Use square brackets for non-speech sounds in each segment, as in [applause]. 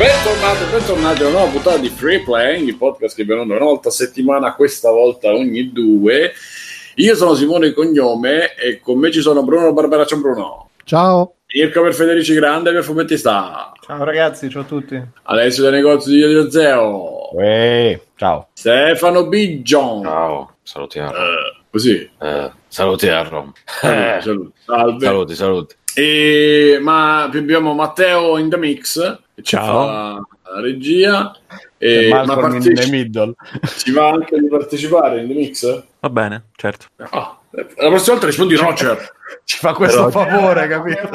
Bentornati, bentornati a una nuova puntata di Free Playing, il podcast che viene una volta a settimana, questa volta ogni due. Io sono Simone Cognome e con me ci sono Bruno Barbera. Ciao Bruno. Ciao. Mirko per Federici Grande per Fumetti Sta. Ciao ragazzi, ciao a tutti. Alessio del negozio di Dio Zeo. Uè, ciao. Stefano Bigion. Ciao, salutiamo. Eh, così. Eh, salutiamo. Saluti. [laughs] Salve. Saluti, saluti. E, ma abbiamo Matteo in the mix. Ciao. regia. E ma Malcolm in the middle. ci va anche di partecipare in the mix? Va bene, certo. Ah, la prossima volta rispondi Roger. [laughs] Ci fa questo Però- favore, capito?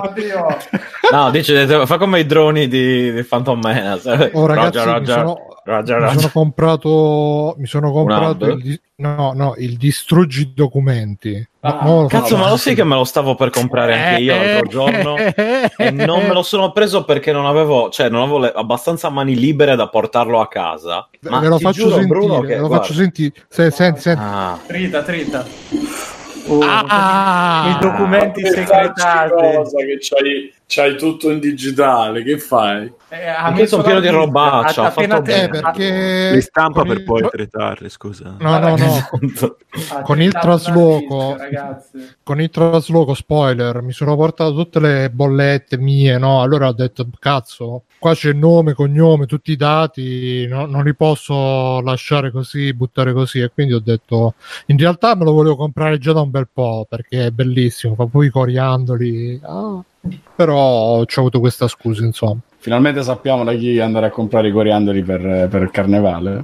No, dice, fa come i droni di, di Phantom Menace. Oh, ragazzi, Roger, mi Roger, sono- Roger, Mi Roger. sono comprato, mi sono comprato il, no, no, il distruggi documenti. Ah, No, no, Cazzo, no, ma lo no. sai che me lo stavo per comprare anche io l'altro giorno [laughs] e non me lo sono preso perché non avevo, cioè, non avevo le- abbastanza mani libere da portarlo a casa. Ma ve lo faccio giuro, sentire, Bruno, che, lo guarda- faccio sentire. Se, senti, senti. Ah, Trita, trita. Oh, Ah! I documenti segretati. cosa che c'hai, c'hai tutto in digitale, che fai? Eh, messo sono pieno di robaccia, appena fatto te- Eh, bene. perché Li stampa per il- poi tritarli, scusa. No, no, no. ha [laughs] con il trasloco- ragazzi. Con il trasloco, spoiler, mi sono portato tutte le bollette mie, no? Allora ho detto, cazzo, qua c'è nome, cognome, tutti i dati, no- non li posso lasciare così, buttare così. E quindi ho detto, in realtà me lo volevo comprare già da un bel po', perché è bellissimo, fa poi i coriandoli. ah. Però ci ho avuto questa scusa, insomma. Finalmente sappiamo da chi andare a comprare i coriandoli per, per il carnevale.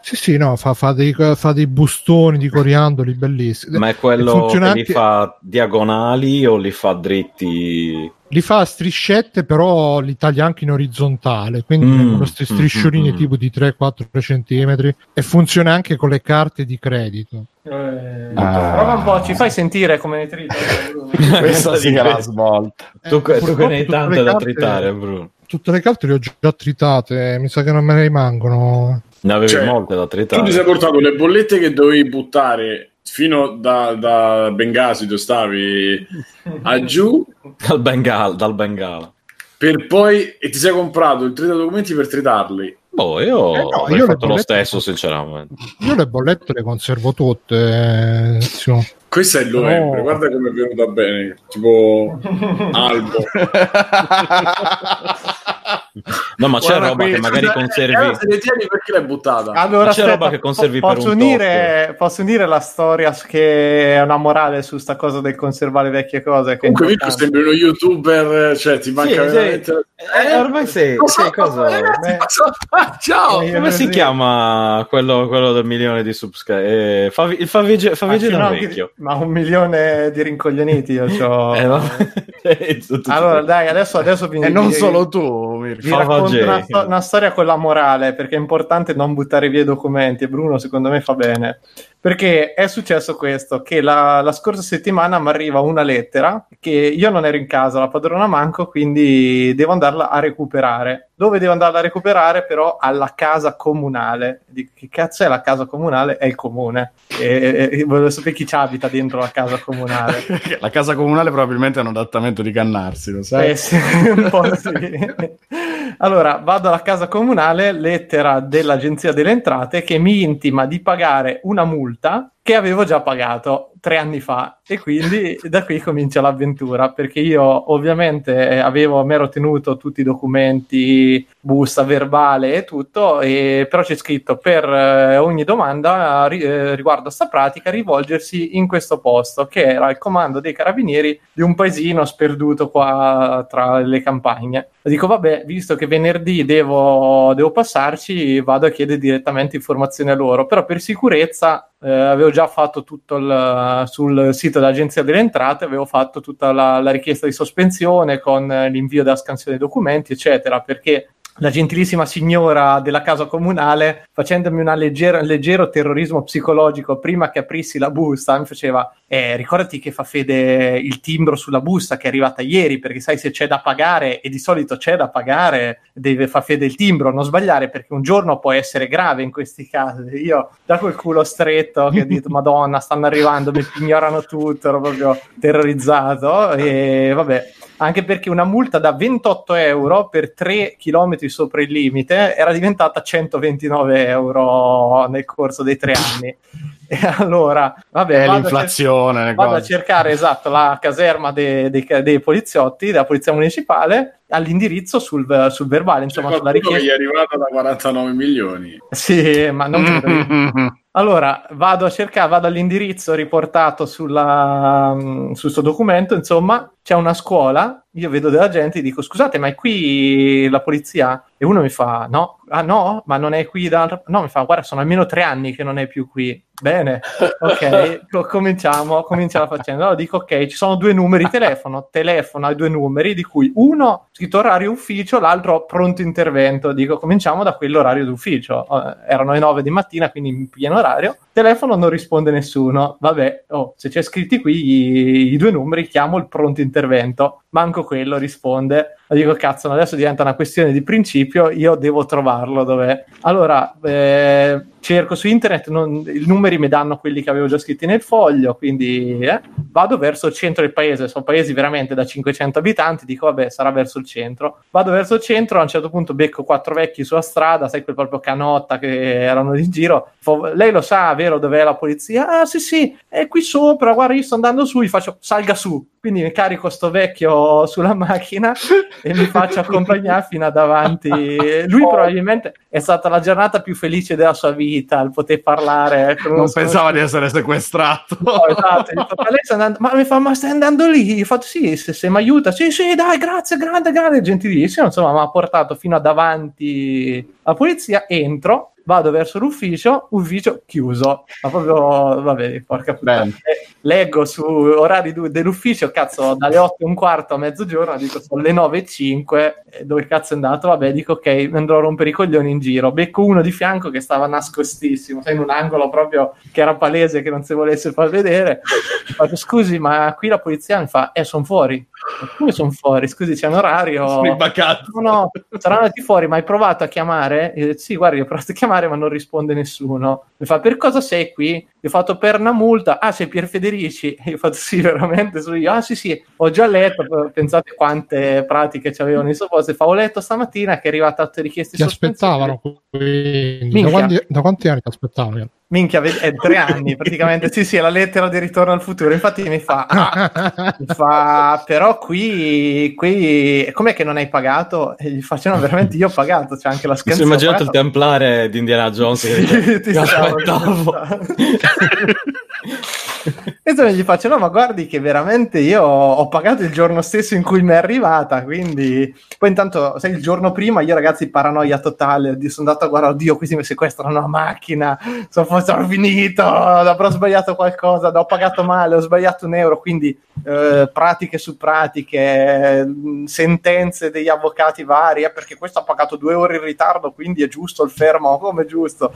Sì, sì, no, fa, fa dei, fa dei bustoni di coriandoli bellissimi. Ma è quello che funziona li fa diagonali o li fa dritti? Li fa a striscette, però li taglia anche in orizzontale, quindi Mm, vengono queste striscioline mm, mm, tipo di 3-4 centimetri e funziona anche con le carte di credito. Eh, Ah. Prova un po', ci fai sentire come ne trita. [laughs] Questa sì che è la svolta. Tu, Eh, tu che purtroppo ne hai tutte tante le da carte- tritare, Bruno. Tutte le carte le ho già tritate, mi sa che non me ne rimangono. Ne avevi Cioè, molte da Tu ti tritare. sei portato le bollette che dovevi buttare fino da, da Bengasi, dove stavi a giù, [laughs] Dal Bengala, dal Bengala. per poi e ti sei comprato il trita documenti per tritarli. Boh, io, Eh no, le fatto lo bollette- stesso, sinceramente. Io le bollette le conservo tutte. eh, sì. Questo è il novembre, No. guarda come è venuta bene, tipo [laughs] albo. [laughs] No, ma c'è Guarda roba qui, che magari Eh, conservi. allora se le tieni perché l'hai buttata? Allora, Ma c'è aspetta, roba che conservi po- per posso un unire, posso unire la storia che è una morale su sta cosa del conservare vecchie cose. Comunque Mirko sembri uno youtuber, cioè ti manca sì. veramente... Eh, ormai sei, sei cosa? Eh, cosa fa? Ciao! Eh, Come si sì. chiama quello, quello del milione di subscribe? Eh, Favi- il Favige, Ah, Favige sì, da no, vecchio. Ma un milione di rincoglioniti io c'ho. [laughs] Eh. Eh, [laughs] tutto- Allora, dai, adesso, adesso E non solo tu, Vi Fava racconto una, sto- una storia con la morale, perché è importante non buttare via i documenti. E Bruno, secondo me, fa bene. Perché è successo questo: che la, la scorsa settimana mi arriva una lettera che io non ero in casa, la padrona manco, quindi devo andarla a recuperare. Dove devo andarla a recuperare, però? Alla casa comunale. Dico, che cazzo è la casa comunale? È il comune. E, e- e volevo sapere chi ci abita dentro la casa comunale. [laughs] La casa comunale probabilmente è un adattamento di Cannarsi, lo sai? Eh sì, [laughs] un po' sì. Allora, vado alla casa comunale, lettera dell'Agenzia delle Entrate che mi intima di pagare una multa che avevo già pagato tre anni fa e quindi [laughs] da qui comincia l'avventura perché io ovviamente avevo, mi ero tenuto tutti i documenti, busta verbale e tutto, e, però c'è scritto per eh, ogni domanda ri- eh, riguardo a sta pratica rivolgersi in questo posto che era il comando dei carabinieri di un paesino sperduto qua tra le campagne. Dico vabbè, visto che venerdì devo, devo passarci, vado a chiedere direttamente informazioni a loro, però per sicurezza eh, avevo già fatto tutto il, sul sito dell'Agenzia delle Entrate, avevo fatto tutta la, la richiesta di sospensione con eh, l'invio della scansione dei documenti, eccetera, perché la gentilissima signora della casa comunale, facendomi un leggero terrorismo psicologico prima che aprissi la busta, mi faceva: eh, Ricordati che fa fede il timbro sulla busta che è arrivata ieri, perché sai se c'è da pagare, e di solito c'è da pagare, deve far fede il timbro, non sbagliare, perché un giorno può essere grave in questi casi. Io, da quel culo stretto, che ho detto: Madonna, stanno arrivando, mi ignorano tutto, ero proprio terrorizzato. E vabbè anche perché una multa da 28 euro per 3 km sopra il limite era diventata 129 euro nel corso dei tre anni. [laughs] E allora, vabbè, È vado a l'inflazione. le Vado a cercare esatto la caserma dei, dei- dei poliziotti, della polizia municipale, all'indirizzo sul, sul verbale, insomma, sulla che gli richiesta. è arrivato da 49 milioni. Sì, ma non credo [laughs] Allora, vado a cercare, vado all'indirizzo riportato sulla, mm, sul suo documento, insomma, c'è una scuola, io vedo della gente e dico, scusate, ma è qui la polizia? E uno mi fa, no, ah no, ma non è qui da... No, mi fa, guarda, sono almeno tre anni che non è più qui. Bene, ok, [laughs] co- cominciamo, comincia la faccenda. Allora dico, ok, ci sono due numeri telefono, [laughs] telefono ai due numeri, di cui uno scritto orario ufficio, l'altro pronto intervento. Dico, cominciamo da quell'orario d'ufficio. Eh, erano le 9 di mattina, quindi in pieno orario. Telefono non risponde nessuno. Vabbè, oh, se c'è scritti qui i, i due numeri, chiamo il pronto intervento. Manco quello risponde. Dico, cazzo, adesso diventa una questione di principio, io devo trovarlo dov'è. Allora, eh, cerco su internet, non- i numeri mi danno quelli che avevo già scritti nel foglio, quindi eh, vado verso il centro del paese, sono paesi veramente da 500 abitanti, dico vabbè sarà verso il centro, vado verso il centro, a un certo punto becco quattro vecchi sulla strada, sai quel proprio canotta che erano in giro, Fo- lei lo sa, vero dov'è la polizia? Ah sì sì, è qui sopra, guarda io sto andando su, gli faccio salga su, quindi mi carico sto vecchio sulla [laughs] macchina e mi faccio accompagnare fino a davanti. [laughs] Lui probabilmente è stata la giornata più felice della sua vita, il poter parlare. Non pensava di essere sequestrato. No, esatto, gli ho fatto, "Ma lei sta andando, ma mi fa, ma stai andando lì? Ho fatto, sì, se, se mi aiuta, sì, sì, dai, grazie, grande, grande, gentilissimo, insomma, mi ha portato fino a davanti alla polizia, entro, vado verso l'ufficio, ufficio chiuso, ma proprio, vabbè, porca puttana. Eh, Leggo su orari dell'ufficio, cazzo, dalle 8 e un quarto a mezzogiorno, dico, sono le 9 e 5, eh, dove cazzo è andato? Vabbè, dico, ok, andrò a rompere i coglioni in giro. Becco uno di fianco che stava nascostissimo, in un angolo proprio che era palese che non si volesse far vedere. Faccio, scusi, ma qui la polizia mi fa, eh, sono fuori. Come sono fuori? Scusi, c'è un orario. Sono imbaccato. No, no, saranno andati fuori, ma hai provato a chiamare? E sì, guarda, ho provato a chiamare, ma non risponde nessuno. Mi fa, per cosa sei qui? Io ho fatto per una multa. Ah, sei Pier Federici? [laughs] E io ho fatto, sì, veramente. Sono io. Ah, sì, sì, ho già letto. Pensate quante pratiche ci avevano in sopposto. Fa, ho letto stamattina che è arrivata a richieste Ti aspettavano quindi. Da quanti, da quanti anni ti aspettavano? Minchia, è tre anni praticamente. Sì, sì, è la lettera di ritorno al futuro. Infatti mi fa, ah, mi fa però qui, qui com'è che non hai pagato? E gli faccio, no, veramente io ho pagato, c'è anche la Mi scansione. sono immaginato il templare di Indiana Jones che dice, [laughs] Ti "Mi stavo- aspettavo." E insomma gli faccio: No, ma guardi che veramente io ho pagato il giorno stesso in cui mi è arrivata. Quindi, poi intanto, sai, il giorno prima io, ragazzi, paranoia totale. Sono andato a guardare, oddio, questi mi sequestrano la macchina. Sono, sono finito, avrò sbagliato qualcosa, ho pagato male, ho sbagliato un euro. Quindi, eh, pratiche su pratiche, sentenze degli avvocati vari. eh, perché questo ha pagato due ore in ritardo, quindi è giusto il fermo, come giusto.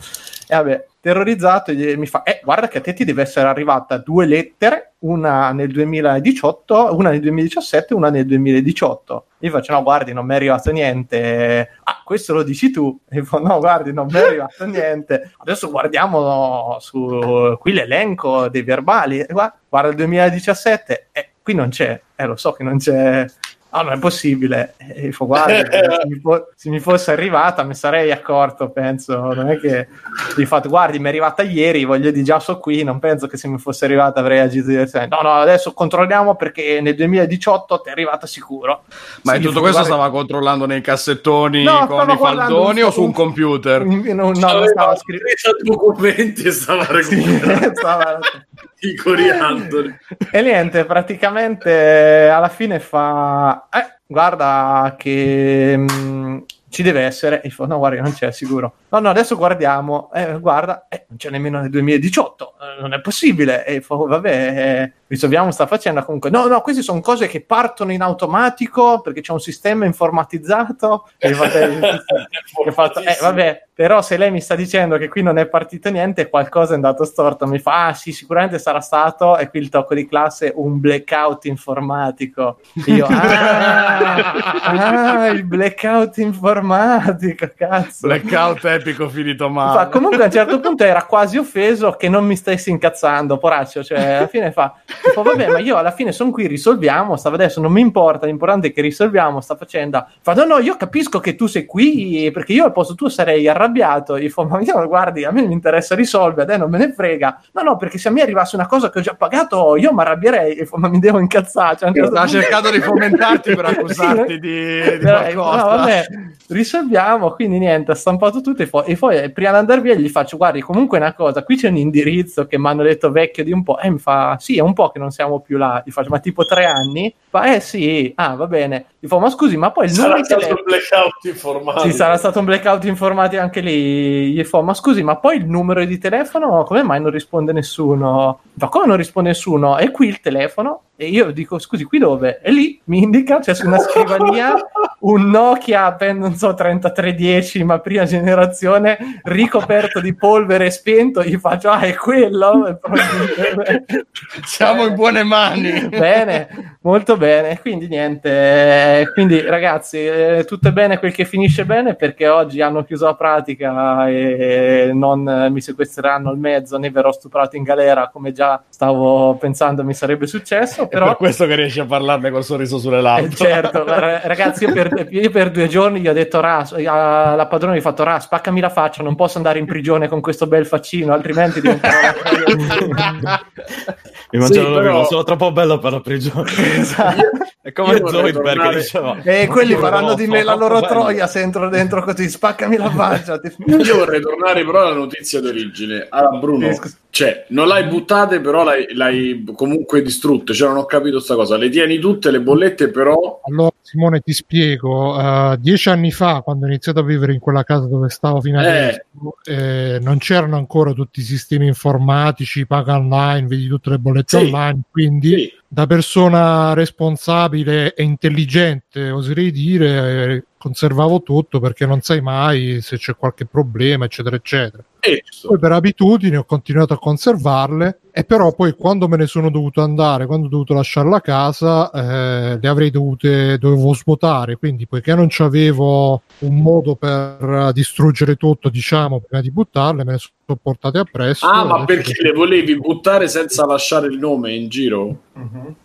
E vabbè, terrorizzato, gli- mi fa: Eh, guarda che a te ti deve essere arrivata due lettere, una nel 2018, una nel 2017 e una nel 2018. Io faccio: No, guardi, non mi è arrivato niente. Ah, questo lo dici tu? [laughs] E No, guardi, non mi è arrivato [laughs] niente. Adesso guardiamo su qui l'elenco dei verbali. E Guarda, guarda il 2017, eh, qui non c'è, eh, lo so che non c'è. Ah, non è possibile. E io fa, guarda, [laughs] se, mi fo- se mi fosse arrivata mi sarei accorto, penso. Non è che gli fatto, guardi, mi è arrivata ieri, voglio di già so qui, non penso che se mi fosse arrivata avrei agito diversamente. No, no, adesso controlliamo perché nel 2018 ti è arrivata sicuro. Ma Sì, tutto fa, questo guarda- stava controllando nei cassettoni No, con i faldoni o su un computer? [laughs] No, no, non stava scrivendo. documenti e stava [laughs] recuperando Stava- i coriandoli. [laughs] E niente, praticamente alla fine fa, eh, guarda che mh, ci deve essere. E fa, no, guarda, non c'è sicuro. No, no, adesso guardiamo. Eh, guarda, eh, non c'è nemmeno nel 2018, eh, non è possibile. E fa, vabbè, eh, risolviamo sta faccenda comunque. No, no, queste sono cose che partono in automatico perché c'è un sistema informatizzato. [laughs] E fa, che fa, eh, vabbè, però se lei mi sta dicendo che qui non è partito niente, qualcosa è andato storto. Mi fa, ah sì, sicuramente sarà stato, e qui il tocco di classe, un blackout informatico. Io, ah, [laughs] ah, il blackout informatico, cazzo. Blackout epico finito Fa, male. comunque a un certo punto era quasi offeso che non mi stessi incazzando, poraccio. Cioè, alla fine fa: Tipo, vabbè, ma io alla fine sono qui, risolviamo, stava adesso, non mi importa, l'importante è che risolviamo, sta facendo. Fa, no, no, io capisco che tu sei qui, perché io al posto tuo sarei arrabbiato. Gli fa, ma io, guardi, a me mi interessa risolvere, a te non me ne frega. No, no, perché se a me arrivasse una cosa che ho già pagato, io mi arrabbierei, e fa, ma mi devo incazzare. Cioè, Sta punto- cercando di fomentarti per [laughs] accusarti di, di Dai, no, vabbè, risolviamo, quindi niente, ha stampato tutto e, fo- e poi eh, prima di andare via gli faccio, guardi, comunque una cosa, qui c'è un indirizzo che mi hanno detto vecchio di un po', e mi fa, sì, è un po' che non siamo più là, gli faccio, ma tipo tre anni? Fa, eh sì, ah, va bene. Gli fa, ma scusi, ma poi il numero Sarà stato un blackout informatico. Sì, sarà stato un blackout informati anche lì. Gli fa, ma scusi, ma poi il numero di telefono, come mai non risponde nessuno? Ma come non risponde nessuno? È qui il telefono? E io dico, scusi, qui dove? E lì mi indica, c'è su una scrivania un Nokia, ben, non so, 3310, ma prima generazione, ricoperto di polvere e spento. Gli faccio, ah, è quello? Siamo in buone mani. bene, molto bene. Quindi niente, quindi ragazzi, eh, tutto è bene quel che finisce bene perché oggi hanno chiuso la pratica e non mi sequestreranno il mezzo né verrò stuprato in galera come già stavo pensando mi sarebbe successo. Però per questo che riesci a parlarne col sorriso sulle eh, labbra. certo, ra- ragazzi, io per, io per due giorni gli ho detto Ra, alla padrona gli ho fatto Ra, spaccami la faccia, non posso andare in prigione con questo bel faccino, altrimenti diventerò la [laughs] Mi mangiano Sì, però- vivo, sono troppo bello per la prigione. Esatto. [laughs] È come Zoidberg tornare- che diceva. E quelli Io faranno di me la loro bello. troia se entro dentro così, spaccami la [laughs] faccia. Ti- Io vorrei tornare però alla notizia d'origine. Allora, Bruno, Eh, scusa. Cioè, non l'hai buttate, però l'hai, l'hai comunque distrutte. Cioè, non ho capito sta cosa. Le tieni tutte le bollette, però. Allora, Simone, ti spiego. eh, dieci anni fa, quando ho iniziato a vivere in quella casa dove stavo fino Eh. adesso, eh, non c'erano ancora tutti i sistemi informatici, paga online, vedi tutte le bollette Sì. online. Quindi, Sì. da persona responsabile e intelligente, oserei dire, eh, conservavo tutto perché non sai mai se c'è qualche problema, eccetera, eccetera. Eh. Poi per abitudine ho continuato a conservarle e però poi quando me ne sono dovuto andare, quando ho dovuto lasciare la casa, eh, le avrei dovute, dovevo svuotare, quindi poiché non c'avevo un modo per eh, distruggere tutto, diciamo, prima di buttarle, me ne sono portate appresso. Ah, ma perché le volevi buttare senza lasciare il nome in giro?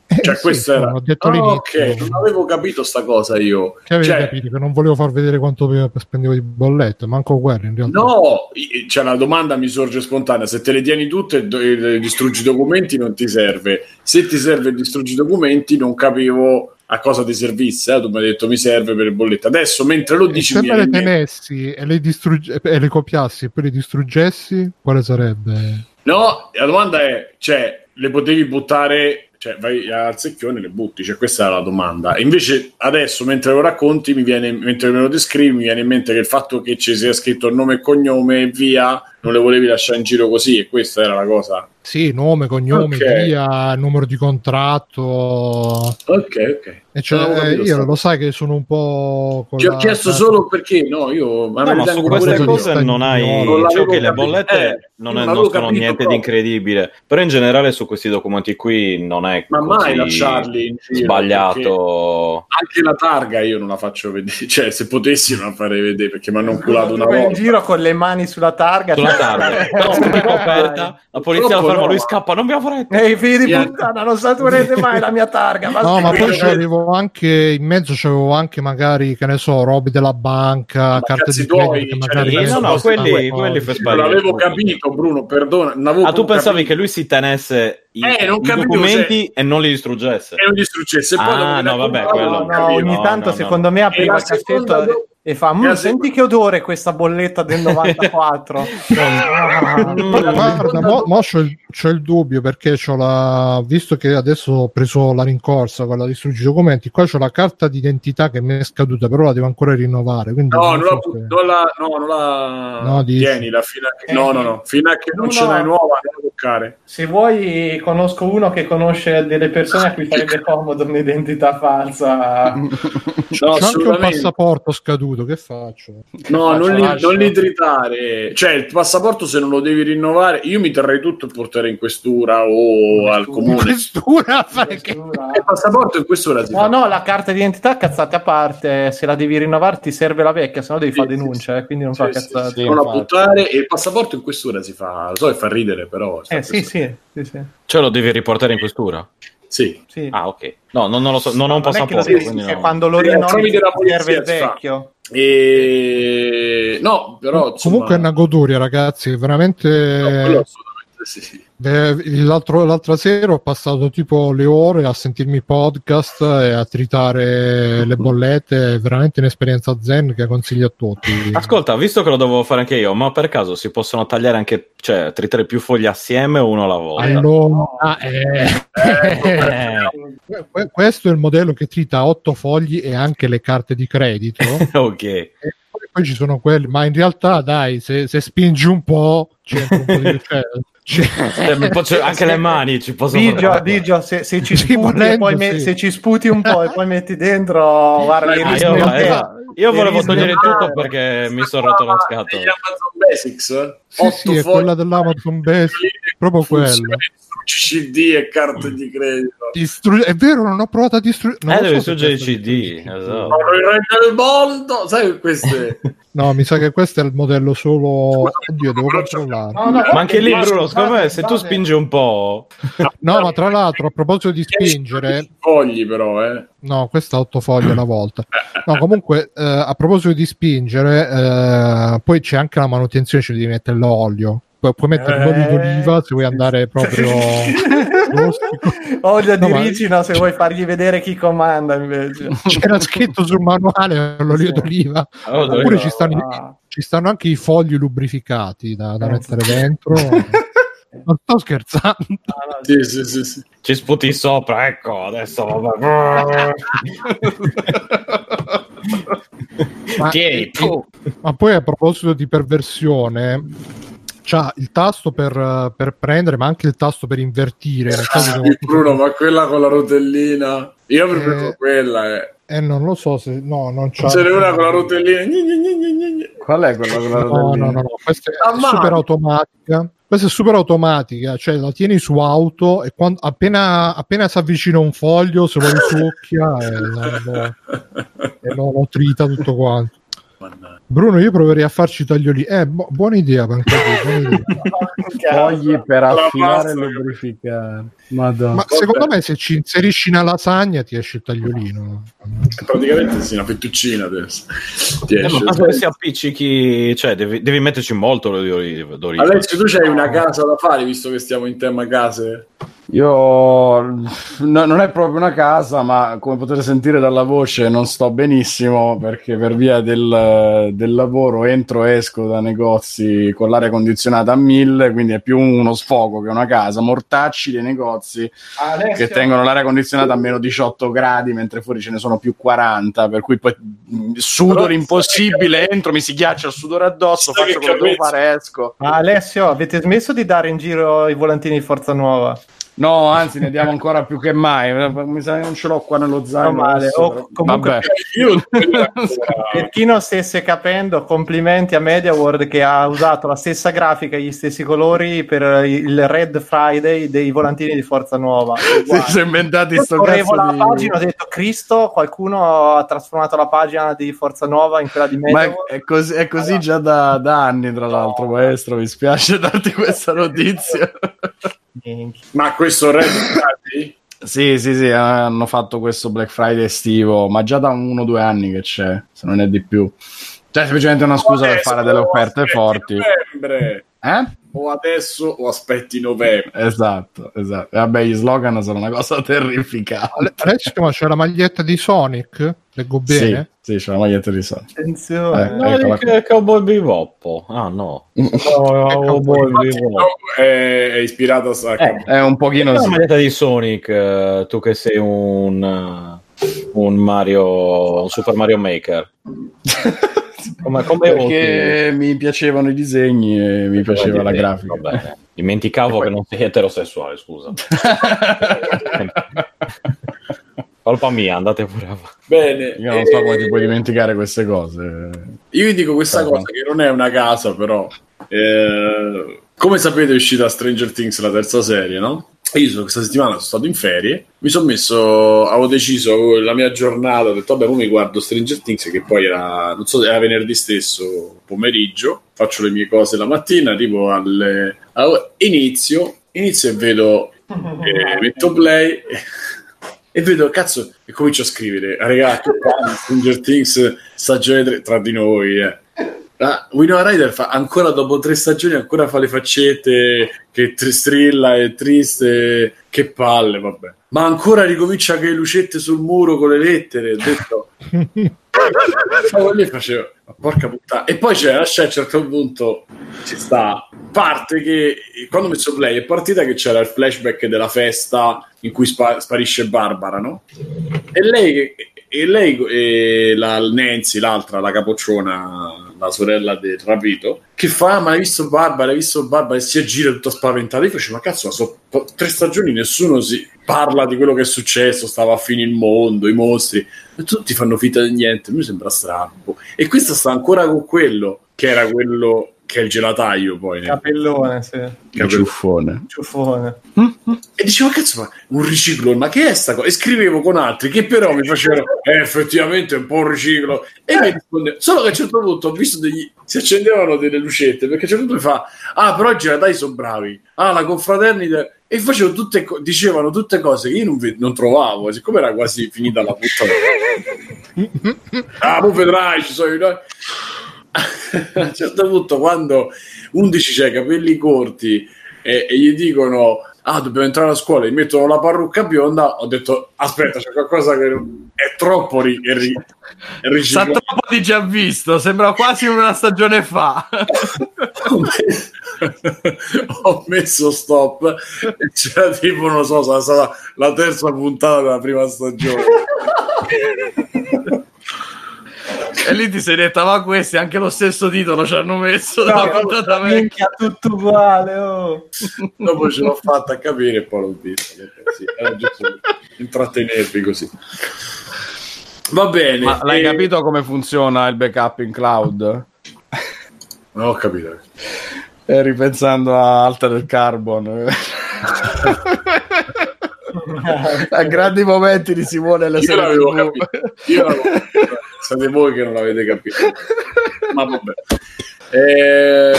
Eh, Cioè, sì, questo era. Ho detto Ah, ok, non avevo capito sta cosa io. Che avevi Cioè, capito che non volevo far vedere quanto spendevo di bollette, manco quello in realtà. No, cioè la domanda mi sorge spontanea: se te le tieni tutte e do- e distruggi i documenti non ti serve. Se ti serve il distruggi i documenti, non capivo a cosa ti servisse. eh. Tu mi hai detto mi serve per le bollette. Adesso, mentre lo E dici, se me le tenessi e le, distrugge- e le copiassi e poi le distruggessi, quale sarebbe? No, la domanda è: cioè, le potevi buttare, cioè, vai al secchione e le butti. Cioè, questa è la domanda. Invece, adesso, mentre lo racconti, mi viene, mentre me lo descrivi, mi viene in mente che il fatto che ci sia scritto nome e cognome e via, non le volevi lasciare in giro così, e questa era la cosa. Sì, nome, cognome, Ok. via, numero di contratto. Ok, ok. E cioè, avevo capito io lo sai che sono un po'. Ti ho la- chiesto solo perché, no, io ma No, ma le su queste cose non hai Non cioè, l'avevo che le capito. bollette Eh, non, è- non sono niente di proprio. incredibile però in generale su questi documenti qui non è Ma mai lasciarli in giro, sbagliato Anche la targa io non la faccio vedere, [laughs] cioè se potessi non la farei vedere perché mi hanno inculato una Vai in volta. giro con le mani sulla targa. sulla cioè- targa [laughs] però sempre coperta la polizia la Troppo ferma no. lui scappa non abbiamo fretta Ehi, figli di Yeah. puttana, non saturerete mai la mia targa. No, ma poi c'avevo anche in mezzo c'avevo anche magari, che ne so, robe della banca, carte cazzi di credito cioè, magari no no quelli, quelli per Non sbagliare l'avevo capito, Bruno, perdona. non ah tu pensavi che lui si tenesse i, Eh, non i documenti e non li distruggesse e non distruggesse. E poi Ah, no, vabbè, quello- No, non no, ogni No, tanto no, no. secondo me apriva il cassetto e fa "Mm, senti che odore questa bolletta del 94 Ah, Mm. Guarda, mo, mo c'ho, il, c'ho il dubbio perché c'ho la, visto che adesso ho preso la rincorsa con la distruggi i documenti, qua c'ho la carta d'identità che mi è scaduta, però la devo ancora rinnovare. Quindi No, non non so la, se- non la, no, non la No, tienila fino a che, no, no, no, fino a che non ce n'hai nuova, non toccare. se vuoi conosco uno che conosce delle persone a cui farebbe [laughs] comodo un'identità falsa No, c'ho anche un passaporto scaduto, che faccio? No, non li, non li tritare. Cioè, il passaporto se non lo devi rinnovare, io mi terrei tutto e porterei in questura o al comune. Questura, perché- Il passaporto in questura si No, fa. no, la carta d'identità cazzate a parte, se la devi rinnovare ti serve la vecchia, se no devi Sì, fare denuncia, sì. eh, quindi non Sì, fa cazzate. sì, non la buttare e il passaporto in questura si fa. Lo so che fa ridere, però. Eh sì, sì, sì, sì. Cioè lo devi riportare in questura? Sì. sì. Ah, ok. No, non, non lo so, non ho un passaporto. devi- quindi è no. quando lo rinnovi serve il vecchio. E... No, però... insomma, Comunque è una goduria, ragazzi. Veramente. no, sì. L'altro- l'altra sera ho passato tipo le ore a sentirmi podcast e a tritare le bollette. È veramente un'esperienza zen che consiglio a tutti. Ascolta, visto che lo devo fare anche io, ma per caso si possono tagliare anche, cioè, tritare più foglie assieme o uno alla volta? Allora, eh, Eh, [laughs] que- questo è il modello che trita otto fogli e anche le carte di credito. [laughs] ok. E poi, ci sono quelli, ma in realtà, dai, se, se spingi un po', c'entra un po' di. [laughs] Cioè, Eh, posso- anche le mani ci possono Digio, Digio, se, se ci [laughs] Sì, sputi volendo, poi me- sì. se ci sputi un po' e poi metti dentro, guarda, Ah, io, eh, tempo. io volevo togliere tutto perché mi sono rotto la scatola. Amazon Basics? sì, sì, è quella dell'Amazon Basic, proprio quella. CD e carte di credito. Distru- è vero, non ho provato a distruggere. Eh, devi distruggere i CD, esatto. Ma il re del mondo, sai queste? [laughs] No, mi sa che questo è il modello solo. Oddio, devo controllare. No, no, Ma anche lì, Bruno, secondo me, se tu spingi un po'... No, ma tra l'altro, a proposito di spingere, Fogli però, eh. no, questa 8 foglie alla volta. No, comunque, eh, a proposito di spingere, eh, poi c'è anche la manutenzione, ci devi mettere l'olio. Pu- puoi mettere Eh, l'olio d'oliva se vuoi andare proprio. [laughs] Olio [laughs] No, di ricino se vuoi fargli vedere chi comanda invece. [laughs] C'era scritto sul manuale l'olio d'oliva. Oh, Oppure ci stanno, Ah. ci stanno anche i fogli lubrificati da, da Eh, mettere dentro. [laughs] Non sto scherzando. Ah, no, Sì, sì, sì, sì. Ci sputi sopra, ecco, adesso vabbè. Ma, Tieni, tu. ma poi a proposito di perversione, c'ha il tasto per, per prendere, ma anche il tasto per invertire. Nel caso che- [laughs] Bruno, ma quella con la rotellina. Io preferisco Eh. quella, eh. Eh, non lo so se no, non c'ha. Ce n'è una con la rotellina. Gni, gni, gni, gni, gni, gni. Qual è quella con la No, no, rotellina? no, no, questa è Ah, ma- super automatica. Questa è super automatica, cioè la tieni su auto e quando, appena, appena si avvicina un foglio, se lo [laughs] risucchia e, lo- lo- e lo, lo trita tutto quanto. Mannaggia. Bruno, io proverei a farci taglioli. Eh, bu- buona idea, Pancati, buona idea. [laughs] Fogli per La affilare e lubrificare. Madonna. Ma secondo me se ci inserisci una lasagna ti esce il tagliolino. Praticamente sì, una fettuccina adesso. Ti Eh, esce. ma dove si appiccichi, cioè devi, devi metterci molto l'olio d'oliva. Alessio, tu c'hai una casa da fare visto che stiamo in tema case? Io no, non è proprio una casa, ma come potete sentire dalla voce non sto benissimo perché per via del, del lavoro entro e esco da negozi con l'aria condizionata a mille, quindi è più uno sfogo che una casa. Mortacci dei negozi che tengono l'aria condizionata a meno 18 gradi mentre fuori ce ne sono più 40, per cui poi mh, sudo l'impossibile, entro, mi si ghiaccia il sudore addosso, Sai faccio quello che devo fare, esco. Ma Alessio, avete smesso di dare in giro i volantini di Forza Nuova? No, anzi, ne diamo ancora più che mai. Mi sa che non ce l'ho qua nello zaino. No, male. adesso, O però. comunque- [laughs] Per chi non stesse capendo, complimenti a MediaWorld che ha usato la stessa grafica e gli stessi colori per il Red Friday dei volantini di Forza Nuova. [laughs] Si sono inventati sto cazzo la di... pagina ho detto Cristo, qualcuno ha trasformato la pagina di Forza Nuova in quella di Ma è, MediaWorld. è così, è così già da, da anni, tra l'altro, maestro. Mi spiace darti questa notizia. [laughs] Ma questo Red Friday? sì, sì, sì, hanno fatto questo Black Friday estivo, ma già da uno o due anni che c'è, se non è di più. Cioè, semplicemente una scusa per fare delle offerte forti. Novembre. Eh? O adesso o aspetti novembre. Esatto, esatto. Vabbè, gli slogan sono una cosa [laughs] terrificante. Ma c'è la maglietta di Sonic? Leggo bene? Sì, sì, c'è la maglietta di Sony. Attenzione. Eh, di che- Cowboy Bebop. Ah no. [laughs] Cowboy Bebop. È, è ispirata a Eh, È un pochino la sì. maglietta di Sonic, eh, tu che sei un, eh, un Mario, un Super Mario Maker. [laughs] Come, come perché mi piacevano i disegni e mi piaceva la grafica. Va bene. Dimenticavo che non sei eterosessuale, scusa. [laughs] Colpa mia, andate pure avanti. Bene. Io non so come eh, ti puoi dimenticare queste cose. Io vi dico questa Però- cosa che non è una casa, però. eh, come sapete, è uscita Stranger Things la terza serie, no? Io so- questa settimana sono stato in ferie, mi sono messo, avevo deciso la mia giornata, ho detto vabbè, mi guardo Stranger Things che poi era, non so, era venerdì stesso pomeriggio, faccio le mie cose la mattina, arrivo alle... a- inizio inizio e vedo, eh, [laughs] metto play e vedo, cazzo, e comincio a scrivere, ragazzi, [laughs] Stranger Things stagione 3 tra di noi, eh. Ah, Winona Ryder fa ancora dopo tre stagioni ancora fa le faccette che tr- strilla e triste che palle vabbè. Ma ancora ricomincia che lucette sul muro con le lettere ho detto. [laughs] Stavo lì facevo ma porca puttana. E poi c'è scena a un certo punto ci sta parte che quando ho messo play è partita che c'era il flashback della festa in cui spa- sparisce Barbara no? e lei e lei e la Nancy, l'altra, la capocciona, la sorella del rapito, che fa: Ma hai visto Barbara? Hai visto Barbara? E si aggira tutta spaventata. Io facevo: Ma cazzo, sono tre stagioni, nessuno si parla di quello che è successo. Stava a fine il mondo, i mostri, e tutti fanno finta di niente. Mi sembra strano. E questa sta ancora con quello che era quello che è il gelataio poi. Capellone, sì. Che ciuffone. Ciuffone. E dicevo, cazzo, ma un riciclo, ma che è sta cosa? E scrivevo con altri che però mi facevano, eh, effettivamente è un po' un riciclo. E mi rispondevano, solo che a un certo punto ho visto degli, si accendevano delle lucette, perché a un certo punto mi fa, ah, però i gelatai sono bravi, ah, la confraternita, e facevo tutte, co- dicevano tutte cose che io non, ve- non trovavo, siccome era quasi finita la puttana. [laughs] ah, poi vedrai, ci sono i... a un certo punto quando 11 c'ha i capelli corti e, e gli dicono ah dobbiamo entrare a scuola e gli mettono la parrucca bionda ho detto aspetta c'è qualcosa che è troppo ri- è ri- è Sa troppo di già visto, sembra quasi una stagione fa. [laughs] ho, messo, ho messo stop e c'era tipo non so sarà stata la terza puntata della prima stagione [laughs] E lì ti sei detta, ma questi anche lo stesso titolo ci hanno messo. No, [laughs] minchia, tutto uguale, oh. dopo ce l'ho fatta capire e poi l'ho visto sì, era giusto per intrattenervi così va bene Ma l'hai e- capito come funziona il backup in cloud? non ho capito E ripensando a Altered Carbon. [laughs] a grandi momenti di Simone le Io l'avevo capito. Io l'avevo capito. Siete voi che non l'avete capito. Ma vabbè. [laughs] Eh,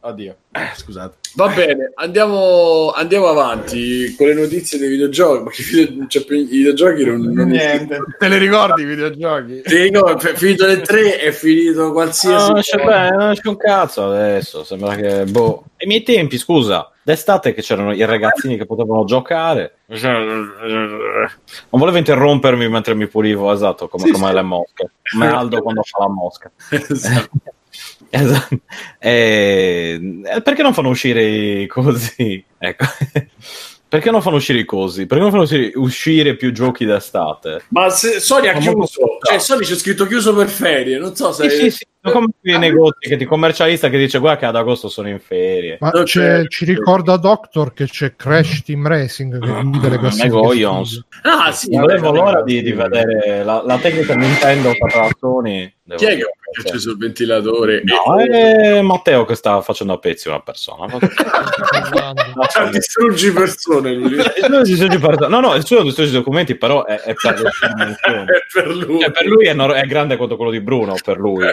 Oddio. Eh, scusate. va bene, andiamo, andiamo avanti con le notizie dei videogiochi. Ma che video, non c'è più- i videogiochi non, non Niente. Te le ricordi i videogiochi? Ti ricordo, è finito le tre, è finito qualsiasi. No, non c'è, beh, non c'è un cazzo adesso. Sembra che. Boh. Ai miei tempi, scusa, d'estate che c'erano i ragazzini che potevano giocare. Non volevo interrompermi mentre mi pulivo, esatto, come, Sì, come sì. le mosche. Come [laughs] Aldo quando fa la mosca. Esatto. [laughs] Esatto. E- perché non fanno uscire i cosi? Ecco. [laughs] Perché non fanno uscire i cosi? Perché non fanno uscire, uscire più giochi d'estate? Ma se Sony ha chiuso, cioè Sony c'è scritto chiuso per ferie. Non so se. Sì, sì, sì. Sono come i negozi che ti commercialista che dice guarda che ad agosto sono in ferie. Ma c'è- c'è- ci ricorda Doctor che c'è Crash Team Racing che guida le classifiche Negoions. studio. Ah, sì, avevo l'ora di, di vedere la, la tecnica Nintendo Sony. Devo Chi è che ha acceso il ventilatore? No, è Matteo che sta facendo a pezzi una persona. [laughs] Distruggi persone lui. Il suo [laughs] distrugge per- No, no, il suo distrugge documenti, però è, è per [laughs] dimensioni. È per lui. Cioè, per lui è, nor- è grande quanto quello di Bruno, per lui.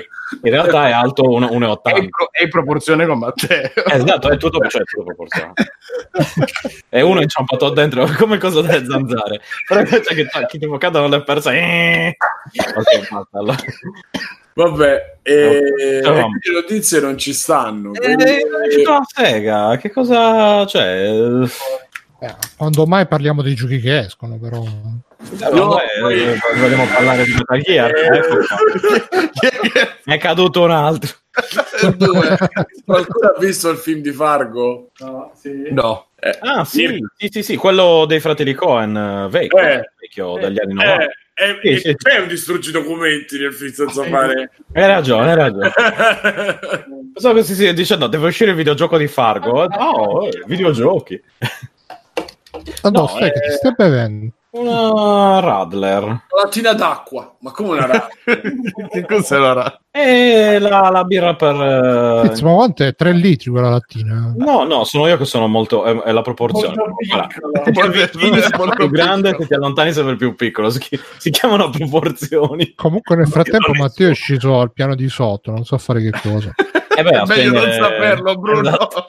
In realtà è alto un- 1,80. È in, pro- è in proporzione con Matteo. Esatto, è tutto, cioè, [laughs] è tutto e uno è inciampato dentro come cosa delle zanzare. Però invece che chi tipo cadono le persone. ok, basta. Allora. Vabbè, e Ciao. le notizie non ci stanno. Eh, quindi- non è la Sega. Che cosa c'è? Eh, quando mai parliamo dei giochi che escono, però. Eh, No, vabbè, poi- eh, vogliamo parlare di Metal Gear. Ecco qua. è caduto un altro. Qualcuno ha visto il film di Fargo? No, sì. No. Eh, Ah, sì, sì, sì, sì, quello dei fratelli Cohen, eh, vecchio, Eh. vecchio degli anni Eh, 90. è, Sì, sì. è un distruggi documenti nel film senza fare. Hai ragione, hai ragione. [laughs] So che si si dice no, deve uscire il videogioco di Fargo. No, eh, videogiochi. Ah, no, No, stai, che eh. ti stai bevendo? Una Radler. Una lattina d'acqua, ma come una rata? [laughs] che cos'è l'ora? E la, la birra per... eh, ma quanto è? 3 litri quella lattina? No, no, sono io che sono molto... È, è la proporzione. Molto [laughs] più grande, se ti allontani sembra più piccolo. Si, si chiamano proporzioni. Comunque nel frattempo Matteo è sceso al piano di sotto, non so fare che cosa. [laughs] Eh beh, È meglio non saperlo, Bruno. Esatto.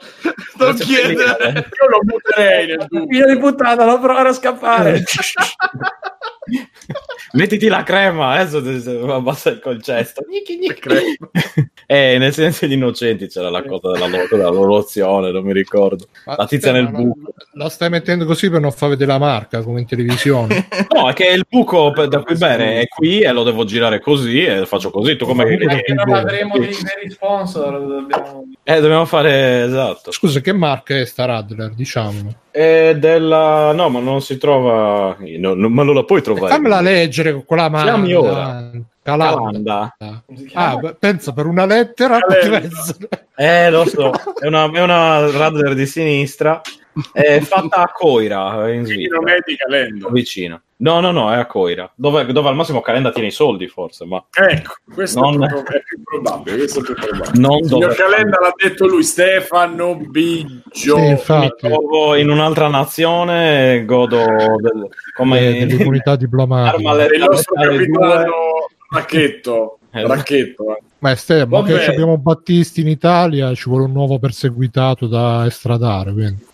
Non Grazie chiedere. mille. Io lo butterei nel dubbio. Di puttana, non provare a scappare. Mettiti la crema, adesso abbassa il concesto. Eh, nel silenzio degli innocenti c'era la cosa della, lo- della lorozione, non mi ricordo. Ma La tizia nel buco. La stai mettendo così per non far vedere la marca come in televisione. [laughs] No, è che il buco per- da cui bere è qui e lo devo girare così e faccio così. Tu come. Finché non avremo dei veri sponsor, dobbiamo... Eh, dobbiamo fare esatto. Scusa, che marca è sta Radler? Diciamo. È della no, ma non si trova. No, no, ma non la puoi trovare. Fammela leggere con quella mano. Chiami ora. Calanda. Calanda. Ah, beh, pensa per una lettera Eh, lo so, è una, è una Radler di sinistra. È fatta a Coira in Vicino Svizzera. Vicino. No, no, no, è a Coira. Dove, dove al massimo Calenda tiene i soldi, forse, ma Ecco, questo Non- è, più, è più probabile. Questo è più probabile. non Signor dove. Calenda l'ha detto lui, Stefano Biggio. Sì, Mi trovo in un'altra nazione e godo del, come eh, delle comunità diplomatiche. Arma il nostro capitano Racchetto. Eh, Racchetto. eh. Ma Stefano, che abbiamo Battisti in Italia, ci vuole un nuovo perseguitato da estradare. quindi.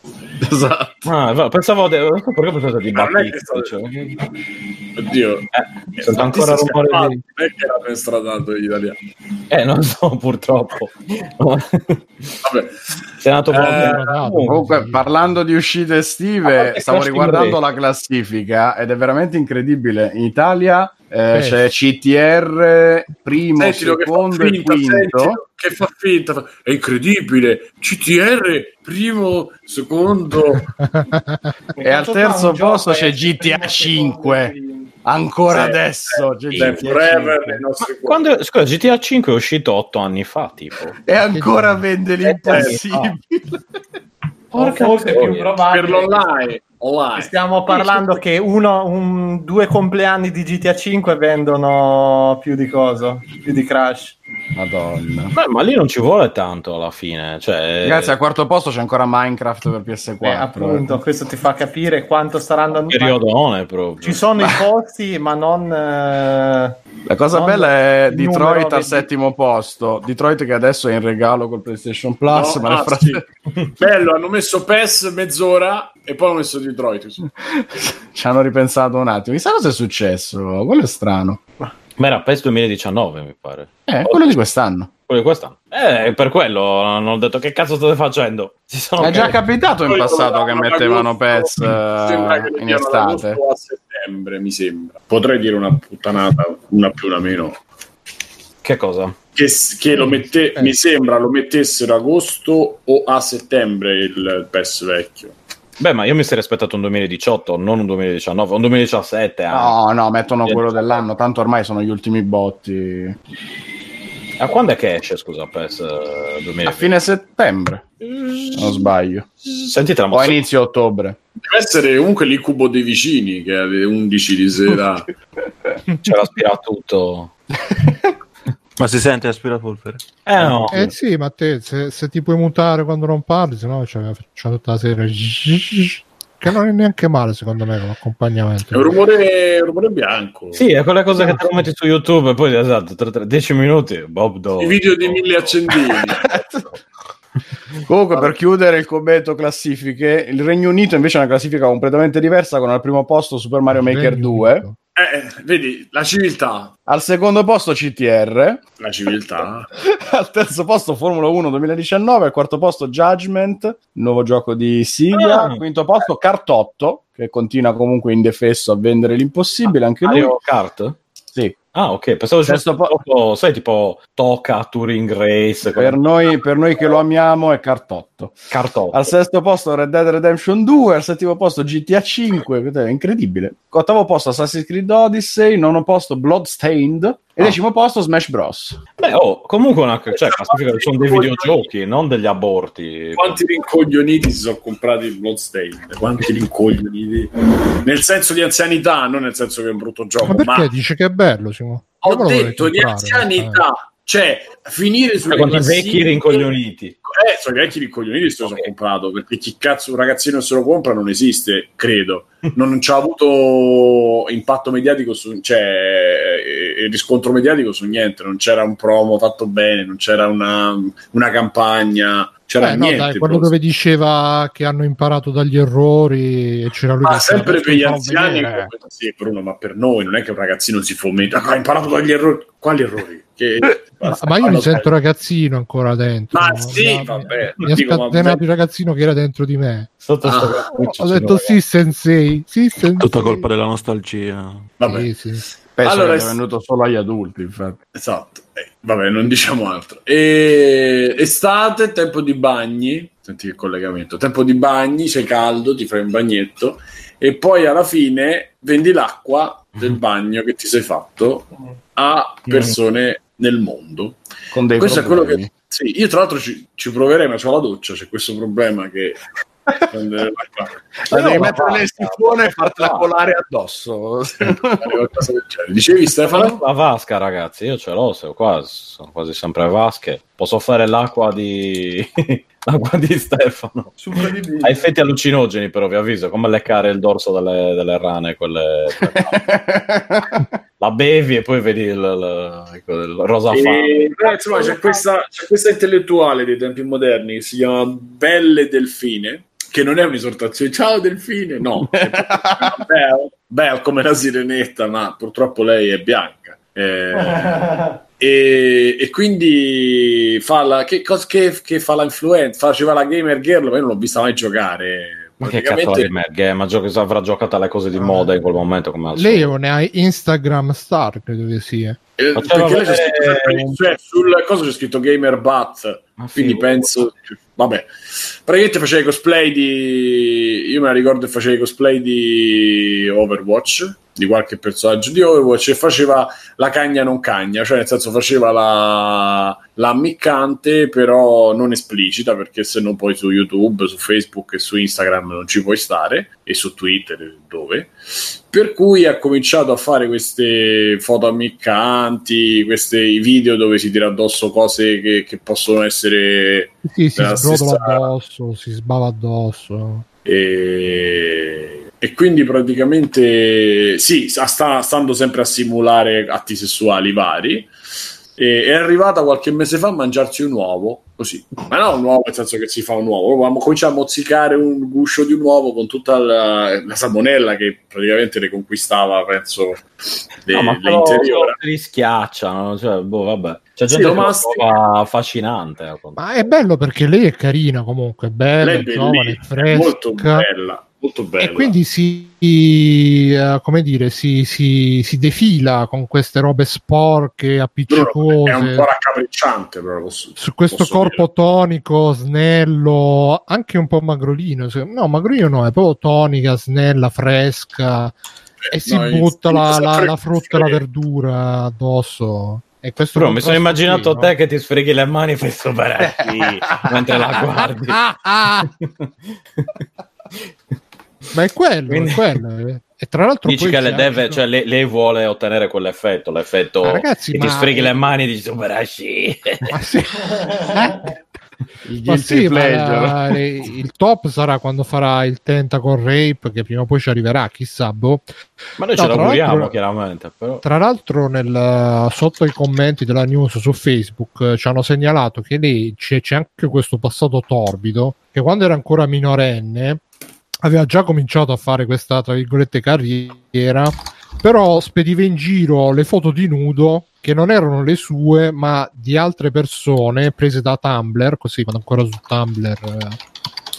[laughs] Esatto. Ah, pensavo de- non so perché di che Battista, sto- cioè. Oddio. Eh, sento ancora rumore di... Non è che l'hanno estradato gli italiani. Eh, non so, purtroppo. Vabbè. Senato Eh, Comunque, parlando di uscite estive, parte stavo riguardando la classifica ed è veramente incredibile. In Italia eh, Eh. c'è CTR primo, Sentilo che fa secondo e finta, quinto. sentilo che fa finta. È incredibile. CTR, primo, secondo. [laughs] E al terzo posto c'è GTA 5. Ancora Sì. adesso Sì, GTA forever 5. nei nostri cuori. quando, scusa, GTA 5 è uscito otto anni fa, tipo. E ancora vende Sette anni l'impossibile. Porca forse è più probabile. Per l'online. Online. Stiamo parlando che uno, un- due compleanni di GTA 5 vendono più di cosa? Più di Crash. Madonna. Beh, ma lì non ci vuole tanto alla fine. Cioè, Ragazzi, al quarto posto c'è ancora Minecraft per PS4. Eh, appunto, questo ti fa capire quanto staranno un periodone proprio. Ci sono i posti, ma non. eh, La cosa Non bella è Detroit al settimo posto. Detroit che adesso è in regalo col PlayStation Plus. No, ma ah, frattempo sì. Bello, hanno messo PES mezz'ora e poi hanno messo Detroit. Ci hanno ripensato un attimo. Chissà cosa è successo. Quello è strano. Ma era PES 2019, mi pare. Eh, quello di quest'anno. Quello di quest'anno. Eh, per quello hanno detto che cazzo state facendo? Si sono È già che- capitato in passato che mettevano PES eh, in estate. a settembre, mi sembra. Potrei dire una puttanata, una più, una meno. Che cosa? Che, che lo mette, Eh. mi sembra lo mettessero agosto o a settembre il PES vecchio. Beh, ma io mi sarei aspettato un 2018, non un 2019, un 2017 anche. No, no, mettono quello dell'anno. Tanto ormai sono gli ultimi botti. A quando è che esce, scusa, PES eh, A 2020? fine settembre, se non sbaglio. Sentite la O a mossa. inizio ottobre. Deve essere comunque l'incubo dei vicini che alle 11 di sera. [laughs] C'era aspirato tutto. [laughs] Ma si sente aspirapolvere? Eh no. Eh sì, ma te se, se ti puoi mutare quando non parli, se no c'è, c'è tutta la serie che non è neanche male secondo me come È accompagnamento. un rumore, un rumore bianco. Sì, è quella cosa che te lo metti su YouTube e poi esatto, 10 minuti, Bob Do. I video di mille accendini. [laughs] Comunque, per chiudere il commento classifiche, il Regno Unito invece è una classifica completamente diversa con al primo posto Super Mario Maker Regno 2, Unito. Eh, vedi, la civiltà. al secondo posto CTR, La civiltà. [laughs] al terzo posto Formula 1 2019, al quarto posto Judgment, nuovo gioco di Siga, Ah. al quinto posto Cartotto, che continua comunque indefesso a vendere l'impossibile, anche lui. Mario Kart? Sì. Ah, ok, pensavo fosse po- tipo, sai, tipo Toca, Touring Race, Per noi, per noi che lo amiamo è Cartotto. Cartotto. Al sesto posto Red Dead Redemption 2, al settimo posto GTA 5, è incredibile. Ottavo posto Assassin's Creed Odyssey, nono posto Bloodstained e Ah. decimo posto Smash Bros. Beh, oh, comunque una, cioè, classifica che sono dei videogiochi, non degli aborti. Quanti rincoglioniti si sono comprati il Bloodstained? Quanti rincoglioniti? Nel senso di anzianità, non nel senso che è un brutto gioco, Ma ma, perché dice che è bello, Simo? Ho detto di anzianità. Cioè finire sulle Quanti classifiche- vecchi rincoglioniti. Eh, sono i vecchi rincoglioniti se lo sono comprato, perché chi cazzo un ragazzino se lo compra non esiste, credo. Non, [laughs] non c'ha avuto impatto mediatico su, cioè eh, eh, riscontro mediatico su niente, non c'era un promo fatto bene, non c'era una, una campagna, c'era Beh, no, niente. dai, quello dove diceva che hanno imparato dagli errori e c'era lui Ma sempre per gli "Adesso anziani, farò vedere". sì, Bruno, ma per noi non è che un ragazzino si fomenta. Ah, ha imparato dagli errori. Quali errori? Che- [laughs] Ma, ma io mi sento ragazzino ancora dentro. Ma no? sì, vabbè. Mi ha scatenato il ragazzino che era dentro di me. Sotto Ah, Ho detto sì, sensei. Sì, sensei. Tutta colpa della nostalgia. Vabbè, Sì, sì. Penso Allora, che è- è venuto solo agli adulti, infatti. esatto. Eh, vabbè, non diciamo altro. E... Estate, tempo di bagni. Senti che collegamento. Tempo di bagni, c'è caldo, ti fai un bagnetto. E poi alla fine vendi l'acqua del bagno che ti sei fatto a persone nel mondo. Con dei questo è quello problemi. che sì, io tra l'altro ci, ci proverei, ma c'ho la doccia, c'è questo problema che prendere La devi mettere nel sifone e fartela colare addosso. Dicevi Stefano? La vasca, ragazzi, io ce l'ho, qua sono quasi sempre vasche. Posso fare l'acqua di [laughs] l'acqua di Stefano. Ha effetti allucinogeni, però vi avviso, come leccare il dorso delle, delle rane, quelle... [laughs] la bevi e poi vedi il, il- il rosa E, beh, insomma, c'è questa, c'è questa intellettuale dei tempi moderni che si chiama Belle Delfine, che non è un'esortazione, ciao Delfine, no, [laughs] è Belle, Belle come la sirenetta, ma purtroppo lei è bianca. Eh, e, e quindi fa la, che, cos- che, che fa la influenza, faceva la gamer girl, ma io non l'ho vista mai giocare. Ma che cazzo Praticamente- di merda, ma gio- avrà giocato alle cose di moda in quel momento come al Lei ha Instagram star, credo che sia. Eh, perché lei c'è scritto cioè, sul coso c'è scritto gamer bat Ma quindi figo. penso vabbè. Praticamente faceva i cosplay di io me la ricordo che faceva i cosplay di Overwatch di qualche personaggio di Overwatch e faceva la cagna non cagna cioè nel senso faceva la, la ammiccante però non esplicita perché se no poi su YouTube su Facebook e su Instagram non ci puoi stare e su Twitter dove per cui ha cominciato a fare queste foto ammiccanti, questi video dove si tira addosso cose che, che possono essere Sì, si stessa- addosso, si sbava addosso. e, e quindi praticamente sì, sta- stando sempre a simulare atti sessuali vari. E è arrivata qualche mese fa a mangiarsi un uovo, così, ma no un uovo nel senso che si fa un uovo, proprio comincia a mozzicare un guscio di un uovo con tutta la, la salmonella che praticamente le conquistava, penso, le, No, ma interiora. li schiacciano, cioè, boh, vabbè. C'è Sì, gente lo che mastica. affascinante. Ma è bello perché lei è carina comunque, è bella, Lei è giovane, è molto fresca. bella, molto bella. E quindi si, eh, come dire, si, si, si defila con queste robe sporche, appiccicose. è un po' raccapricciante, però posso- su questo posso corpo tonico, snello, anche un po' magrolino. No, magrolino no, è proprio tonica, snella, fresca. E si No, butta la, la- la frutta e la verdura addosso. E questo Però mi sono immaginato qui, no? te che ti sfreghi le mani e fai super [laughs] mentre la guardi. [laughs] Ah, ah! Ma è quello, Quindi- è quello. eh. [laughs] E tra l'altro Dici poi che le deve, anche- cioè lei, lei vuole ottenere quell'effetto, l'effetto Ma ragazzi, che ma- ti sfreghi le mani e dici super sì. Ma sì. [laughs] Il Ma sì, ma la- il top sarà quando farà il tentacle rape, che prima o poi ci arriverà, chissà. Boh. Ma noi No, ce tra l'auguriamo l'altro- chiaramente, però Tra l'altro, nel- sotto i commenti della news su Facebook eh, ci hanno segnalato che lei c'è, c'è anche questo passato torbido, che quando era ancora minorenne aveva già cominciato a fare questa, tra virgolette, carriera, però spediva in giro le foto di nudo che non erano le sue, ma di altre persone prese da Tumblr, così quando ancora su Tumblr eh, Ai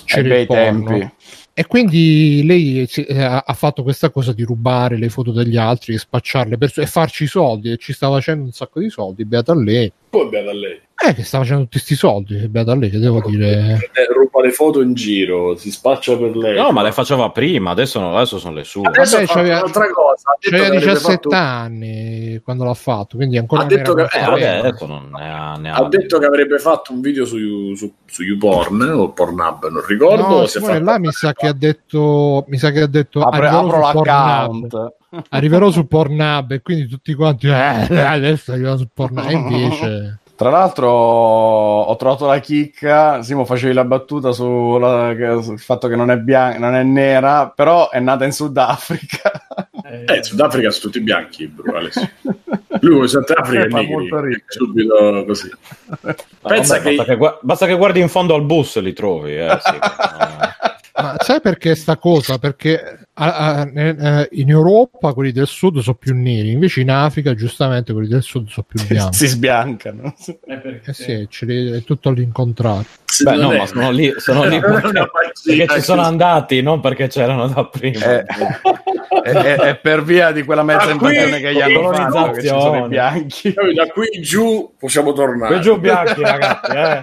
c'era bei il porno. tempi. E quindi lei eh, ha fatto questa cosa di rubare le foto degli altri e spacciarle per- e farci i soldi e ci sta facendo un sacco di soldi, beata lei. Poi beata a lei. Eh, che sta facendo tutti questi soldi, beata a lei, che devo dire. Eh, ruba le foto in giro, si spaccia per lei. No, ma le faceva prima, adesso, no, adesso sono le sue. Adesso Vabbè, c'aveva- un'altra cosa. Ha detto C'aveva che avrebbe 17 fatto- anni quando l'ha fatto, quindi ancora Ha detto che- Eh, vabbè, bene. adesso non ne ha, ne ha- Ha detto che avrebbe fatto un video su, su, su YouPorn o Pornhub, non ricordo. No, fatto- là mi sa che ha detto mi sa che ha detto Apre- apro l'account. Arriverò su Pornhub e quindi tutti quanti eh, adesso arriverò su Pornhub invece [laughs] Tra l'altro ho trovato la chicca, Simo facevi la battuta sulla- sul fatto che non è, bianca, non è nera, però è nata in Sudafrica. Eh, in Sudafrica sono tutti bianchi, bro, Alessio. Lui come Sudafrica è nigri, subito così. Pensa vabbè, che- basta, che... gua- basta che guardi in fondo al bus e li trovi. Eh, sì. [laughs] Ma sai perché sta cosa? Perché a- a- eh, in Europa quelli del sud sono più neri, invece in Africa giustamente quelli del sud sono più [laughs] bianchi. si sbiancano. Eh sì, ce li- è tutto all'incontrario. Beh, no, ma sono lì, sono lì [laughs] perché, perché ci sono andati, non perché c'erano da prima. È, [laughs] è- è- è per via di quella mezza qui- invasione che gli hanno fatto che ci sono i bianchi. Noi da qui in giù possiamo tornare. Quei giù bianchi, ragazzi, eh.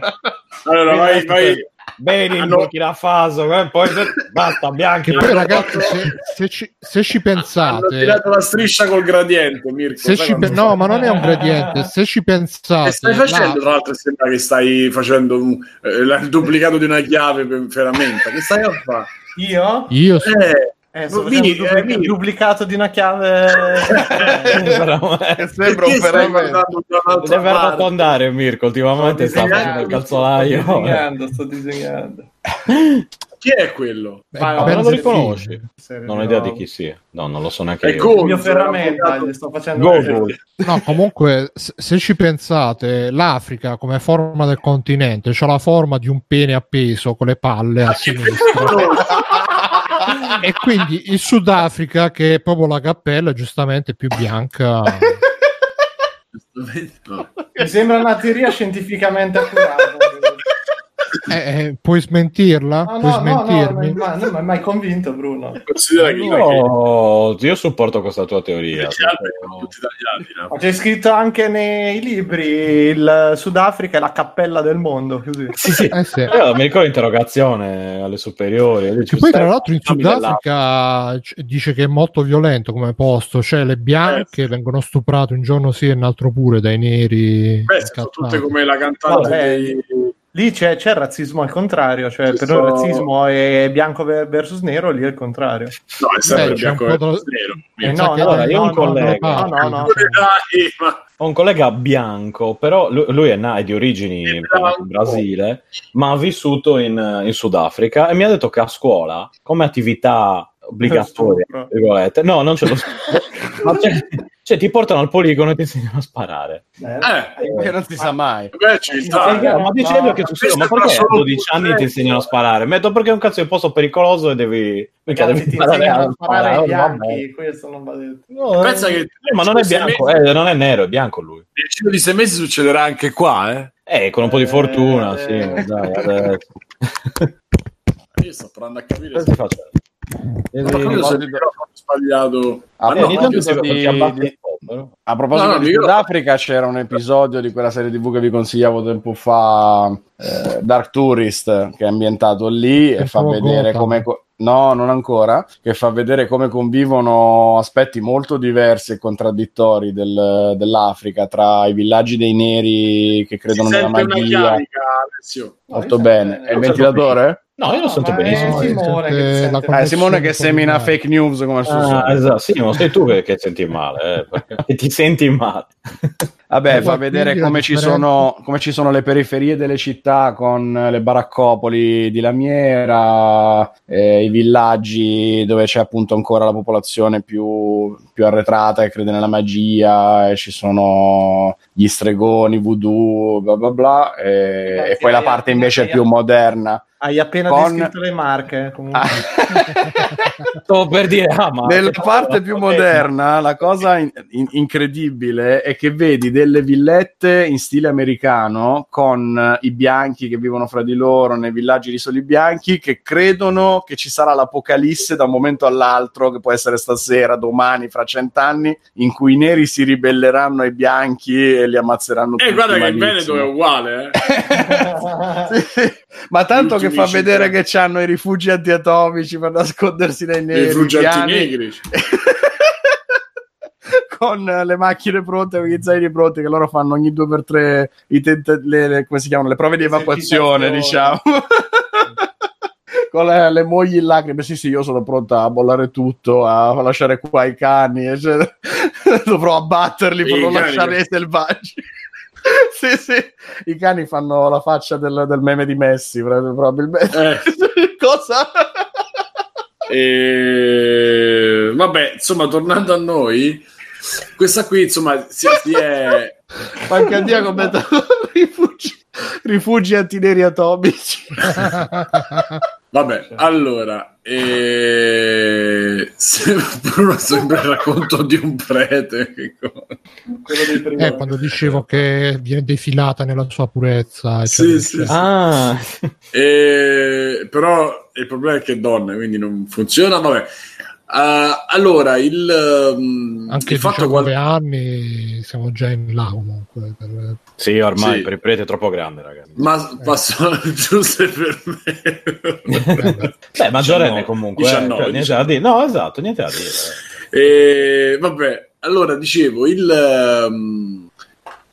Allora, vai, vai. Bene in Hanno- Burkina Faso, eh, poi [laughs] basta, bianchi. Che poi ragazzi, se, se ci, se ci Hanno pensate, tirato la striscia col gradiente, Mirko. ci no, ma non è un gradiente. Se ci pensate, Che stai facendo, la- tra l'altro, sembra che stai facendo un- eh, il duplicato di una chiave per ferramenta. Che stai a fare? Io? io Eh, Eh, sto Vini, eh, duplicato di una chiave. Veramente. Sembra un [laughs] fenomeno. Deve arrotondare Mirko, ultimamente sta facendo il Sto calzolaio. disegnando, sto disegnando. [laughs] Chi è quello? Ma vai, non lo riconosci? Non ho no. idea di chi sia. No, non lo so neanche È io. Gold, Il mio ferramenta, gli sto facendo Google. No, comunque, se, se ci pensate, l'Africa come forma del continente c'ha la forma di un pene appeso con le palle a sinistra. [laughs] e quindi il Sudafrica, che è proprio la cappella, giustamente più bianca. Mi sembra una teoria scientificamente accurata. Eh, eh, puoi smentirla? No, puoi no, no, no, smentirmi? ma- non mi hai mai convinto, Bruno. Considera che Io, io supporto questa tua teoria. No? Ma c'è scritto anche nei libri il Sudafrica è la cappella del mondo. Così. Sì, sì. Eh sì. Io mi ricordo l'interrogazione alle superiori. Che poi tra l'altro in Sudafrica dice che è molto violento come posto, cioè le bianche vengono stuprate un giorno sì e un altro pure dai neri. Queste sono tutte come la cantante Vabbè. dei... Lì c'è, c'è il razzismo al contrario, cioè Ci per noi il razzismo è bianco ver- versus nero, lì è il contrario. No, è sempre Beh, bianco tra- nero. Eh, no, no, allora, io ho un collega- No, no, no. Dai, ma... Ho un collega bianco, però lui, lui è, na- è di origini È in. Brasile, ma ha vissuto in, in Sudafrica e mi ha detto che a scuola, come attività obbligatoria, no, non c'è lo [laughs] ma c'è- cioè ti portano al poligono e ti insegnano a sparare. Eh, Eh, Che non si sa mai. beh, ci sta. Sì, ma dice lui che tu questo ma è perché a solo 12 anni ti insegnano a sparare? Detto perché è un cazzo di posto pericoloso e devi, Ragazzi, devi ti insegnano a sparare sparare, bianchi, questo non va detto. No, Pensa eh, che- eh, ma non è sei bianco, mesi- eh, non è nero, è bianco lui. Nel giro di sei mesi succederà anche qua, eh? Eh, con un po' di fortuna, Eh. sì, ma dai, adesso. [laughs] Io sto provando a capire Cosa se... faccio? Non ho il sbagliato. Ah, Eh, no, ogni tanto di- di-. A proposito No, no, di io- Sudafrica, c'era un episodio di quella serie TV che vi consigliavo tempo fa, eh, Dark Tourist, che è ambientato lì e Tempo fa vedere come. co- No, non ancora, che fa vedere come convivono aspetti molto diversi e contraddittori del- dell'Africa tra i villaggi dei neri che Si credono nella sente una magia. chiarica. Molto No, bene. È il sento ventilatore? No, io lo sento ma è benissimo. si Simone sente che sente- Eh, Simone che semina Connessione fake news come al suo Ah, esatto, sì, ma sei tu che, che senti male, eh, perché ti senti male. Vabbè, Eh, fa vedere come ci, sono, come ci sono le periferie delle città con le baraccopoli di lamiera, eh, i villaggi dove c'è appunto ancora la popolazione più, più arretrata che crede nella magia, e ci sono gli stregoni, voodoo, bla bla bla, e, Grazie, e poi la parte invece più moderna. Hai appena Con- descritto le marche. Comunque. Ah. [laughs] Stavo per dire, ah, ma... Nella parte più moderna, la cosa in- in- incredibile è che vedi delle villette in stile americano con i bianchi che vivono fra di loro nei villaggi di soli bianchi che credono che ci sarà l'apocalisse da un momento all'altro, che può essere stasera, domani, fra cent'anni, in cui i neri si ribelleranno ai bianchi e li ammazzeranno tutti. Eh, guarda che il. Veneto è uguale, eh. [laughs] Sì, sì. Ma tanto che fa vedere che hanno i rifugi antiatomici per nascondersi dai neri. I frugiati indiani. negri. [laughs] con le macchine pronte, con gli zaini pronti che loro fanno ogni due per tre i tenta- le, le- come si chiamano, le prove di evacuazione, diciamo. [laughs] con le, le mogli in lacrime. Sì, sì, io sono pronta a bollare tutto, a lasciare qua i cani. eccetera. [laughs] Dovrò abbatterli per non cani? lasciare i selvaggi. [laughs] sì, sì, i cani fanno la faccia del, del meme di Messi, pro- probabilmente. Eh. [laughs] Cosa? E... Vabbè, insomma, tornando a noi, questa qui, insomma, si, si è... Anche a Dio commenta rifugi, rifugi antineri atomici. Vabbè, allora, [laughs] eh... sembra il racconto di un prete. che. Quello. Eh, quando dicevo che viene defilata nella sua purezza. Sì, sì, eccetera. Ah, Eh, però il problema è che è donna, quindi non funziona. Vabbè. Ah, allora, il, um, Anche il fatto 19 qual- anni siamo già in là comunque. per- sì, ormai Sì. per il prete è troppo grande, ragazzi. Ma passo [laughs] giusto per me. [laughs] Beh, maggiorenne 19, comunque. 19, eh, cioè, niente da dire. No, esatto, niente da dire. E, vabbè, allora dicevo, il, ehm,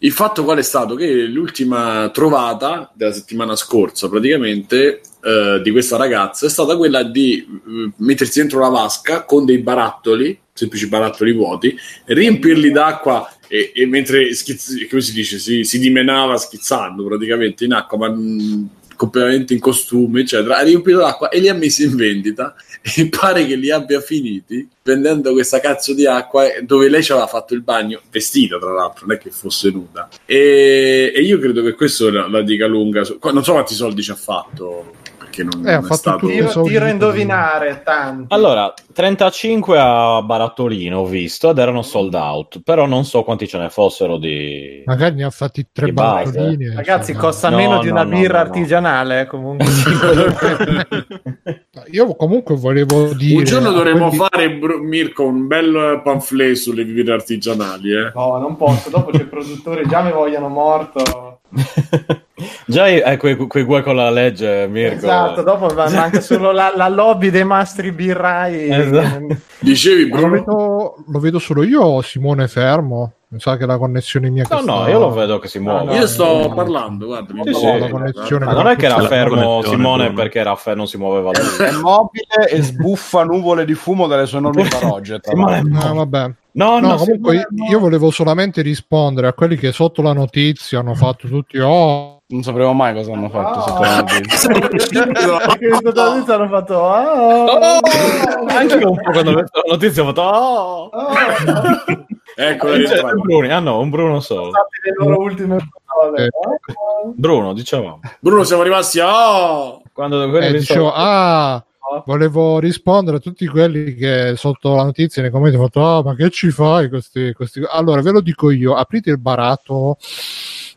il fatto qual è stato? Che l'ultima trovata della settimana scorsa, praticamente, eh, di questa ragazza è stata quella di eh, mettersi dentro la vasca con dei barattoli, semplici barattoli vuoti, riempirli d'acqua e, e mentre schizz- come si dice, si, si dimenava schizzando praticamente in acqua, ma mh, completamente in costume, eccetera, ha riempito d'acqua e li ha messi in vendita. [laughs] E pare che li abbia finiti vendendo questa cazzo di acqua dove lei ci aveva fatto il bagno vestita tra l'altro non è che fosse nuda. E, e io credo che questo la, la dica lunga non so quanti soldi ci ha fatto perché non, Eh, è fatto stato tutto. Tiro, tiro a indovinare tanti. Allora, 35 a Barattolino ho visto ed erano sold out, però non so quanti ce ne fossero di... Magari ne ha fatti tre Di barattolini. e Ragazzi, costa No, meno di no, una no, birra artigianale. eh, Comunque, [laughs] [laughs] Io comunque volevo dire. un giorno dovremmo quelli- fare Mirko un bel pamphlet sulle birre artigianali eh. no, non posso. Dopo c'è il produttore, già mi vogliono morto. [laughs] Già eh, quei, quei guai con la legge, Mirko. Esatto, dopo ma- manca solo la, la lobby dei mastri birrai. Esatto. dicevi Lo Bruno vedo, lo vedo solo io Simone fermo? Mi sa che la connessione mia No, no, sta- io lo vedo che si muove. no, io sto no. parlando guarda Sì, sì. La connessione Ma non è che era fermo Simone perché era fe- non si muoveva lui. È mobile e sbuffa nuvole di fumo dalle sue enormi parogge. Simone-. No, vabbè. No, No, no, comunque no. io volevo solamente rispondere a quelli che sotto la notizia hanno fatto tutti oh Non sapremo mai cosa hanno fatto sotto la notizia. Hanno fatto. "Ah, Anche io un po' quando ho la notizia ho fatto oh! ah". Ecco un Bruni. Ah no, un Bruno solo. le loro ultime parole. Eh. Bruno, dicevamo. Bruno siamo rimasti oh! Quando eh, dicevo sono- ah volevo rispondere a tutti quelli che sotto la notizia nei commenti hanno fatto ah ma che ci fai questi, questi... allora ve lo dico io aprite il baratto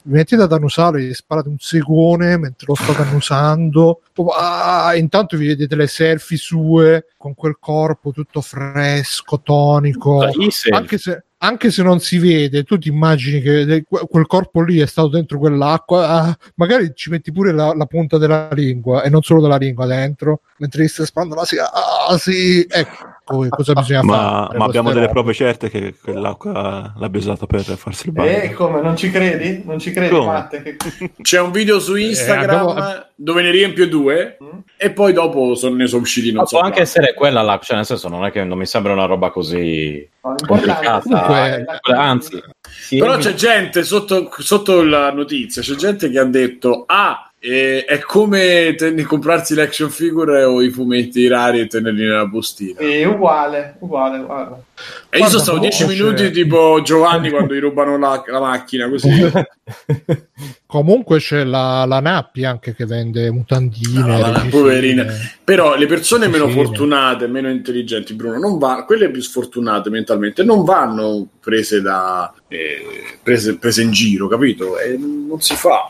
mettete ad annusare gli sparate un segone mentre lo state annusando ah, intanto vi vedete le selfie sue con quel corpo tutto fresco tonico anche se, anche se non si vede, tu ti immagini che quel corpo lì è stato dentro quell'acqua, ah, magari ci metti pure la, la punta della lingua e non solo della lingua dentro, mentre gli stai sparando la sì, ah, sì, ecco cosa bisogna Ma, fare. ma abbiamo delle prove certe che quell'acqua l'abbia usata per farsi il bagno. E come non ci credi? Non ci credi, Come? Matte? Che... [laughs] C'è un video su Instagram abbiamo- dove ne riempio due Mm? e poi dopo sono- ne sono usciti non Ma so può anche essere quella là, cioè nel senso non è che non mi sembra una roba così No, complicata. Comunque- Anzi, sì, Però c'è gente sotto, sotto la notizia, c'è gente che ha detto ah, eh, è come ten- comprarsi l'action figure o i fumetti rari e tenerli nella bustina. Sì, uguale, uguale, guarda. E io sono stato no, 10 c'è- minuti tipo Giovanni quando gli rubano la, la macchina così. [laughs] Comunque c'è la, la Nappi anche che vende mutandine, Ah, la- reggisine. poverina. Però le persone meno fortunate, meno intelligenti, Bruno, non va- quelle più sfortunate mentalmente non vanno prese da eh, prese, prese in giro, capito? E non si fa.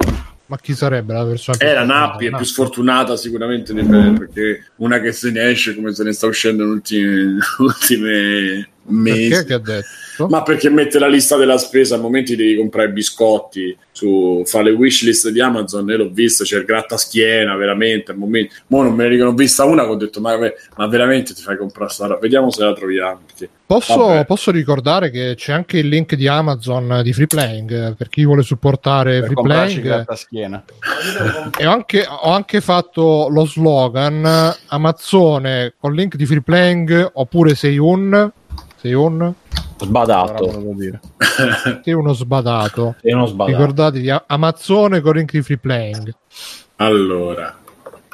Ma chi sarebbe la persona Eh, la? Nappi è più sfortunata sicuramente di me, perché una che se ne esce come se ne sta uscendo negli ultimi, ultime [laughs] mesi. Perché che ha detto? Ma perché mette la lista della spesa, al momento devi comprare biscotti, su, fa le wishlist di Amazon, e l'ho visto, c'è il grattaschiena, veramente, al momento, mo non me ne dicono, ho vista una che ho detto, ma, ma veramente ti fai comprare sta roba? Vediamo se la troviamo. perché- Posso, posso ricordare che c'è anche il link di Amazon di Free Playing per chi vuole supportare per Free Playing. grattaschiena. [laughs] E ho anche, ho anche fatto lo slogan Amazzone con link di Free Playing oppure sei un sei un Sbadato. Sei uno [laughs] sbadato. Sei uno sbadato. Ricordatevi Amazzone con link di Free Playing. Allora,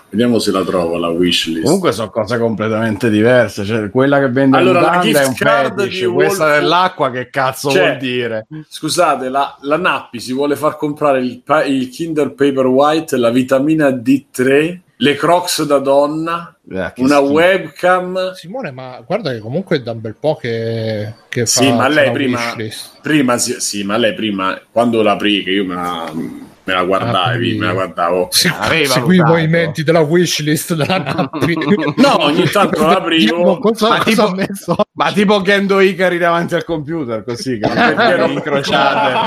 vediamo se la trovo la wishlist. Comunque sono cose completamente diverse. Cioè, quella che vende Allora, è un fetish, questa Wolf- dell'acqua che cazzo Cioè, vuol dire? Scusate, la, la Nappi si vuole far comprare il, il Kinder Paper White, la vitamina D3, le Crocs da donna, Eh, una schifo. webcam. Simone, ma guarda che comunque è da un bel po' che, che fa Sì, ma lei prima, prima sì, sì, ma lei prima, quando l'apri, che io me la, me la guardavi, Ah, me la guardavo. Avevi Segui i valutato. [laughs] movimenti della wishlist della [laughs] Nappi. No, ogni tanto l'aprivo. Cosa, Ma cosa tipo-? Ma tipo Gendo Icari davanti al computer, così che [laughs] ero- incrociate.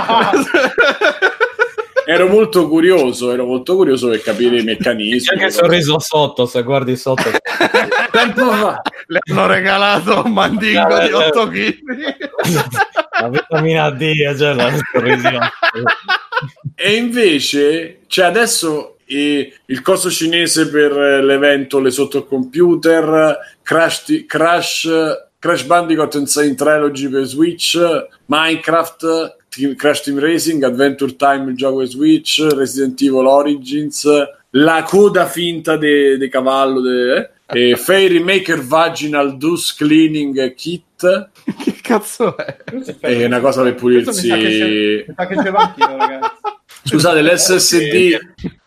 Ero molto curioso, ero molto curioso per capire i meccanismi. C'è anche il sorriso sotto, se guardi sotto. [laughs] Tempo fa. Le hanno regalato un mandingo di 8 kg. La vitamina D, cioè la sorriso. E invece, cioè adesso eh, il costo cinese per eh, l'evento Le sotto il computer, Crash, Ti- Crash, Crash Bandicoot Insane Trilogy per Switch, Minecraft, Team- Crash Team Racing, Adventure Time il gioco per Switch, Resident Evil Origins, la coda finta de, de cavallo, de, eh, e Fairy Maker Vaginal Deuce Cleaning Kit, [laughs] che cazzo è? è una cosa per Questo mi sa che pulirsi... ce- mi sa che l'ho anch'io, ragazzi. Scusate, l'SSD,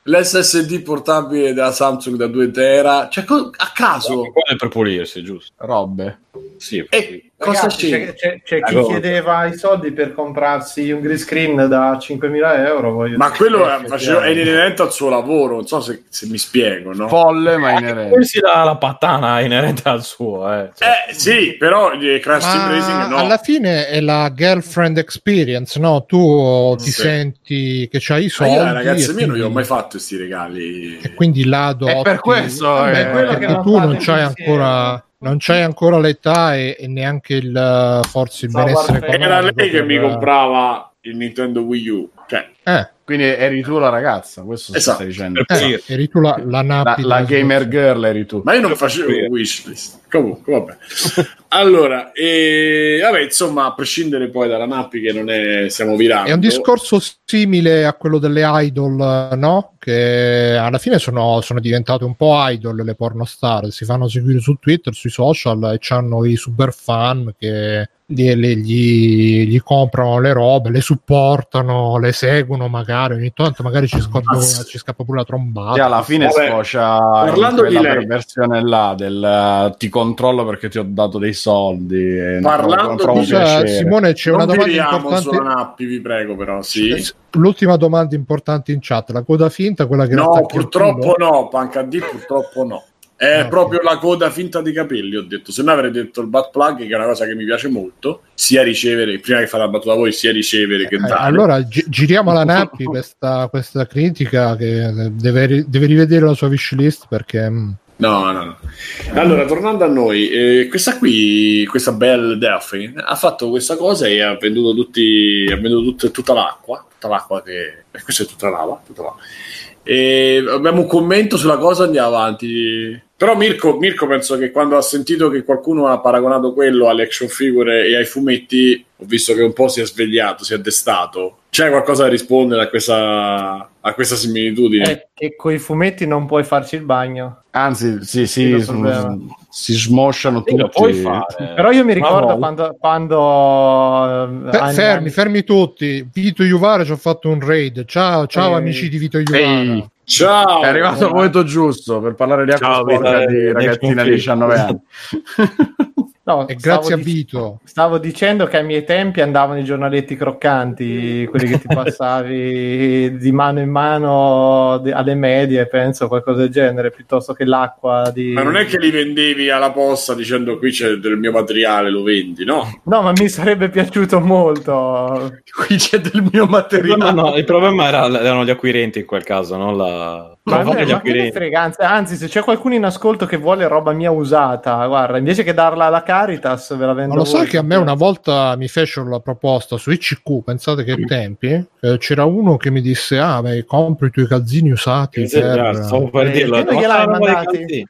l'SSD portabile della Samsung da 2 tera, cioè co- a caso. Quello è per pulirsi, giusto? Robe. Sì. E cosa Ragazzi, c'è? c'è, c'è- chi Allora. chiedeva i soldi per comprarsi un green screen da 5.000 euro. Ma dire. quello Eh, è, è inerente al suo lavoro, non so se, se mi spiego, no? Folle ma inerente. Pulirsi la, la pattana inerente al suo, eh. Cioè, Eh sì, però eh, Crash Team Racing Ma no. alla fine è la girlfriend experience, no? Tu ti Sì. senti che c'hai i Ma soldi. io, ragazzi, e mio non gli ho mai fatto questi regali. e quindi là adotti- per questo, Vabbè, eh, quello che perché non tu non c'hai insieme. ancora non c'hai ancora l'età e, e neanche il forse il Stavo benessere Era lei che per- mi comprava il Nintendo Wii U. Cioè, eh, Quindi eri tu la ragazza, questo Esatto. stai dicendo. Eh, eri tu la, la La, la gamer girl eri tu. ma io non facevo Sì. wishlist. Comunque, vabbè. [laughs] Allora, e, vabbè, insomma, a prescindere poi dalla Nappi che non è stiamo virando. È un discorso simile a quello delle idol, no? Che alla fine sono, sono diventate un po' idol le pornostar, si fanno seguire su Twitter, sui social e hanno i super fan che gli- gli comprano le robe, le supportano, le seguono magari, ogni tanto magari ci, scappa, Mazza. ci scappa pure la trombata. Che alla fine Vabbè, sfocia parlando di lei- perversione là del eh, ti controllo perché ti ho dato dei soldi e Parlando di- piacere. Simone, c'è non una domanda importante. Nappi, vi prego, però, sì. L'ultima domanda importante in chat, la coda finta, quella che No, purtroppo no, Panca D purtroppo no. È Ah, ok. proprio la coda finta di capelli, ho detto. Se no avrei detto il butt plug, che è una cosa che mi piace molto, sia ricevere, prima che fare la battuta voi, sia ricevere che Eh, dare. allora gi- giriamo alla Nappi [laughs] questa, questa critica che deve, ri- deve rivedere la sua wish list perché mm, No, no, no. Allora, tornando a noi, eh, questa qui, questa Belle Delphi, ha fatto questa cosa e ha venduto, tutti, ha venduto tut- tutta l'acqua, tutta l'acqua che... eh, questa è tutta lava, tutta lava. E abbiamo un commento sulla cosa, andiamo avanti. Però Mirko, Mirko penso che quando ha sentito che qualcuno ha paragonato quello alle action figure e ai fumetti, ho visto che un po' si è svegliato, si è destato. C'è qualcosa da rispondere a questa, a questa similitudine? È che con i fumetti non puoi farci il bagno. Anzi, sì, Sì, si smosciano Sì, tutti. puoi fare. Però io mi ricordo no. quando, quando Fe- anni- fermi, anni- fermi tutti. Vito Juvara ci ha fatto un raid. Ciao, ciao Ehi. amici di Vito Juvara. Ehi. Ciao! È arrivato il momento giusto per parlare di acqua Ciao, sporca di ragazzina di nel 19 anni. [laughs] No, E grazie a dic- Vito. Stavo dicendo che ai miei tempi andavano i giornaletti croccanti, quelli che ti [laughs] passavi di mano in mano alle medie, penso, qualcosa del genere, piuttosto che l'acqua di... Ma non è che li vendevi alla posta dicendo qui c'è del mio materiale, lo vendi, no? No, ma mi sarebbe piaciuto molto. [laughs] Qui c'è del mio Il problema, materiale. no, il problema era- erano gli acquirenti in quel caso, non la... Ma, non ma gli che ne acquirenti. frega, anzi, se c'è qualcuno in ascolto che vuole roba mia usata, guarda, invece che darla alla Caritas, ve la vendo Ma lo sai che a me una volta mi fecero la proposta su ICQ, pensate che tempi, eh, c'era uno che mi disse, ah, beh, compri i tuoi calzini usati Sì, per... stavo per Eh, dirlo. non ma gliel'hai mandati?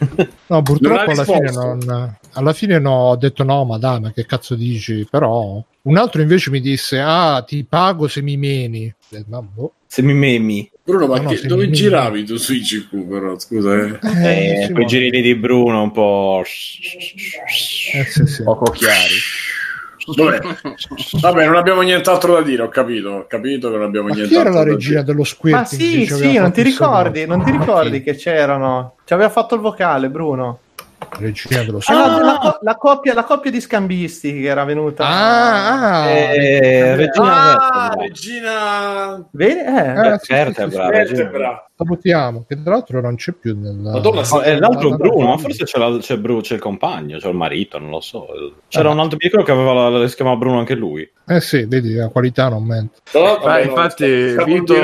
[laughs] No, purtroppo alla fine, non, alla fine no, ho detto no, ma dai, ma che cazzo dici? Però un altro invece mi disse, ah, ti pago se mi meni. Eh, ma boh. Se mi memi. Bruno, ma No, che- dove mi- giravi tu su ICQ però, scusa, eh? Eh, sì, quei ma- girini di Bruno un po'... eh, sì, sì. Poco chiari. Dov'è? Vabbè, non abbiamo nient'altro da dire, ho capito, ho capito che non abbiamo Ma chi nient'altro era la dire. dello Ma squirting? sì, ci aveva sì, non ti ricordi, non ti Ma ricordi chi? che c'erano? Ci aveva fatto il vocale, Bruno. Regina dello Ah, la, la la coppia, la coppia di scambisti che era venuta. Ah, ah, Eh, Regina Ah, regina Vedi? Eh. eh, sì, sì, Vertebra, sì, sì. Vertebra. Salutiamo, che tra l'altro non c'è più nel... Madonna, Oh, è l'altro nella- Bruno, ma forse c'è, la- c'è Bru- c'è il compagno, c'è il marito, non lo so. C'era Ah. un altro ricordo che aveva la, si chiamava Bruno anche lui. Eh sì, vedi, la qualità non mente. Vabbè, no, infatti, siamo in Vito-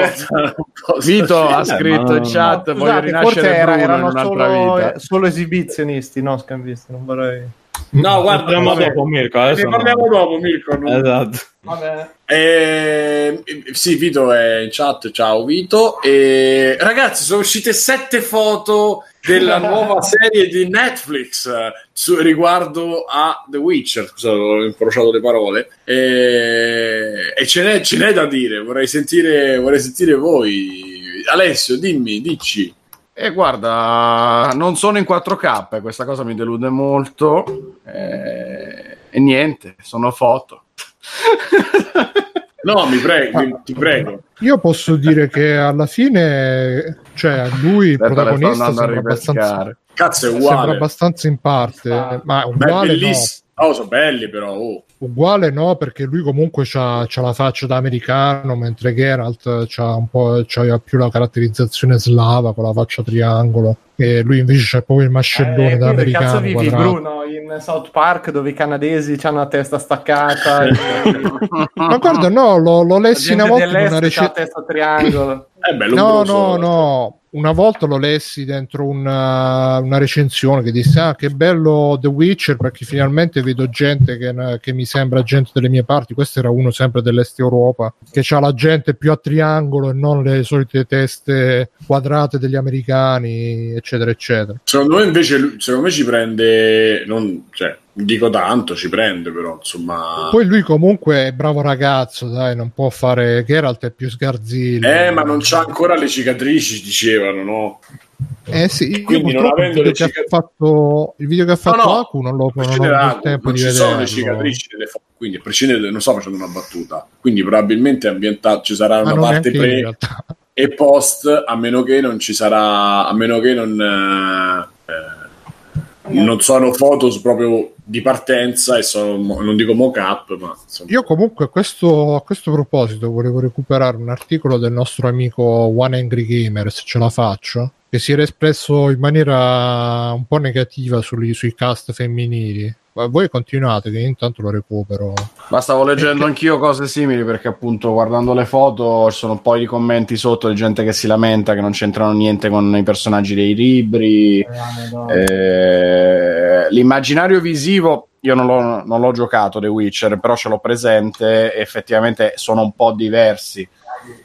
Vito ha Eh, scritto in chat: Voglio Scusate, rinascere forse era- Bruno in erano un'altra solo, vita. solo esibizionisti, no scambisti, non vorrei... No, guarda, parliamo dopo, Mirko. ne Adesso parliamo no. dopo, Mirko. non- Esatto. Vabbè. Eh, sì, Vito è in chat. Ciao, Vito. E, ragazzi, sono uscite sette foto della nuova serie di Netflix eh, su- riguardo a The Witcher. Scusa, ho incrociato le parole. E, e ce, n'è, ce n'è da dire. Vorrei sentire, vorrei sentire voi. Alessio, dimmi, dici. E guarda, non sono in 4K, questa cosa mi delude molto. Eh, e niente, sono foto. [laughs] No, mi prego, ti prego. Io posso dire che alla fine, cioè, lui, il protagonista, sembra abbastanza. Cazzo, è sembra uguale. abbastanza in parte, Ah. ma Beh, uguale no. bellissimo. Oh, sono belli però. oh. Uguale no, perché lui comunque c'ha, c'ha la faccia da americano, mentre Geralt c'ha un po' c'ha più la caratterizzazione slava con la faccia triangolo. E lui invece c'ha proprio il mascellone Eh, da quindi cazzo americano. vivi, quadrato. Bruno, in South Park dove i canadesi hanno la testa staccata, e Ma guarda, no, l'ho, l'ho lessi una volta in una recensione. testa triangolo. È bello. No, no, no. Una volta lo lessi dentro una, una recensione che disse: Ah, che bello The Witcher perché finalmente vedo gente che, che mi sembra gente delle mie parti. Questo era uno sempre dell'est Europa che ha la gente più a triangolo e non le solite teste quadrate degli americani, eccetera, eccetera. Secondo me invece secondo me ci prende non cioè dico tanto ci prende però insomma Poi lui comunque è bravo ragazzo, dai, non può fare. Geralt è più sgarzillo. eh ma non c'ha ancora le cicatrici dicevano no Eh sì, Quindi non avendo il le video, che cicat- ha fatto, il video che ha fatto no, Aku non, lo, a non ho tempo non ci vederlo. sono le cicatrici delle foto quindi a prescindere non sto facendo una battuta quindi probabilmente ambientato ci sarà Ma una non parte pre e post a meno che non ci sarà a meno che non eh, eh, non sono foto proprio di partenza e sono non dico mock-up ma insomma. Io comunque a questo, a questo proposito volevo recuperare un articolo del nostro amico One Angry Gamer, se ce la faccio, che si era espresso in maniera un po' negativa sugli- sui cast femminili. Ma voi continuate, che io intanto lo recupero. Ma stavo leggendo anch'io cose simili perché appunto guardando le foto ci sono un po' di commenti sotto di gente che si lamenta che non c'entrano niente con i personaggi dei libri. Eh, l'immaginario visivo io non l'ho, non l'ho giocato The Witcher, però ce l'ho presente e effettivamente sono un po' diversi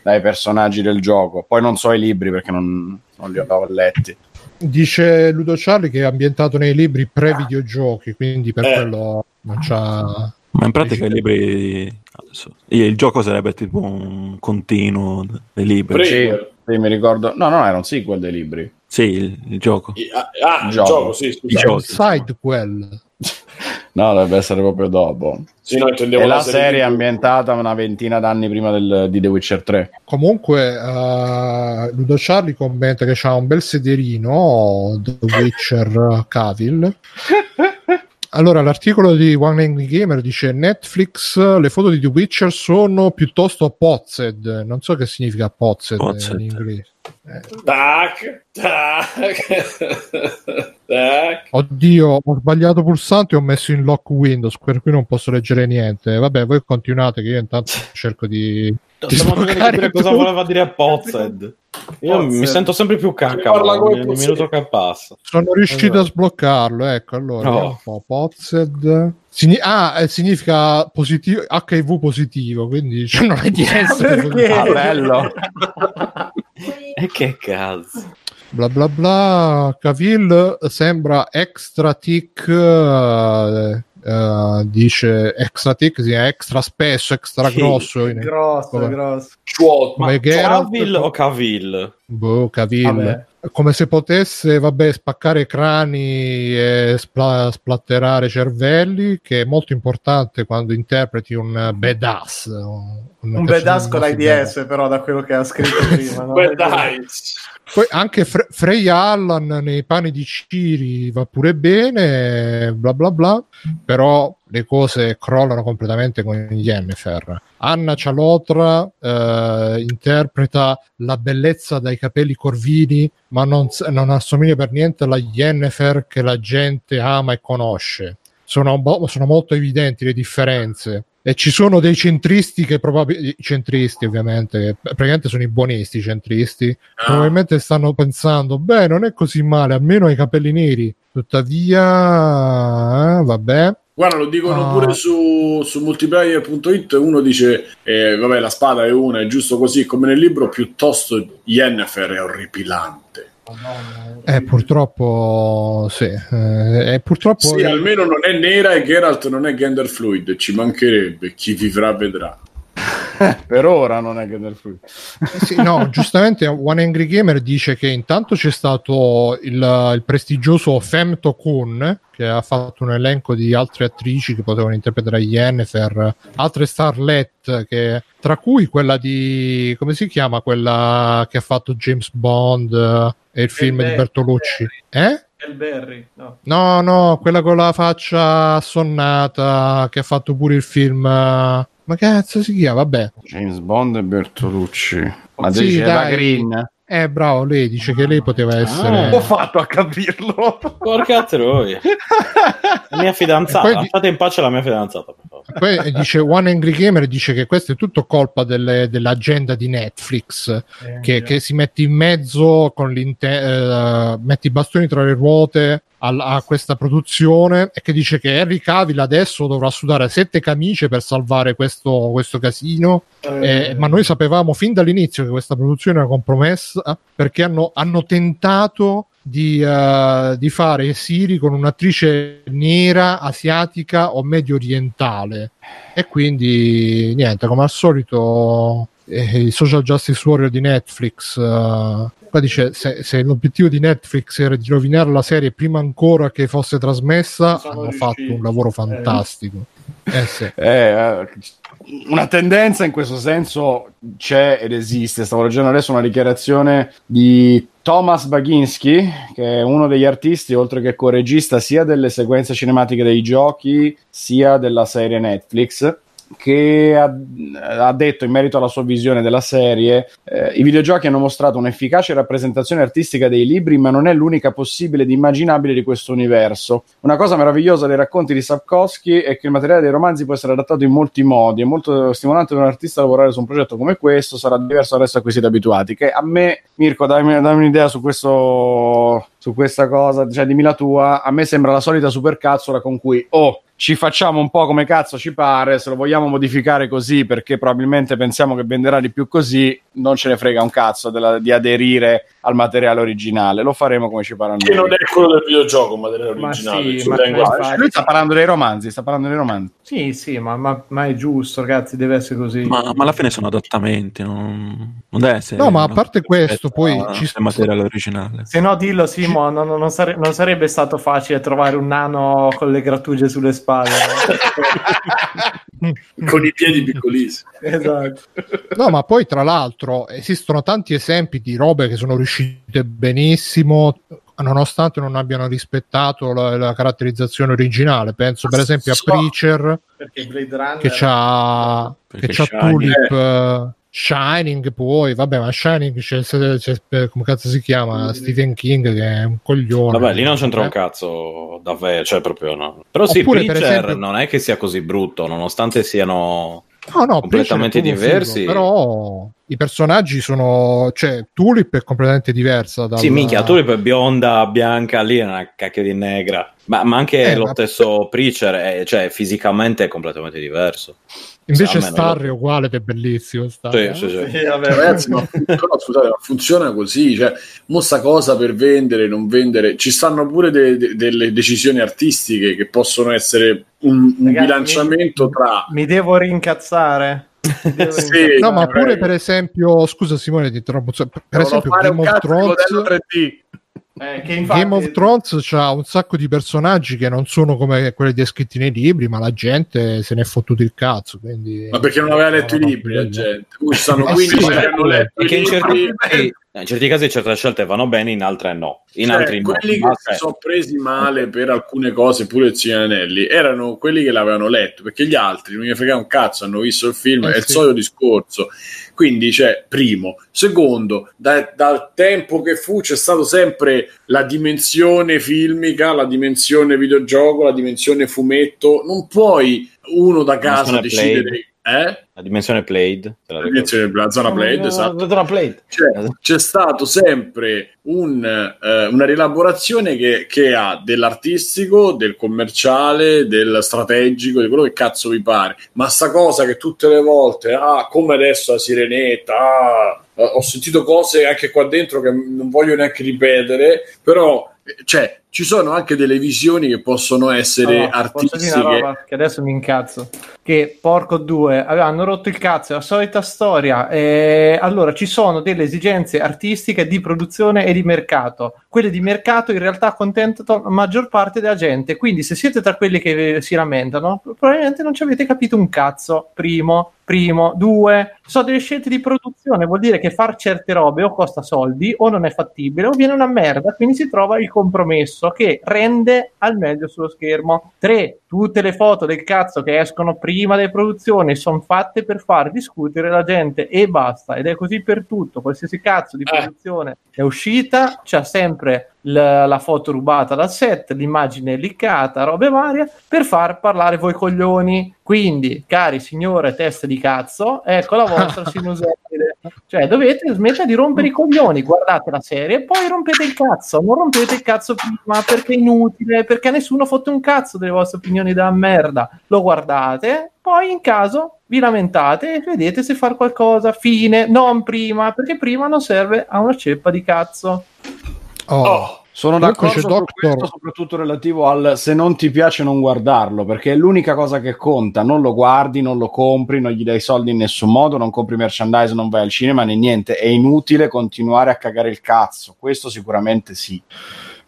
dai personaggi del gioco. Poi non so i libri perché non, non li ho letti. Dice Ludo Charlie che è ambientato nei libri pre-videogiochi, quindi per Eh. quello non c'ha... Ma in pratica i libri. adesso, il gioco sarebbe tipo un continuo dei libri. Sì, sì, mi ricordo. No, no, era un sequel dei libri. Sì, il, il gioco. ah, il Gioco. gioco sì I giochi. Side quel. No, dovrebbe essere proprio dopo. Sì, no, E la serie serie è ambientata una ventina d'anni prima del- di The Witcher 3. Comunque, uh, Ludo Charlie commenta che c'ha un bel sederino The Witcher Cavill [laughs] Allora, l'articolo di One Angry Gamer dice Netflix, le foto di The Witcher sono piuttosto pozzed. Non so che significa pozzed, Pozzed. in inglese. Tac, tac, [laughs] tac. Oddio, ho sbagliato pulsante e ho messo in lock Windows, per cui non posso leggere niente. Vabbè, voi continuate che io intanto [laughs] cerco di... Stiamo sbloccare capire cosa tutto. voleva dire Pozzed. Io Pozzed. mi sento sempre più cacca Pozzed. minuto che passa. Sono riuscito Esatto. a sbloccarlo, ecco, allora, No. Pozzed. Signi- ah, eh, significa positivo, HIV positivo, quindi [laughs] cioè, non è di essere? Ah, bello. [laughs] E che cazzo. bla bla bla. Cavill sembra extra tick. eh, eh, dice extra tick, sì, è extra spesso, extra Sì, grosso. in- grosso, Vabbè. grosso. Ciuotto. come Geralt. Cavill o Cavill? Boh, Cavill. Vabbè. Come se potesse, vabbè, spaccare crani e spla- splatterare cervelli, che è molto importante quando interpreti un badass. Un, Un badass con l'AIDS, però, da quello che ha scritto [laughs] prima. no? Beh, dai. Poi anche Fre- Frey Allan nei panni di Ciri va pure bene, bla bla bla, però le cose crollano completamente con Yennefer. Anna Cialotra eh, interpreta la bellezza dai capelli corvini, ma non, non assomiglia per niente alla Yennefer che la gente ama e conosce. Sono, bo- sono molto evidenti le differenze. E ci sono dei centristi che probabilmente, centristi ovviamente, praticamente sono i buonisti centristi, Ah. probabilmente stanno pensando, beh, non è così male, almeno i capelli neri. Tuttavia, eh, vabbè. Guarda, lo dicono Ah. pure su, su multiplayer.it. Uno dice: eh, Vabbè, la spada è una, è giusto così come nel libro. Piuttosto, Yennefer è orripilante. Eh, purtroppo, sì. Eh, purtroppo Sì, almeno non è nera e Geralt non è gender fluid. Ci mancherebbe. Chi vivrà vedrà. [laughs] per ora non è che del frutto. Eh sì, no, [laughs] giustamente One Angry Gamer dice che intanto c'è stato il, il prestigioso Femto Kun che ha fatto un elenco di altre attrici che potevano interpretare Yennefer, altre starlet che, tra cui quella di come si chiama quella che ha fatto James Bond e il film di Berry. Bertolucci. Eh? Elberry, no. No, no, quella con la faccia assonnata che ha fatto pure il film. Ma cazzo si chiama? Vabbè. James Bond e Bertolucci. Ma Sì, dice dai. la Green. Eh, bravo, lei dice che lei poteva essere. Ho fatto a capirlo. Porca troia. La mia fidanzata. poi di- Lasciate in pace la mia fidanzata. Poi dice One Angry Gamer dice che questo è tutto colpa delle- dell'agenda di Netflix Eh, che, che si mette in mezzo con l'inte- eh, mette i bastoni tra le ruote a questa produzione e che dice che Henry Cavill adesso dovrà sudare sette camicie per salvare questo, questo casino Eh, ma noi sapevamo fin dall'inizio che questa produzione era compromessa perché hanno, hanno tentato di, eh, di fare Siri con un'attrice nera, asiatica o medio orientale. E quindi niente, come al solito, eh, il social justice warrior di Netflix. eh, qua dice: se, se l'obiettivo di Netflix era di rovinare la serie prima ancora che fosse trasmessa, Sono hanno riusciti. fatto un lavoro fantastico. Eh sì. [laughs] Eh, eh, una tendenza in questo senso c'è ed esiste. Stavo leggendo adesso una dichiarazione di Thomas Baginski, che è uno degli artisti, oltre che co-regista sia delle sequenze cinematiche dei giochi, sia della serie Netflix che ha, ha detto in merito alla sua visione della serie eh, i videogiochi hanno mostrato un'efficace rappresentazione artistica dei libri ma non è l'unica possibile ed immaginabile di questo universo. Una cosa meravigliosa dei racconti di Sapkowski è che il materiale dei romanzi può essere adattato in molti modi. È molto stimolante per un artista lavorare su un progetto come questo sarà diverso dal resto a cui siete abituati che a me Mirko dammi, dammi un'idea su questo su questa cosa cioè dimmi la tua. A me sembra la solita supercazzola con cui oh ci facciamo un po' come cazzo ci pare, se lo vogliamo modificare così perché probabilmente pensiamo che venderà di più così, non ce ne frega un cazzo della- di aderire al materiale originale, lo faremo come ci pare a Che non è quello del videogioco, ma materiale Ma originale. sì, ma- Lui sta parlando dei romanzi, sta parlando dei romanzi. Sì, sì, ma, ma- ma è giusto, ragazzi, deve essere così. Ma, ma alla fine sono adattamenti, non, non deve essere. No, ma a parte questo, poi a- ci- al materiale originale. Se no, dillo, Simo, non, non- non sare- non sarebbe stato facile trovare un nano con le grattugie sulle spalle. No? [laughs] con i piedi piccolissimi. esatto. No, ma poi tra l'altro esistono tanti esempi di robe che sono riuscite benissimo, nonostante non abbiano rispettato la, la caratterizzazione originale. Penso per esempio a Preacher Perché Blade Runner che c'ha, Tulip. eh, Shining poi, vabbè, ma Shining c'è, c'è- c'è- come cazzo si chiama? Stephen King che è un coglione. Vabbè, lì non c'entra un Eh, cazzo davvero, cioè proprio no. Però sì, Oppure, per Preacher esempio- non è che sia così brutto, nonostante siano... No, no, completamente diversi. figo, però i personaggi sono. Cioè, Tulip è completamente diversa. Dal... Sì, minchia, tu è bionda, bianca, lì è una cacchio di negra. Ma, ma anche Eh, lo ma- stesso Preacher, è, cioè fisicamente è completamente diverso. Invece Almeno Starry è uguale ed è bellissimo. Starry, Sì, eh. sì, sì. Sì, vabbè. Ragazzi, ma, [laughs] però, scusate, ma funziona così, cioè, mo sta cosa per vendere, non vendere, ci stanno pure de- de- delle decisioni artistiche che possono essere un, un Ragazzi, bilanciamento mi- tra... Mi devo rincazzare. Mi devo [laughs] Sì, rincazzare. No, ma pure per esempio, scusa Simone, ti interrompo. Per Devono esempio, Game of, Thrones, modello 3D. Eh, che infatti- Game of Thrones c'ha un sacco di personaggi che non sono come quelli descritti nei libri, ma la gente se ne è fottuto il cazzo. Quindi... Ma perché non aveva letto i No, no, libri la quello. gente? Stanno [laughs] Eh 15 sì, che hanno letto i Perché in certi, libri. [laughs] in certi casi certe scelte vanno bene, in altre no. In Cioè, altri no. quelli Ma che cioè, si sono presi male per alcune cose, pure il Signore Anelli, erano quelli che l'avevano letto, perché gli altri non gli frega un cazzo, hanno visto il film, Eh è il sì. solito discorso. Quindi, cioè, primo. Secondo, da- dal tempo che fu c'è stato sempre la dimensione filmica, la dimensione videogioco, la dimensione fumetto. Non puoi uno da casa decidere... Eh? la dimensione played. la dimensione la zona Blade, esatto. La zona played. Cioè, c'è stato sempre un, eh, una rielaborazione che, che ha dell'artistico, del commerciale, del strategico, di quello che cazzo vi pare. Ma sta cosa che tutte le volte, ah, come adesso la sirenetta, ah, ho sentito cose anche qua dentro che non voglio neanche ripetere, però cioè, ci sono anche delle visioni che possono essere Allora, dire una artistiche. roba che adesso mi incazzo. Che porco due avevano rotto il cazzo, è la solita storia. E allora ci sono delle esigenze artistiche di produzione e di mercato. Quelle di mercato in realtà accontentano la maggior parte della gente. Quindi, se siete tra quelli che si lamentano, probabilmente non ci avete capito un cazzo. Primo, primo, due. Sono delle scelte di produzione, vuol dire che far certe robe o costa soldi o non è fattibile o viene una merda, quindi si trova il compromesso che rende al meglio sullo schermo. Tre, tutte le foto del cazzo che escono prima delle produzioni sono fatte per far discutere la gente e basta, ed è così per tutto, qualsiasi cazzo di Eh. produzione è uscita, c'è sempre la, la foto rubata dal set, l'immagine liccata, robe varie, per far parlare voi coglioni. Quindi, cari signore teste di cazzo, ecco la vostra [laughs] sinusite. Cioè, dovete smettere di rompere i coglioni, guardate la serie e poi rompete il cazzo. Non rompete il cazzo prima perché è inutile, perché nessuno fotte un cazzo delle vostre opinioni da merda. Lo guardate, poi in caso vi lamentate e vedete se far qualcosa. Fine, non prima, perché prima non serve a una ceppa di cazzo. Oh. Sono Comunque d'accordo su Doctor. questo, soprattutto relativo al se non ti piace non guardarlo, perché è l'unica cosa che conta, non lo guardi, non lo compri, non gli dai soldi in nessun modo, non compri merchandise, non vai al cinema né niente, è inutile continuare a cagare il cazzo, questo sicuramente sì.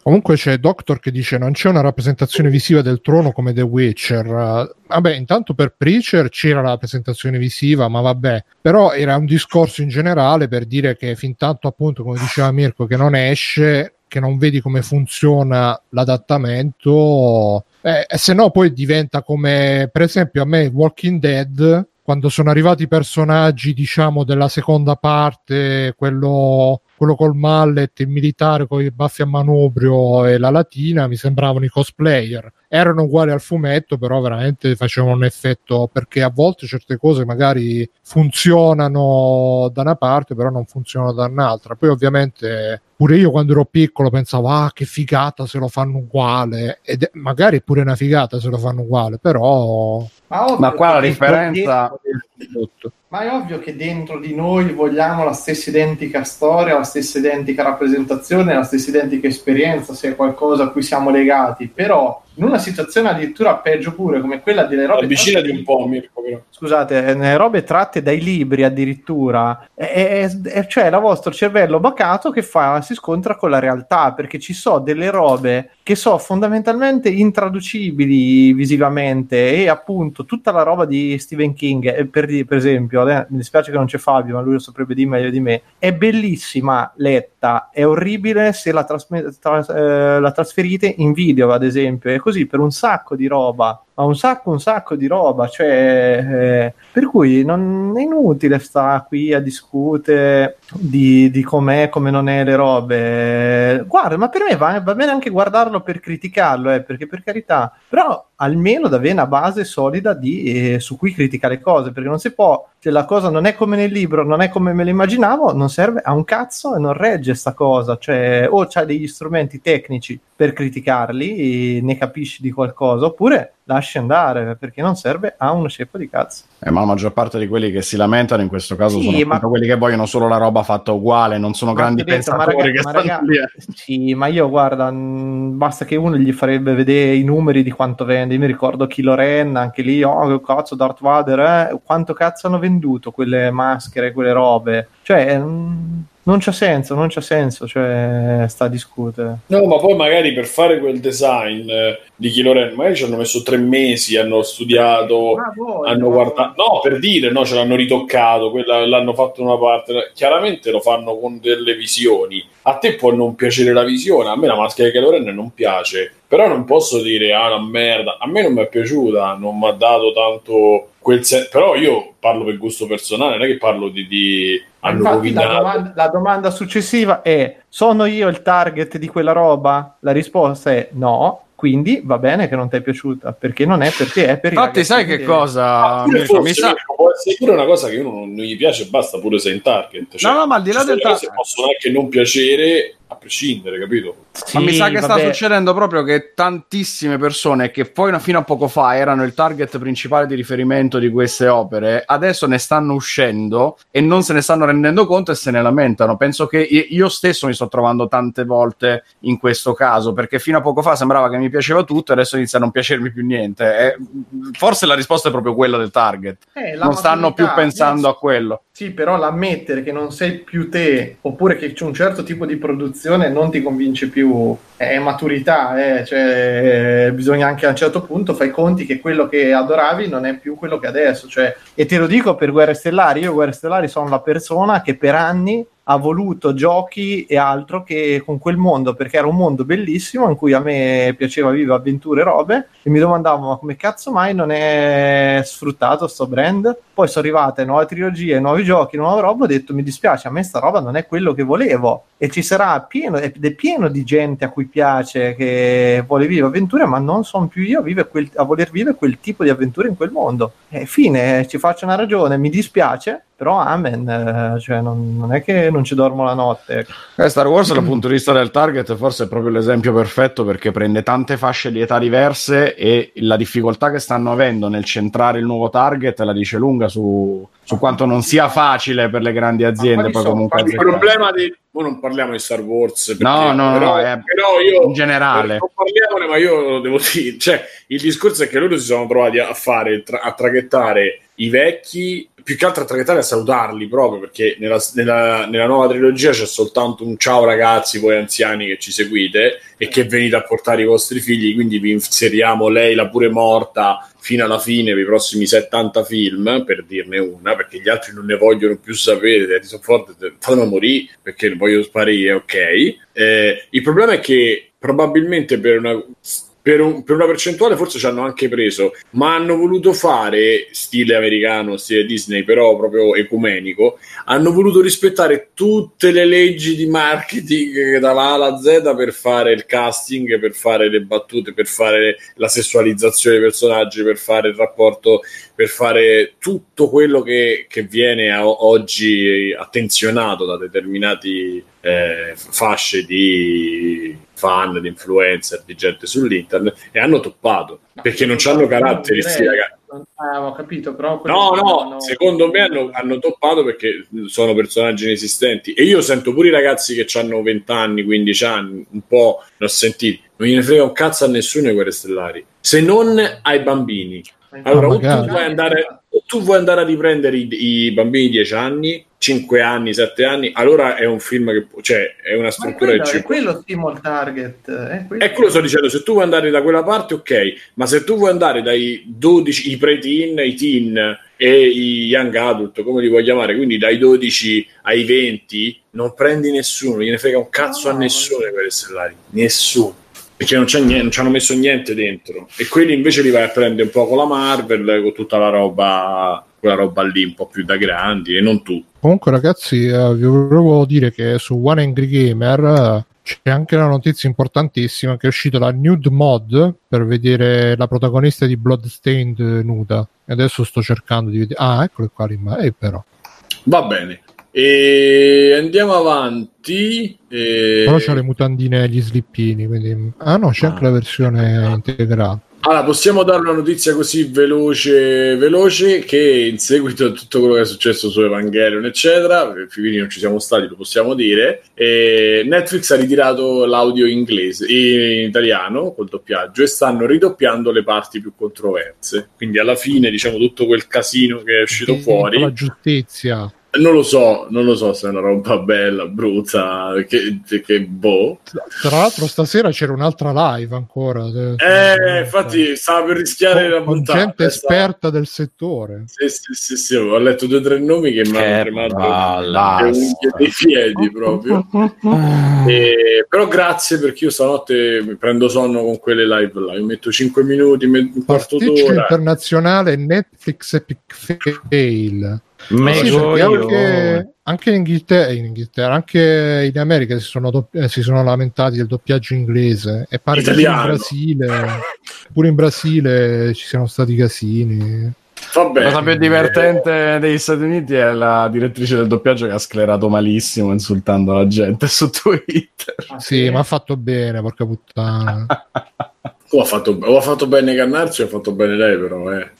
Comunque c'è Doctor che dice non c'è una rappresentazione visiva del trono come The Witcher. Vabbè, intanto per Preacher c'era la rappresentazione visiva, ma vabbè. Però era un discorso in generale per dire che fin tanto appunto, come diceva Mirko, che non esce, che non vedi come funziona l'adattamento, eh, e se no poi diventa come, per esempio a me Walking Dead, quando sono arrivati i personaggi, diciamo, della seconda parte, quello quello col mallet, il militare con i baffi a manubrio e la latina mi sembravano i cosplayer. Erano uguali al fumetto, però veramente facevano un effetto perché a volte certe cose magari funzionano da una parte, però non funzionano da un'altra. Poi ovviamente pure io quando ero piccolo pensavo ah che figata se lo fanno uguale ed è- magari è pure una figata se lo fanno uguale, però Ma qua la differenza... Ma è ovvio che dentro di noi vogliamo la stessa identica storia, la stessa identica rappresentazione, la stessa identica esperienza, se è qualcosa a cui siamo legati, però in una situazione addirittura peggio pure come quella delle robe Avvicinati tratte- un po', Mirko, però. scusate, eh, nelle robe tratte dai libri addirittura, è, è- è- cioè la vostro cervello bacato che fa, si scontra con la realtà, perché ci sono delle robe che sono fondamentalmente intraducibili visivamente e appunto tutta la roba di Stephen King, eh, per, di- per esempio, adesso mi dispiace che non c'è Fabio, ma lui lo saprebbe di meglio di me. È bellissima letta, è orribile se la, trasme- tra- eh, la trasferite in video, ad esempio, è così per un sacco di roba ma un sacco, un sacco di roba, cioè, eh, per cui non è inutile stare qui a discutere di, di com'è, come non è le robe. Guarda, ma per me va, va bene anche guardarlo per criticarlo, eh, perché per carità, però almeno da avere una base solida di, eh, su cui criticare le cose, perché non si può, se la cosa non è come nel libro, non è come me lo immaginavo, non serve a un cazzo e non regge sta cosa, cioè o c'hai degli strumenti tecnici per criticarli, ne capisci di qualcosa, oppure lasci andare, perché non serve a uno sceppo di cazzo. Eh, ma la maggior parte di quelli che si lamentano in questo caso Sì, sono ma- quelli che vogliono solo la roba fatta uguale, non sono Ma grandi detto, ma pensatori raga- che ma stanno raga- lì. eh. Sì, ma io guarda, mh, basta che uno gli farebbe vedere i numeri di quanto vende. Io mi ricordo Kylo Ren, anche lì, oh che cazzo, Darth Vader, eh? quanto cazzo hanno venduto quelle maschere, quelle robe. Cioè, mh, non c'ha senso, non c'ha senso, cioè, sta a discutere. No, ma poi magari per fare quel design eh, di Kylo Ren, magari ci hanno messo tre mesi, hanno studiato, hanno guardato, no, per dire, no, ce l'hanno ritoccato, quella, l'hanno fatto una parte, chiaramente lo fanno con delle visioni. A te può non piacere la visione, a me la maschera di Kylo Ren non piace, però non posso dire, ah, una merda, a me non mi è piaciuta, non mi ha dato tanto senso, però io parlo per gusto personale, non è che parlo di... di hanno Infatti, la domanda, la domanda successiva è: sono io il target di quella roba? La risposta è no. Quindi va bene che non ti è piaciuta perché non è per te, è per Infatti, sai che di- cosa? Pure Mirko? Mi forse, sa... Può essere pure una cosa che uno non gli piace, basta pure se è in target. Cioè, No, no, ma al di là del cose tar- che possono anche non piacere a prescindere, capito? Ma mi Sì, sa che sta vabbè. succedendo proprio che tantissime persone che poi fino a poco fa erano il target principale di riferimento di queste opere, adesso ne stanno uscendo e non se ne stanno rendendo conto e se ne lamentano. Penso che io stesso mi sto trovando tante volte in questo caso, perché fino a poco fa sembrava che mi piaceva tutto e adesso inizia a non piacermi più niente. E forse la risposta è proprio quella del target. Eh, la Non stanno più pensando eh, a quello. Sì, però l'ammettere che non sei più te, oppure che c'è un certo tipo di produzione non ti convince più, è maturità, eh, cioè, eh, bisogna anche a un certo punto fai conti che quello che adoravi non è più quello che adesso, cioè, e te lo dico per Guerre Stellari, io Guerre Stellari sono la persona che per anni ha voluto giochi e altro che con quel mondo, perché era un mondo bellissimo in cui a me piaceva vivere avventure e robe e mi domandavo ma come cazzo mai non è sfruttato sto brand? Poi sono arrivate nuove trilogie, nuovi giochi, nuova roba, ho detto mi dispiace, a me sta roba non è quello che volevo e ci sarà pieno, ed è pieno di gente a cui piace che vuole vivere avventure, ma non sono più io a, quel- a voler vivere quel tipo di avventure in quel mondo. E fine, ci faccio una ragione, mi dispiace, però amen, eh, cioè non, non è che non ci dormo la notte. Eh, Star Wars dal punto di vista del target forse è proprio l'esempio perfetto perché prende tante fasce di età diverse e la difficoltà che stanno avendo nel centrare il nuovo target la dice lunga su, su quanto non sia facile per le grandi aziende poi comunque Il problema di... Noi non parliamo di Star Wars, perché, No, no, no, però, è però io... in generale. Non parliamone, ma io devo dire. Cioè, il discorso è che loro si sono trovati a fare, a traghettare i vecchi, più che altro a traghettare a salutarli proprio, perché nella, nella- nella nuova trilogia c'è soltanto un ciao ragazzi, voi anziani che ci seguite e che venite a portare i vostri figli, quindi vi inseriamo lei, la pure morta, fino alla fine per i prossimi 70 film, per dirne una, perché gli altri non ne vogliono più sapere, Harrison Ford, fatemi morire, perché voglio sparire, ok. Eh, il problema è che probabilmente per una, per, un- per una percentuale forse ci hanno anche preso, ma hanno voluto fare stile americano, stile Disney, però proprio ecumenico. Hanno voluto rispettare tutte le leggi di marketing dalla A alla Z per fare il casting, per fare le battute, per fare la sessualizzazione dei personaggi, per fare il rapporto, per fare tutto quello che, che viene oggi attenzionato da determinati eh, fasce di fan, di influencer, di gente sull'internet e hanno toppato perché non hanno caratteri sti ragazzi. Ah, ho capito, però... No, no, fanno- secondo me hanno, hanno toppato perché sono personaggi inesistenti e io sento pure i ragazzi che hanno 20 anni, 15 anni, un po' ne ho sentiti, non gliene frega un cazzo a nessuno i guerre stellari, se non ai bambini. Allora, o tu, vuoi andare, tu vuoi andare a riprendere i, i bambini di 10 anni, 5 anni, 7 anni, allora è un film che, cioè, è una struttura quello, che ci è quello stimol target. È quello. e quello sto dicendo, se tu vuoi andare da quella parte, ok, ma se tu vuoi andare dai 12, i pre-teen, i teen e i young adult, come li vuoi chiamare, quindi dai 12 ai 20 non prendi nessuno, gliene frega un cazzo No, a nessuno di quelli stellari, nessuno. Perché non, c'è niente, non ci hanno messo niente dentro. E quelli invece li vai a prendere un po' con la Marvel, con tutta la roba, quella roba lì un po' più da grandi, e non tu. Comunque, ragazzi, eh, vi volevo dire che su One Angry Gamer eh, c'è anche una notizia importantissima che è uscita la nude mod per vedere la protagonista di Bloodstained nuda. E adesso sto cercando di vedere. Ah, eccole qua l'immagine. Eh, però. Va bene. E andiamo avanti. E... Però c'ha le mutandine e gli slippini. Quindi... Ah, no, c'è Ah. anche la versione integrata. Allora, possiamo dare una notizia così veloce, veloce che in seguito a tutto quello che è successo su Evangelion, eccetera, Fivini non ci siamo stati, lo possiamo dire, Netflix ha ritirato l'audio inglese, in italiano, col doppiaggio, e stanno ridoppiando le parti più controverse. Quindi alla fine, diciamo, tutto quel casino che è uscito Sì, fuori... La giustizia. Non lo so, non lo so se è una roba bella, brutta, che, che boh. Tra l'altro, stasera c'era un'altra live ancora. Eh, infatti stava per rischiare la con, puntata. gente eh, esperta del settore. Sì, sì, sì, sì, ho letto due o tre nomi che mi hanno tremato balla. le unghie dei piedi proprio. [laughs] E- però grazie perché io stanotte mi prendo sonno con quelle live là. Io metto 5 minuti, un quarto d'ora. internazionale Netflix Epic Fail. Sì, perché anche, in, Inghilterra, in Inghilterra, anche in America si sono, dopp- eh, si sono lamentati del doppiaggio inglese e pare che pure in. Brasile, pure in Brasile ci siano stati casini. Vabbè. La cosa più divertente degli Stati Uniti è la direttrice del doppiaggio che ha sclerato malissimo insultando la gente [laughs] su Twitter. Sì, ma ha fatto bene, porca puttana. [laughs] O ha, fatto, o ha fatto bene Cannarci o ha fatto bene lei, però. Eh.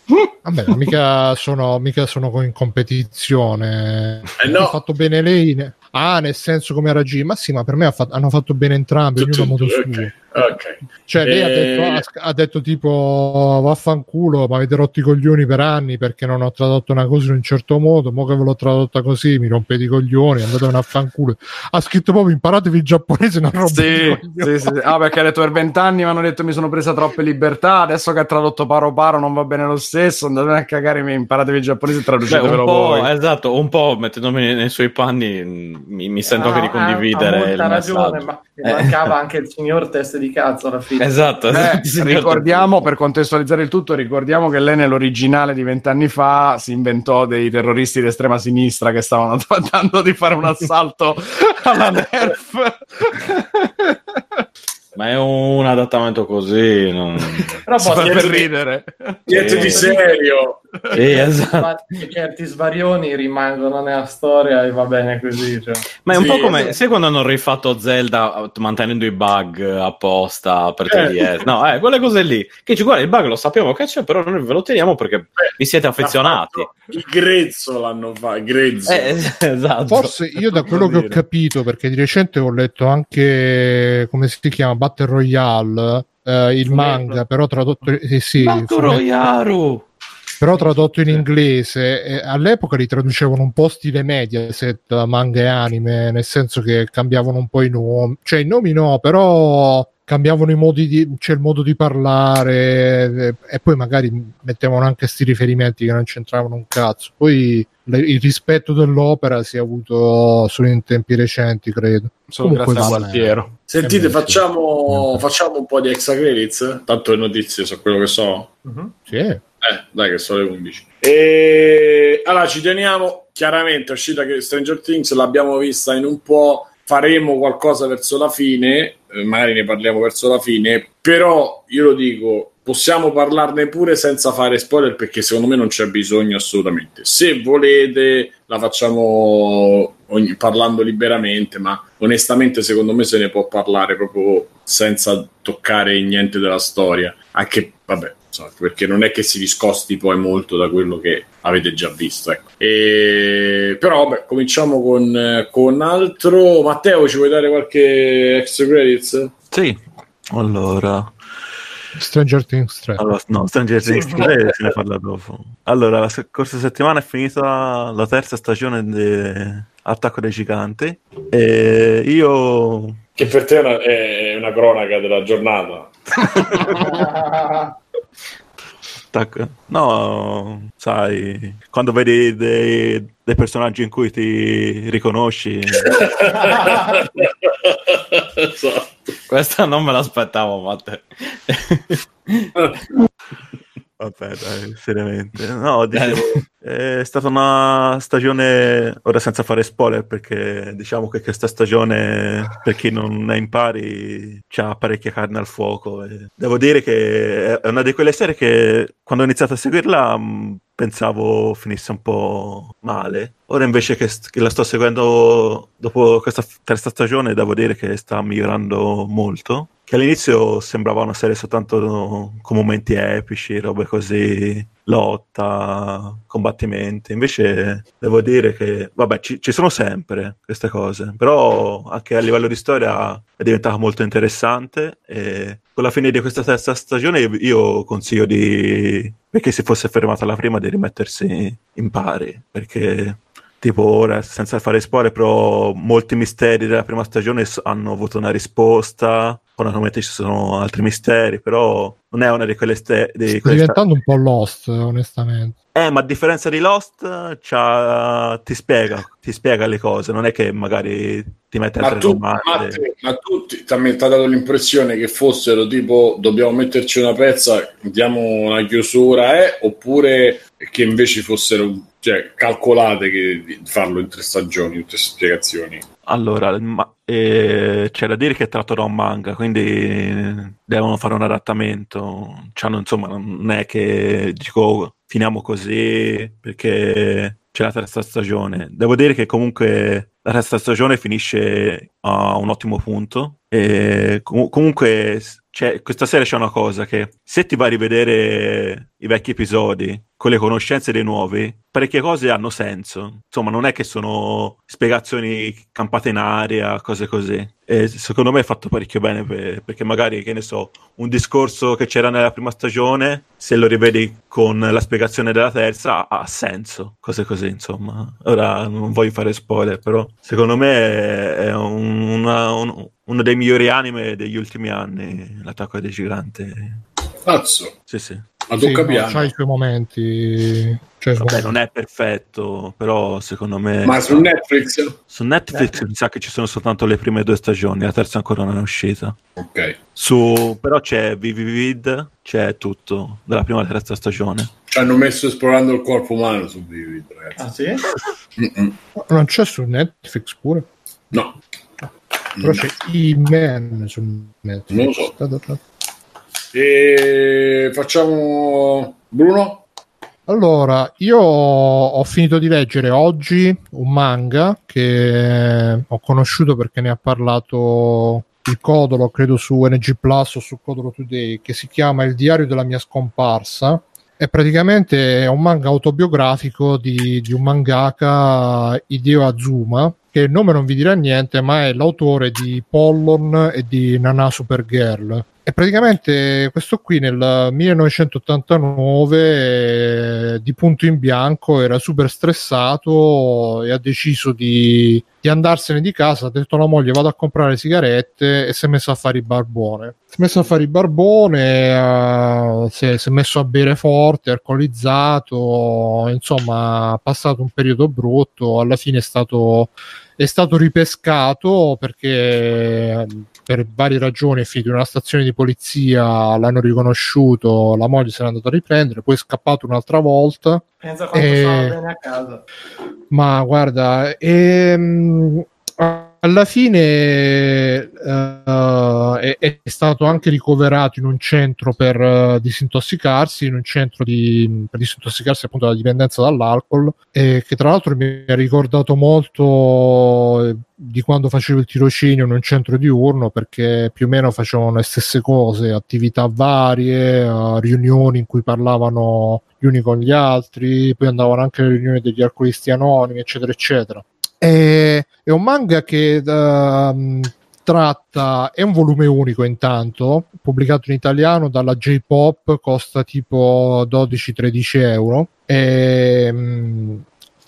Vabbè, mica sono, mica sono in competizione. Eh no. Ha fatto bene lei. Ah, nel senso come ha reagito. Ma sì, ma per me ha fatto- hanno fatto bene entrambi, ognuno a modo e suo. due, ok. ok. Cioè, lei ha, Eh, detto, ha, ha detto tipo vaffanculo, ma avete rotto i coglioni per anni perché non ho tradotto una cosa in un certo modo. Mo che ve l'ho tradotta così, mi rompete i coglioni, andatevene a fanculo. Ha scritto proprio imparatevi il giapponese, non rompete i Sì, coglioni. sì, sì. Ah, perché ha detto per vent'anni mi hanno detto mi sono presa troppe libertà. Adesso che ha tradotto paro paro non va bene lo stesso. Andate a cagare, mi imparatevi il giapponese e Beh, un traducetevelo po', voi. esatto, un po' mettendomi nei, nei suoi panni mh, mi, mi sento anche di Ah, condividere ha il molta ragione, messaggio. ma Eh. mancava anche il signor test di cazzo alla fine. Esatto, Eh, [laughs] ricordiamo per contestualizzare il tutto, ricordiamo che lei nell'originale di vent'anni fa si inventò dei terroristi d'estrema sinistra che stavano [laughs] tentando di fare un assalto [laughs] alla NERF. Ma è un adattamento così. Non... Però posso per di- ridere. Niente di serio. Sì, esatto. certi svarioni rimangono nella storia e va bene così. Cioè. Ma è un Sì, po' come esatto. sai quando hanno rifatto Zelda eh, mantenendo i bug apposta per Eh. 3DS. No, eh, quelle cose lì. Che dici, guarda, il bug lo sappiamo che c'è, però noi ve lo teniamo perché vi siete affezionati. Il grezzo l'hanno fatto. Il grezzo. Eh, [laughs] esatto. Forse io da quello che ho capito, perché di recente ho letto anche come si chiama Battle Royale, eh, il Fumetto. manga, però tradotto, eh, sì, fumetto, Yaru. Però tradotto in inglese. eh, all'epoca li traducevano un po' stile Mediaset, manga e anime, nel senso che cambiavano un po' i nomi, cioè i nomi no, però cambiavano i modi di, cioè il modo di parlare eh, e poi magari mettevano anche sti riferimenti che non c'entravano un cazzo. Poi le- il rispetto dell'opera si è avuto solo in tempi recenti, credo. Solo Comunque grazie a Gualtiero. Sentite, facciamo, facciamo un po' di extra credits. Tanto le notizie so quello che so. Mhm. Sì. Eh, dai, che sono le 11. E allora ci teniamo. Chiaramente, uscita che Stranger Things l'abbiamo vista in un po'. Faremo qualcosa verso la fine, eh, magari ne parliamo verso la fine. Però io lo dico, possiamo parlarne pure senza fare spoiler perché secondo me non c'è bisogno assolutamente. Se volete, la facciamo ogni- parlando liberamente, ma onestamente, secondo me se ne può parlare proprio senza toccare niente della storia. Anche, vabbè, insomma, perché non è che si discosti poi molto da quello che avete già visto. Ecco. E... Però, vabbè, cominciamo con, con altro. Matteo, ci vuoi dare qualche extra credits? Sì, allora, Stranger Things 3. allora no, Stranger Things 3 se ne parla dopo. Allora, la scorsa settimana è finita la terza stagione di Attacco dei Giganti e io Che per te è una, è una cronaca della giornata. [laughs] Attack. No, sai, quando vedi dei, dei personaggi in cui ti riconosci, [laughs] esatto. Questa non me l'aspettavo, Matte. [laughs] Vabbè, dai, seriamente. No, dicevo, è stata una stagione, ora senza fare spoiler, perché diciamo che questa stagione, per chi non è in pari, c'ha parecchia carne al fuoco. E devo dire che è una di quelle serie che quando ho iniziato a seguirla mh, pensavo finisse un po' male. Ora invece che, che la sto seguendo dopo questa terza stagione, devo dire che sta migliorando molto che all'inizio sembrava una serie soltanto con momenti epici, robe così, lotta, combattimenti. Invece devo dire che, vabbè, ci, ci sono sempre queste cose, però anche a livello di storia è diventata molto interessante e con la fine di questa terza stagione io consiglio di, perché si fosse fermata la prima, di rimettersi in pari, perché tipo ora senza fare spoiler però molti misteri della prima stagione hanno avuto una risposta poi naturalmente ci sono altri misteri però non è una di quelle, ste- di Sta quelle diventando un po' lost, onestamente. Eh ma a differenza di Lost c'ha- ti spiega ti spiega le cose non è che magari ti mette Ma altre tu, domande ma tu ti, ti ha ti ha dato l'impressione che fossero tipo dobbiamo metterci una pezza, diamo una chiusura, eh? oppure che invece fossero cioè, calcolate che, di farlo in tre stagioni, tutte queste spiegazioni. Allora, ma- eh, c'è da dire che è tratto da un manga, quindi devono fare un adattamento. C'hanno, insomma, non è che dico finiamo così perché c'è la terza stagione. Devo dire che comunque la terza stagione finisce a un ottimo punto. E com- comunque c'è- questa serie c'è una cosa che se ti vai a rivedere i vecchi episodi con le conoscenze dei nuovi, parecchie cose hanno senso. Insomma, non è che sono spiegazioni campate in aria, cose così. E secondo me è fatto parecchio bene per- perché magari, che ne so, un discorso che c'era nella prima stagione, se lo rivedi con la spiegazione della terza, ha, ha senso. Cose così, insomma. Ora non voglio fare spoiler, però secondo me è, è un- una- un- uno dei migliori anime degli ultimi anni, l'attacco dei giganti. Cazzo, Sì, sì. Ma Sì, tocca no, c'ha i suoi momenti. suoi Vabbè, non è perfetto, però secondo me... Ma su Netflix? Su Netflix mi sa che ci sono soltanto le prime due stagioni, la terza ancora non è uscita. Ok. Su, però c'è Vivid, c'è tutto, dalla prima alla terza stagione. Ci hanno messo esplorando il corpo umano su Vivid, ragazzi. Ah, sì? Non c'è su Netflix pure. No. Però c'è E-Man su Netflix. Non lo so. E facciamo Bruno? Allora, io ho finito di leggere oggi un manga che ho conosciuto perché ne ha parlato il Codolo, credo su NG Plus o su Codolo Today, che si chiama Il diario della mia scomparsa. È praticamente un manga autobiografico di, di un mangaka Hideo Azuma, che il nome non vi dirà niente, ma è l'autore di Pollon e di Nana Supergirl. E praticamente questo qui nel 1989 eh, di punto in bianco era super stressato e ha deciso di, di andarsene di casa, ha detto alla moglie vado a comprare sigarette e si è messo a fare il barbone. Si è messo a fare il barbone, eh, si, è, si è messo a bere forte, alcolizzato, insomma ha passato un periodo brutto, alla fine è stato è stato ripescato perché per varie ragioni è finito in una stazione di polizia, l'hanno riconosciuto, la moglie se l'è andata a riprendere, poi è scappato un'altra volta. Pensa quanto Eh, stava bene a casa. Ma guarda, ehm, alla fine eh, è, è stato anche ricoverato in un centro per eh, disintossicarsi, in un centro di, per disintossicarsi appunto dalla dipendenza dall'alcol, e che tra l'altro mi ha ricordato molto eh, di quando facevo il tirocinio in un centro diurno perché più o meno facevano le stesse cose, attività varie, eh, riunioni in cui parlavano gli uni con gli altri, poi andavano anche alle riunioni degli alcolisti anonimi, eccetera, eccetera. È, è un manga che ehm, tratta, è un volume unico intanto, pubblicato in italiano dalla J-Pop, costa tipo 12-13 euro. E, mm,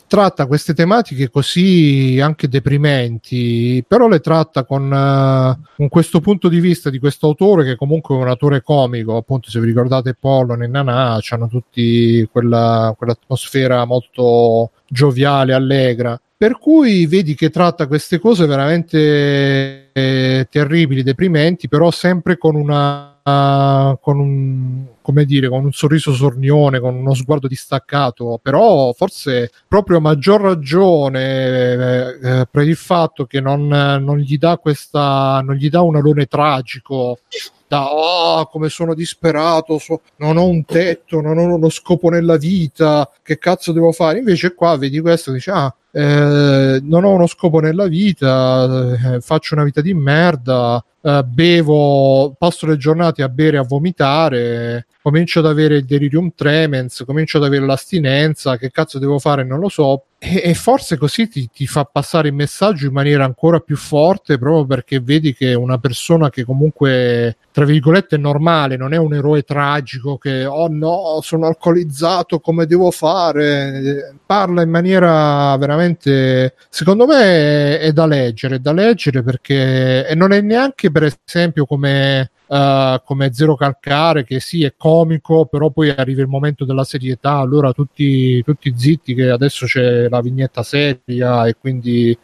tratta queste tematiche così anche deprimenti, però le tratta con, uh, con questo punto di vista di questo autore che comunque è un autore comico, appunto se vi ricordate Pollon e Nanà, hanno tutti quella, quell'atmosfera molto gioviale, allegra. Per cui vedi che tratta queste cose veramente eh, terribili, deprimenti, però sempre con una uh, con un come dire, con un sorriso sornione, con uno sguardo distaccato, però forse proprio a maggior ragione eh, eh, per il fatto che non, non, gli dà questa, non gli dà un alone tragico da oh, come sono disperato, so, non ho un tetto, non ho uno scopo nella vita, che cazzo devo fare? Invece qua vedi questo dici ah, eh, non ho uno scopo nella vita, eh, faccio una vita di merda, eh, bevo, passo le giornate a bere a vomitare, comincio ad avere il delirium tremens, comincio ad avere l'astinenza, che cazzo devo fare non lo so. E, e forse così ti, ti, fa passare il messaggio in maniera ancora più forte, proprio perché vedi che una persona che comunque, tra virgolette, è normale, non è un eroe tragico che, oh no, sono alcolizzato, come devo fare? Parla in maniera veramente, secondo me, è, è da leggere, è da leggere perché, e non è neanche per esempio come Uh, come Zero Calcare, che sì è comico, però poi arriva il momento della serietà, allora tutti, tutti zitti che adesso c'è la vignetta seria e quindi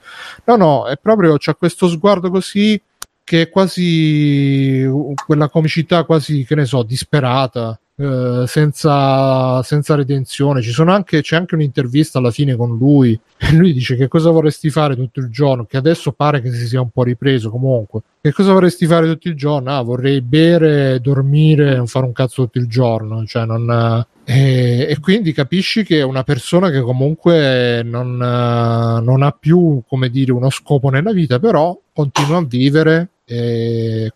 no, no, è proprio c'è questo sguardo così che è quasi quella comicità quasi, che ne so, disperata. Uh, senza, senza redenzione. Anche, c'è anche un'intervista alla fine con lui. E lui dice: Che cosa vorresti fare tutto il giorno? Che adesso pare che si sia un po' ripreso comunque. Che cosa vorresti fare tutto il giorno? Ah, vorrei bere, dormire, non fare un cazzo tutto il giorno. Cioè, non, e, e, quindi capisci che è una persona che comunque non, non, ha più, come dire, uno scopo nella vita, però continua a vivere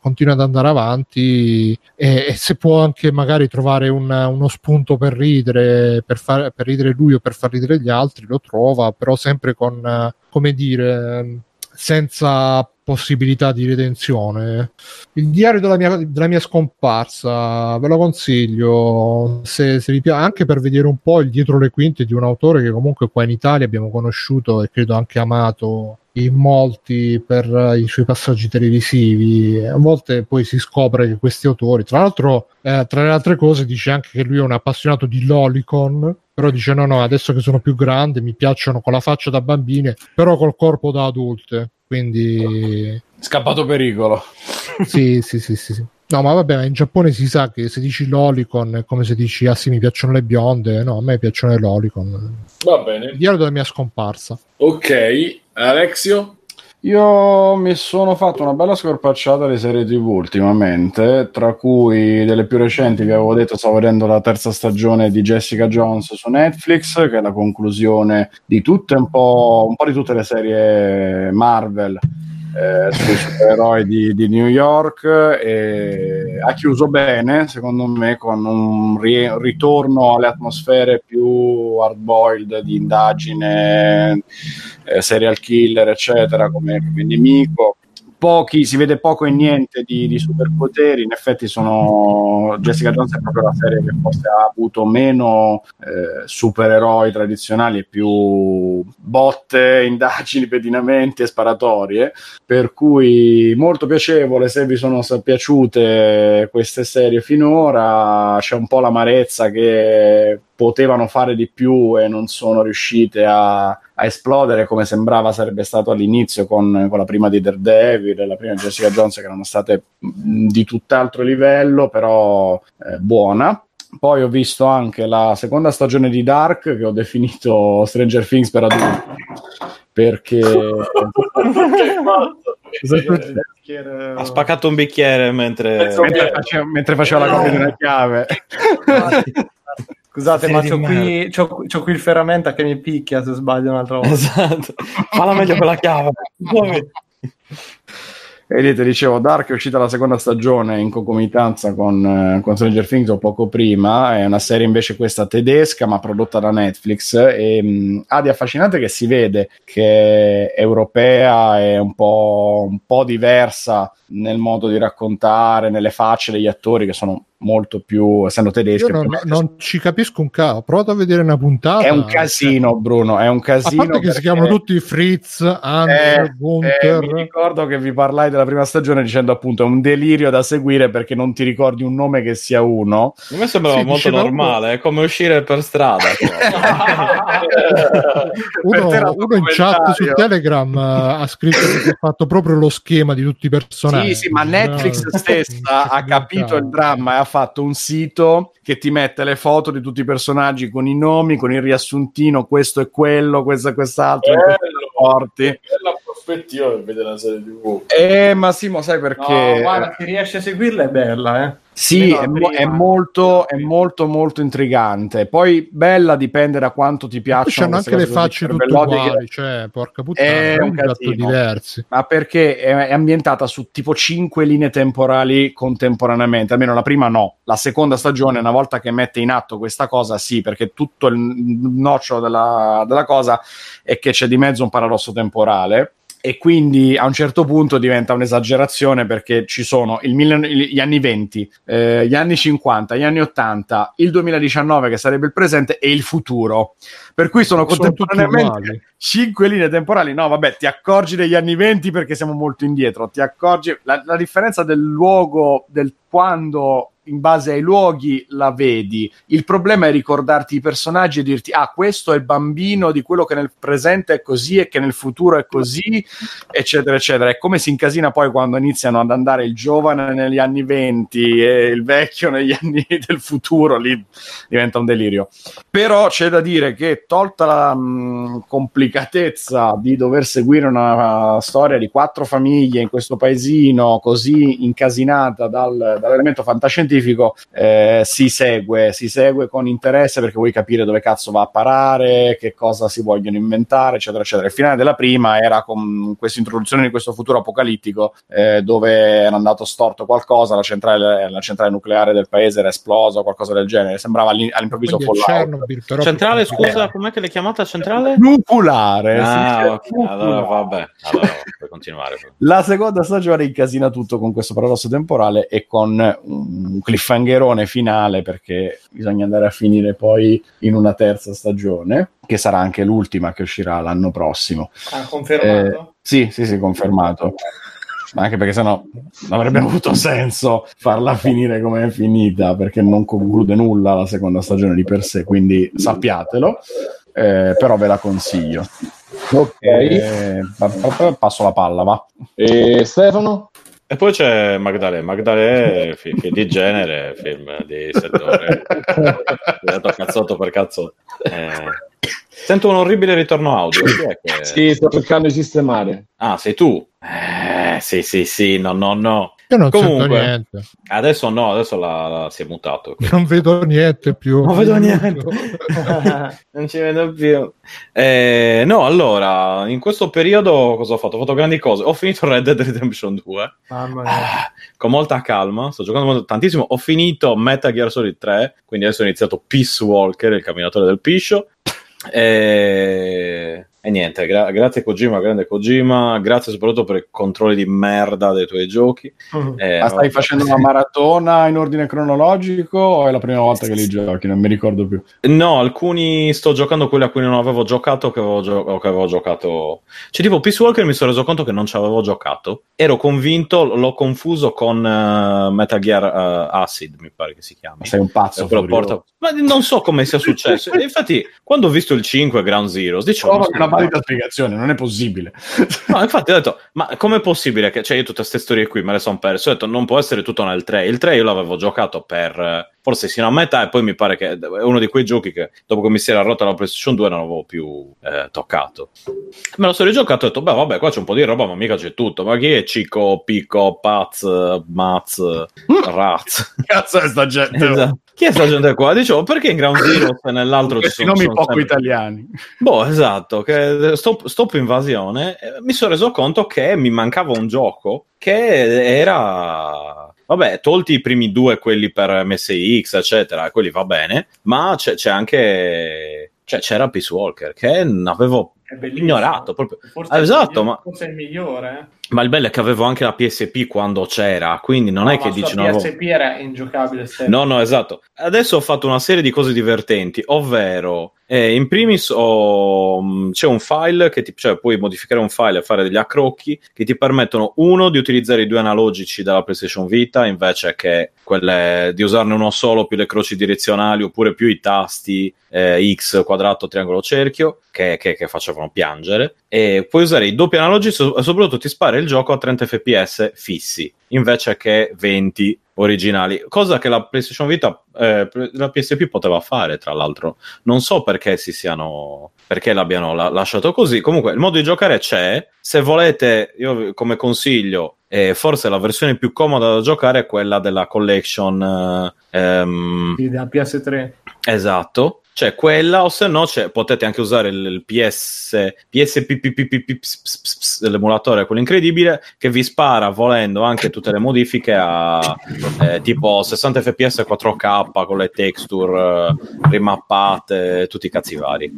continua ad andare avanti e, e se può anche magari trovare un, uno spunto per ridere, per, far, per ridere lui o per far ridere gli altri, lo trova, però sempre con, come dire, senza possibilità di redenzione. Il diario della mia, della mia scomparsa, ve lo consiglio, se, se vi piace, anche per vedere un po' il dietro le quinte di un autore che comunque qua in Italia abbiamo conosciuto e credo anche amato in molti per i suoi passaggi televisivi. A volte poi si scopre che questi autori, tra l'altro, eh, tra le altre cose, dice anche che lui è un appassionato di Lolicon. Però dice: No, no, adesso che sono più grande mi piacciono con la faccia da bambine, però col corpo da adulte. Quindi. Scappato pericolo. [laughs] sì, sì, sì, sì, sì. No, ma vabbè, in Giappone si sa che se dici lolicon è come se dici ah sì, mi piacciono le bionde. No, a me piacciono le lolicon. Va bene. Diario della mia scomparsa. Ok, Alexio? Io mi sono fatto una bella scorpacciata di serie TV ultimamente, tra cui delle più recenti, vi avevo detto, stavo vedendo la terza stagione di Jessica Jones su Netflix, che è la conclusione di tutte un po', un po di tutte le serie Marvel eh, sui supereroi di, di, New York e ha chiuso bene secondo me con un ri- ritorno alle atmosfere più hard boiled di indagine eh, serial killer eccetera come, come nemico pochi, si vede poco e niente di, di, superpoteri. In effetti, sono Jessica Jones è proprio la serie che forse ha avuto meno eh, supereroi tradizionali e più botte, [laughs] indagini, pedinamenti e sparatorie. Per cui molto piacevole. Se vi sono piaciute queste serie finora, c'è un po' l'amarezza che potevano fare di più e non sono riuscite a, a esplodere come sembrava sarebbe stato all'inizio con, con, la prima di Daredevil e la prima di Jessica Jones che erano state di tutt'altro livello però eh, buona. Poi ho visto anche la seconda stagione di Dark che ho definito Stranger Things per adulti perché ha spaccato un bicchiere mentre, mentre, faceva, mentre faceva la copia di una chiave [laughs] Scusate, ma c'ho qui, c'ho, c'ho qui, il ferramenta che mi picchia se sbaglio un'altra volta. Esatto. Falla meglio con la chiave. E niente, dicevo, Dark è uscita la seconda stagione in concomitanza con, eh, con, Stranger Things o poco prima, è una serie invece questa tedesca ma prodotta da Netflix e mh, mm, ha di affascinante che si vede che è europea è un po', un po' diversa nel modo di raccontare, nelle facce degli attori che sono molto più, essendo tedeschi. Io non, ovviamente, non ci capisco un cavolo. Ho provato a vedere una puntata. è un casino, Bruno, è un A casino. parte che si perché- chiamano tutti Fritz, Hans, Eh, eh, Gunther. mi ricordo che vi parlai della prima stagione dicendo appunto è un delirio da seguire perché non ti ricordi un nome che sia uno. A me sembrava Sì, molto normale, è come uscire per strada. [laughs] cioè. [laughs] uno, Per uno in chat su. Telegram eh, ha scritto che ha fatto proprio lo schema di tutti i personaggi. Sì, sì, ma Netflix No, stessa ha capito il dramma e ha fatto un sito che ti mette le foto di tutti i personaggi con i nomi, con il riassuntino, questo è quello, questo è quest'altro, in questi rapporti. Bella prospettiva per vedere la serie TV. Eh, ma Simo, sai perché? No, guarda, se riesci a seguirla è bella, eh. Sì, è, prima. è molto, è molto, molto intrigante. Poi bella dipende da quanto ti Poi c'hanno piacciono anche le facce tutte uguali, cioè, porca puttana, È un piatto casino. diversi. ma perché è, è ambientata su tipo cinque linee temporali contemporaneamente, almeno la prima no, la seconda stagione una volta che mette in atto questa cosa sì, perché tutto il nocciolo della, della cosa è che c'è di mezzo un paradosso temporale e quindi a un certo punto diventa un'esagerazione perché ci sono il mille- gli anni 20, eh, gli anni 50, gli anni 80, il 2019 che sarebbe il presente e il futuro. Per cui sono contemporaneamente cinque linee temporali. No, vabbè, ti accorgi degli anni 20 perché siamo molto indietro. Ti accorgi la, la differenza del luogo, del quando in base ai luoghi la vedi. Il problema è ricordarti i personaggi e dirti: Ah, questo è il bambino di quello che nel presente è così e che nel futuro è così, eccetera, eccetera. È come si incasina poi quando iniziano ad andare il giovane negli anni 20 e il vecchio negli anni [laughs] del futuro. Lì diventa un delirio. Però c'è da dire che, tolta la mh, complicatezza di dover seguire una storia di quattro famiglie in questo paesino così incasinata dal- dall'elemento fantascientifico, eh, si segue, si segue con interesse perché vuoi capire dove cazzo va a parare, che cosa si vogliono inventare, eccetera, eccetera. Il finale della prima era con questa introduzione di questo futuro apocalittico eh, dove era andato storto qualcosa, la centrale, la centrale nucleare del paese era esplosa o qualcosa del genere. Sembrava all'improvviso Quindi Fallout. Centrale, scusa, com'è che l'hai chiamata centrale? Nucleare. Ah, sì. ok, allora vabbè, allora puoi continuare. La seconda stagione incasina tutto con questo paradosso temporale e con un cliffhangerone finale perché bisogna andare a finire poi in una terza stagione, che sarà anche l'ultima che uscirà l'anno prossimo. Ha confermato? Eh, sì, sì, sì, confermato. Ma Anche perché sennò non avrebbe avuto senso farla finire come è finita, perché non conclude nulla la seconda stagione di per sé, quindi sappiatelo, eh, però ve la consiglio. Ok. Eh, pa- pa- pa- passo la palla, va. E Stefano? E poi c'è Magdalè, Magdalè, fi- film di genere, film di settore. [laughs] Ho detto cazzotto per cazzotto. Eh, sento un orribile ritorno audio. Che- Sì, sto cercando di sistemare. Ah, sei tu? Eh, sì, sì, sì, no, no, no. Io non Comunque. sento niente, Adesso no, adesso la, la- si è mutato. quindi. [laughs] non vedo niente più. Non vedo [laughs] niente. non ci vedo più. Eh, no, allora, in questo periodo cosa ho fatto? Ho fatto grandi cose. Ho finito Red Dead Redemption 2 Mamma mia. ah, con molta calma. Sto giocando molto- tantissimo. Ho finito Metal Gear Solid 3, quindi adesso ho iniziato Peace Walker, il camminatore del piscio. E, e niente, gra- grazie Kojima, grande Kojima. Grazie soprattutto per i controlli di merda dei tuoi giochi. Eh, Ma stai no, facendo una maratona in ordine cronologico o è la prima volta che li giochi? Non mi ricordo più. No, alcuni sto giocando quelli a cui non avevo giocato, che avevo, gio- o che avevo giocato. Cioè, tipo Peace Walker mi sono reso conto che non ci avevo giocato. Ero convinto, l'ho confuso con eh, Metal Gear eh, Acid, mi pare che si chiami. Sei un pazzo. Eh, porta- Ma non so come sia successo. [laughs] Infatti, quando ho visto il 5 Ground Zeroes, dicevo. Scusa, valida spiegazione, non è possibile. [laughs] No, infatti ho detto, ma com'è possibile che, cioè io tutte queste storie qui me le sono perse, ho detto non può essere tutto nel 3, il 3 io l'avevo giocato per, forse sino a metà e poi mi pare che è uno di quei giochi che dopo che mi si era rotta la PlayStation 2 non avevo più eh, toccato. Me lo sono rigiocato e ho detto, beh vabbè qua c'è un po' di roba ma mica c'è tutto, ma chi è Cico, Pico, Paz, Maz, Raz? Cazzo è sta gente? Esatto. Chi è sta gente qua? Dicevo, perché in Ground Zero e nell'altro ci sono, nomi poco sempre- italiani. Boh, esatto, che stop, stop invasione, eh, mi sono reso conto che mi mancava un gioco che era... Vabbè, tolti i primi due, quelli per MSX, eccetera, quelli va bene, ma c'è, c'è anche... Cioè, c'era Peace Walker, che avevo. Ignorato proprio. Forse Ah, esatto, migliore- ma- Forse è il migliore. eh. Ma il bello è che avevo anche la PSP quando c'era, quindi non No, è che dici no. avevo- PSP era ingiocabile. sempre. No, no, esatto. Adesso ho fatto una serie di cose divertenti, ovvero, eh, in primis ho- mh, c'è un file che ti, cioè puoi modificare un file e fare degli accrocchi che ti permettono, uno, di utilizzare i due analogici della PlayStation Vita invece che quelle di usarne uno solo più le croci direzionali oppure più i tasti eh, X, quadrato, triangolo, cerchio che, che- che facevano piangere e puoi usare i doppi analogici e soprattutto ti spara il gioco a 30 fps fissi invece che 20 originali, cosa che la PlayStation Vita, eh, la PSP poteva fare, tra l'altro. Non so perché si siano, perché l'abbiano la- lasciato così. Comunque, il modo di giocare c'è. Se volete, io come consiglio, eh, forse la versione più comoda da giocare è quella della collection. eh, ehm, Sì, della PS3. Esatto, c'è quella o se no potete anche usare il, PS PSP l'emulatore, quello incredibile, che vi spara volendo anche tutte le modifiche a eh, tipo 60 fps 4K con le texture eh, rimappate, tutti i cazzi vari.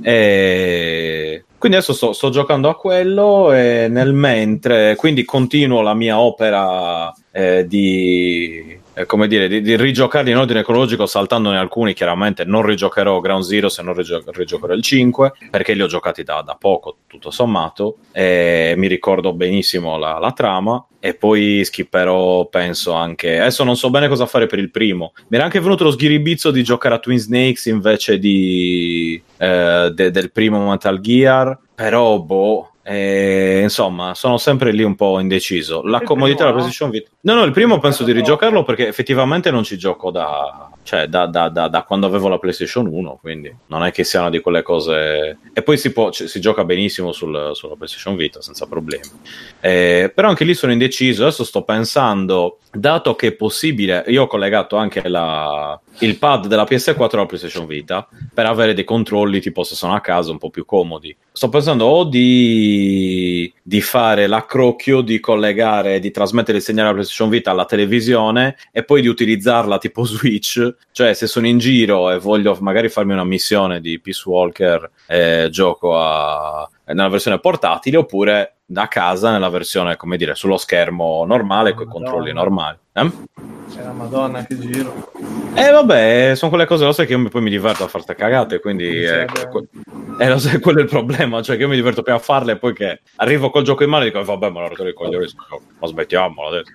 E quindi adesso sto, giocando a quello e nel mentre, quindi continuo la mia opera eh, di, eh, come dire, di, di rigiocarli in ordine cronologico, saltandone alcuni. Chiaramente non rigiocherò Ground Zero se non rigio- rigiocherò il 5, perché li ho giocati da, da poco, tutto sommato. E mi ricordo benissimo la, la trama. E poi skipperò, penso anche. Adesso non so bene cosa fare per il primo. Mi era anche venuto lo sghiribizzo di giocare a Twin Snakes invece di, eh, de- del primo Metal Gear. Però, boh. Eh, insomma, sono sempre lì un po' indeciso. La Il comodità della primo? PlayStation Vita. No, no, il primo penso di rigiocarlo perché effettivamente non ci gioco da, cioè, da, da- da- da quando avevo la PlayStation 1. Quindi non è che sia una di quelle cose. E poi si, può, ci- si gioca benissimo sul- sulla PlayStation Vita senza problemi. Eh, però anche lì sono indeciso. Adesso sto pensando, dato che è possibile, io ho collegato anche la- il pad della PS4 alla PlayStation Vita per avere dei controlli tipo se sono a casa un po' più comodi. Sto pensando o di, di fare l'accrocchio di collegare, di trasmettere il segnale alla PlayStation Vita alla televisione e poi di utilizzarla tipo [laughs] Switch. Cioè, se sono in giro e voglio magari farmi una missione di Peace Walker, eh, gioco a- nella versione portatile oppure da casa nella versione, come dire, sullo schermo normale con i controlli normali. Eh? C'è la Madonna che giro. Eh vabbè, sono quelle cose, lo sai che io poi mi diverto a fare cagate, quindi eh, que- eh, lo sai, [laughs] quello è il problema, cioè che io mi diverto più a farle e poi che arrivo col gioco in mano e dico "Eh, vabbè ma la rottura i coglioni, ma smettiamola [laughs] adesso.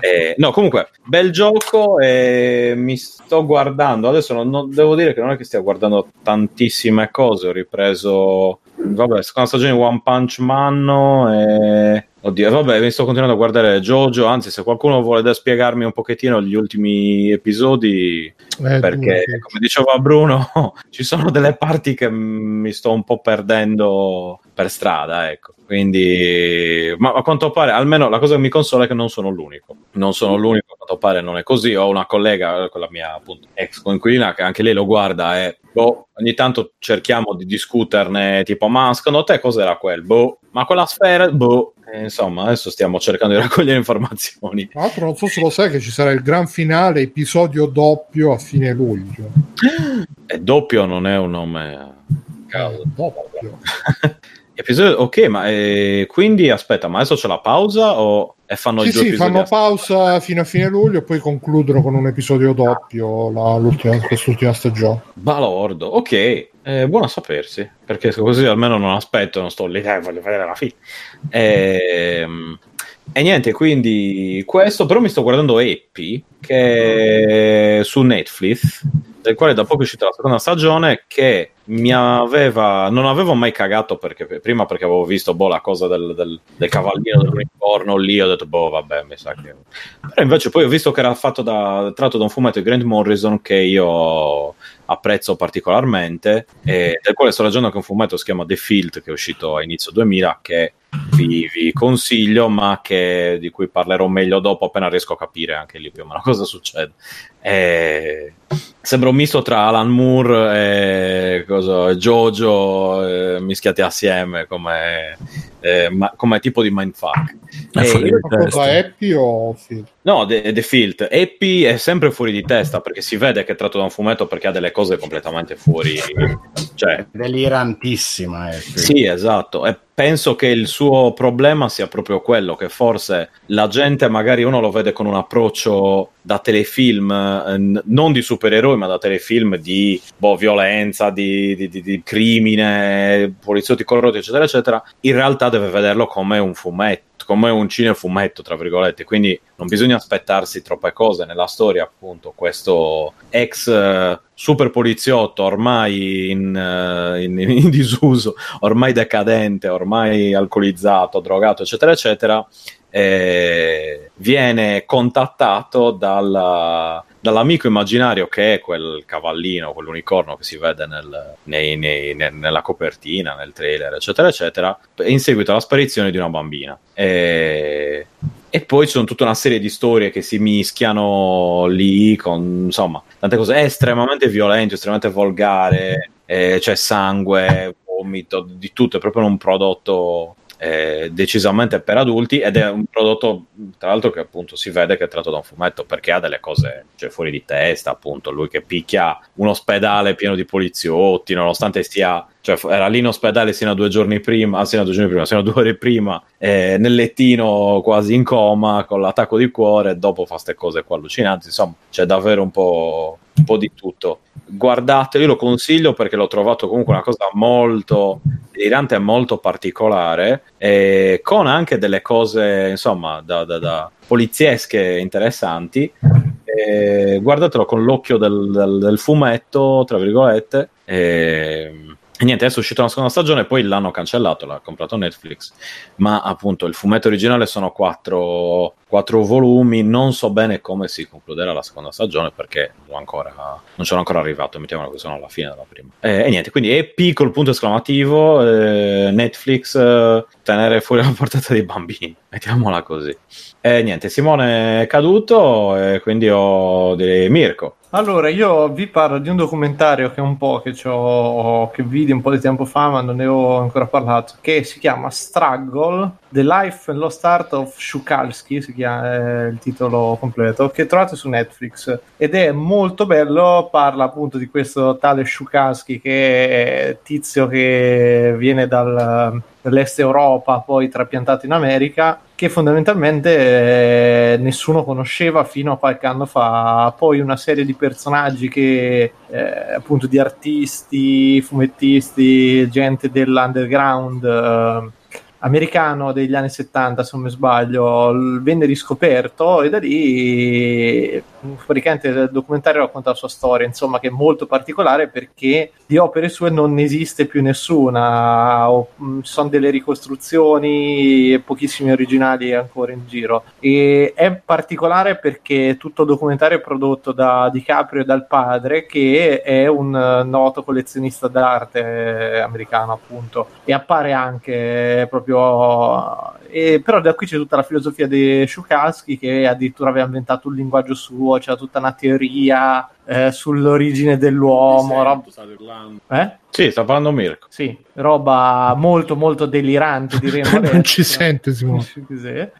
Eh, no, comunque, bel gioco e mi sto guardando, adesso non, non- devo dire che non è che stia guardando tantissime cose, ho ripreso, vabbè, seconda stagione One Punch Man e... Oddio, vabbè, mi sto continuando a guardare Jojo, anzi se qualcuno vuole da spiegarmi un pochettino gli ultimi episodi, Eh, perché tu, come diceva Bruno [laughs] ci sono delle parti che mi sto un po' perdendo per strada ecco. Quindi ma a quanto pare almeno la cosa che mi consola è che non sono l'unico. Non sono l'unico quanto pare non è così ho una collega con la mia appunto ex coinquilina che anche lei lo guarda e boh, ogni tanto cerchiamo di discuterne tipo ma secondo te cos'era quel boh ma quella sfera boh E, insomma adesso stiamo cercando di [laughs] raccogliere informazioni Tra l'altro non so se lo sai che ci sarà il gran finale episodio doppio a fine luglio. e doppio non è un nome caso Eh, doppio. [laughs] [laughs] Episodio, ok, ma eh, quindi aspetta, ma adesso c'è la pausa o e fanno Sì, sì, fanno a- pausa fino a fine luglio e poi concludono con un episodio doppio la- l'ultima- quest'ultima stagione. Balordo, ok, eh, buono a sapersi, perché così almeno non aspetto, non sto lì, eh, voglio vedere la fine. Ehm, E, niente, quindi questo, però mi sto guardando Epi, che è su Netflix, del quale da poco è uscita la seconda stagione, che mi aveva, non avevo mai cagato perché prima perché avevo visto boh, la cosa del, del, del cavallino dell'unicorno lì, ho detto boh vabbè mi sa che... Però invece poi ho visto che era fatto da, tratto da un fumetto di Grant Morrison che io apprezzo particolarmente e del quale sto leggendo anche un fumetto si chiama The Field che è uscito a inizio 2000 che vi, vi consiglio ma che, di cui parlerò meglio dopo appena riesco a capire anche lì più o meno [laughs] cosa succede. E... sembra un misto tra Alan Moore e cosa, Jojo eh, mischiati assieme come eh, ma- come tipo di mindfuck. È E fuori cosa testa. Happy o Phil? No, The, The Filt. Epi è sempre fuori di testa perché si vede che è tratto da un fumetto perché ha delle cose completamente fuori. Cioè, Delirantissima. eh, sì. sì, esatto. E penso che il suo problema sia proprio quello che forse la gente, magari uno lo vede con un approccio da telefilm, eh, non di supereroi, ma da telefilm di boh, violenza, di, di- di- di crimine, poliziotti corrotti, eccetera, eccetera. In realtà deve vederlo come un fumetto, come un cinefumetto, tra virgolette. Quindi non bisogna aspettarsi troppe cose nella storia, appunto. Questo ex eh, super poliziotto ormai in, eh, in- in disuso, ormai decadente, ormai alcolizzato, drogato, eccetera, eccetera, eh, viene contattato dalla- dall'amico immaginario che è quel cavallino, quell'unicorno che si vede nel- nei- nei- ne- nella copertina, nel trailer, eccetera, eccetera, in seguito alla sparizione di una bambina. E, e poi ci sono tutta una serie di storie che si mischiano lì con insomma tante cose. È estremamente violento, estremamente volgare, eh, c'è sangue, vomito, di tutto. È proprio un prodotto eh, decisamente per adulti ed è un prodotto tra l'altro che appunto si vede che è tratto da un fumetto perché ha delle cose cioè, fuori di testa appunto lui che picchia un ospedale pieno di poliziotti nonostante stia cioè era lì in ospedale sino a due giorni prima ah, sino a due giorni prima sino a due ore prima eh, nel lettino quasi in coma con l'attacco di cuore e dopo fa queste cose qua allucinanti insomma c'è davvero un po', un po' di tutto. Guardate io lo consiglio perché l'ho trovato comunque una cosa molto delirante e molto particolare eh, con anche delle cose insomma da, da- da poliziesche interessanti. Eh, guardatelo con l'occhio del, del- del fumetto tra virgolette e, e niente adesso è uscita una seconda stagione poi l'hanno cancellato l'ha comprato Netflix. Ma appunto il fumetto originale sono quattro, quattro volumi. Non so bene come si concluderà la seconda stagione perché ancora, non sono ancora arrivato mettiamola che sono alla fine della prima. Eh, e niente quindi EP col punto esclamativo eh, Netflix eh, tenere fuori la portata dei bambini [laughs] mettiamola così. E niente Simone è caduto e quindi ho direi Mirko Allora, io vi parlo di un documentario che un po' che, c'ho- che vidi un po' di tempo fa, ma non ne ho ancora parlato, che si chiama Struggle, The Life and Lost Art of Shukalski, si chiama è il titolo completo, che trovate su Netflix. Ed è molto bello, parla appunto di questo tale Shukalski, che è tizio che viene dal, dall'est Europa, poi trapiantato in America, che fondamentalmente eh, nessuno conosceva fino a qualche anno fa. Poi una serie di personaggi che eh, appunto di artisti, fumettisti, gente dell'underground eh, americano degli anni 70, se non mi sbaglio, venne riscoperto e da lì praticamente il documentario racconta la sua storia, insomma, che è molto particolare perché di opere sue non esiste più nessuna, o, mh, ci sono delle ricostruzioni e pochissimi originali ancora in giro. E è particolare perché tutto il documentario è prodotto da DiCaprio e dal padre, che è un noto collezionista d'arte americano, appunto, e appare anche eh, proprio. E, però da qui c'è tutta la filosofia di Shukalski che addirittura aveva inventato un linguaggio suo, c'era tutta una teoria eh, sull'origine dell'uomo. rob- eh? Sì sta parlando Mirko. Sì, roba molto molto delirante diremmo [laughs] non ci sente Simone.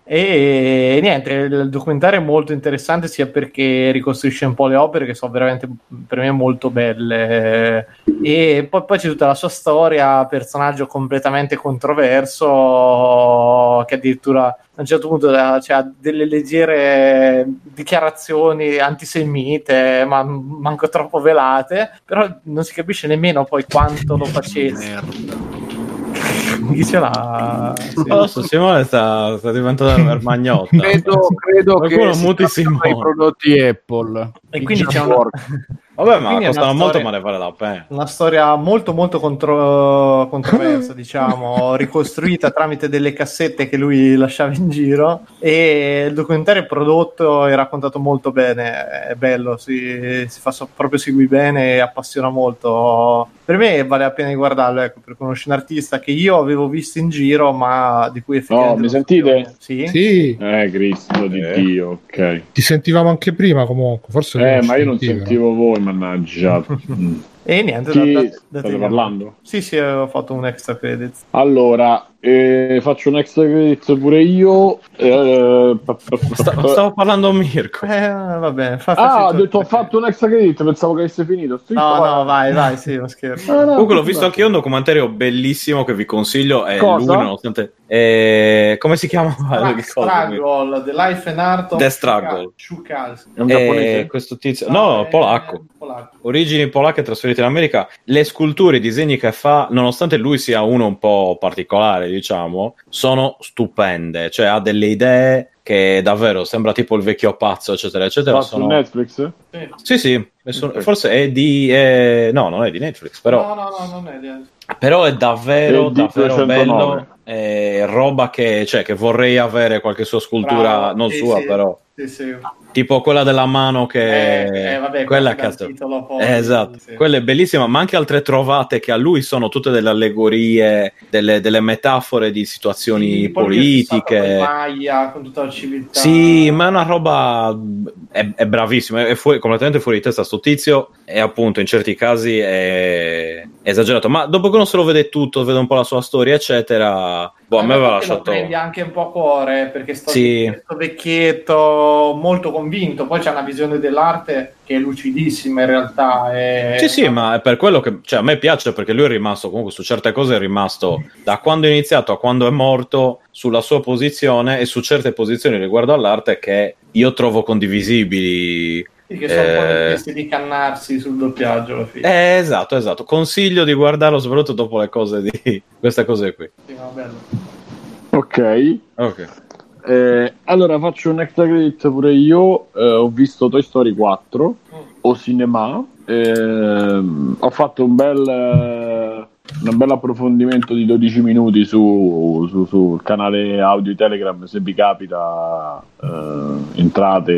E niente, il documentario è molto interessante sia perché ricostruisce un po' le opere che sono veramente per me molto belle. E poi, poi c'è tutta la sua storia, personaggio completamente controverso che addirittura a un certo punto eh, cioè, ha delle leggere dichiarazioni antisemite ma manco troppo velate. Però non si capisce nemmeno poi quanto lo facesse [laughs] chi ce l'ha? Sì. So, Simone sta, sta diventando una magnotta Credo, credo che dei prodotti Apple. E I quindi c'è Jamboard. Vabbè, ma costano molto, storia- ma ne vale la pena. una storia molto molto contro- controversa, [laughs] diciamo, ricostruita tramite delle cassette che lui lasciava in giro e il documentario è prodotto e raccontato molto bene, è bello, si, si fa so- proprio segui bene e appassiona molto. Per me vale la pena di guardarlo, ecco, per conoscere un artista che io avevo visto in giro, ma di cui effettivamente... mi non sentite? Sì? sì Eh, Cristo di Eh. Dio, ok. ti sentivamo anche prima comunque forse Eh, ma io non sentivo voi, mannaggia. [laughs] E niente, da- da- da- parlando? Sì, sì, ho fatto un extra credit. Allora, e faccio un extra credit pure io. Eh, Sta- stavo parlando a Mirko. Eh, vabbè, fa, Ah, ho detto ho fatto un extra credit, pensavo che avesse finito. Sì, No, vai. no, vai, vai, sì, lo scherzo. Ah, no, Comunque l'ho visto anche io un documentario bellissimo che vi consiglio. È Cosa? lui, nonostante. eh, come si chiama? Cosa? Struggle, The Life and Art of The Struggle. Shukalski. È un Eh, giapponese? questo tizio, no, è- polacco. polacco. Origini polacche trasferite in America. Le sculture, i disegni che fa, nonostante lui sia uno un po' particolare, diciamo, sono stupende. Cioè, ha delle idee che davvero sembra tipo il vecchio pazzo, eccetera, eccetera. Su Sono... Netflix? Sì. Sì, sì, e sono- Ok. forse è di. eh, no, non è di Netflix, però. No, no, no, non è di... Però è davvero, davvero 209. bello. È roba che, cioè, che vorrei avere qualche sua scultura, Bravo, non sì, sua, sì. però. Sì, sì. Tipo quella della mano che. Eh, eh, vabbè, quella dal titolo Eh, esatto, sì. quella è bellissima, ma anche altre trovate che a lui sono tutte delle allegorie, delle, delle metafore di situazioni con politiche. Maya, con tutta la civiltà. Sì, ma è una roba. È, è bravissimo, è fuori- completamente fuori di testa sto tizio. E appunto, in certi casi è esagerato. Ma dopo che non se lo vede tutto, vede un po' la sua storia, eccetera. Boh, a me aveva Infatti lo lasciato. prendi anche un po' a cuore perché sto, Sì. sto vecchietto molto convinto. Poi c'è una visione dell'arte che è lucidissima in realtà. È... Sì, sì, ma è per quello che cioè, a me piace perché lui è rimasto comunque su certe cose è rimasto da quando è iniziato a quando è morto sulla sua posizione e su certe posizioni riguardo all'arte che io trovo condivisibili. Sì, che sono un po' Eh. di cannarsi sul doppiaggio alla fine. Eh, esatto, esatto. Consiglio di guardarlo soprattutto dopo le cose di [laughs] queste cose qui. Sì, no, bello. Ok. Ok. Eh, allora faccio un extra credit pure io. Eh, ho visto Toy Story 4 o cinema. Ehm, ho fatto un bel, eh, un bel approfondimento di 12 minuti su, su- sul canale audio Telegram. Se vi capita, eh, entrate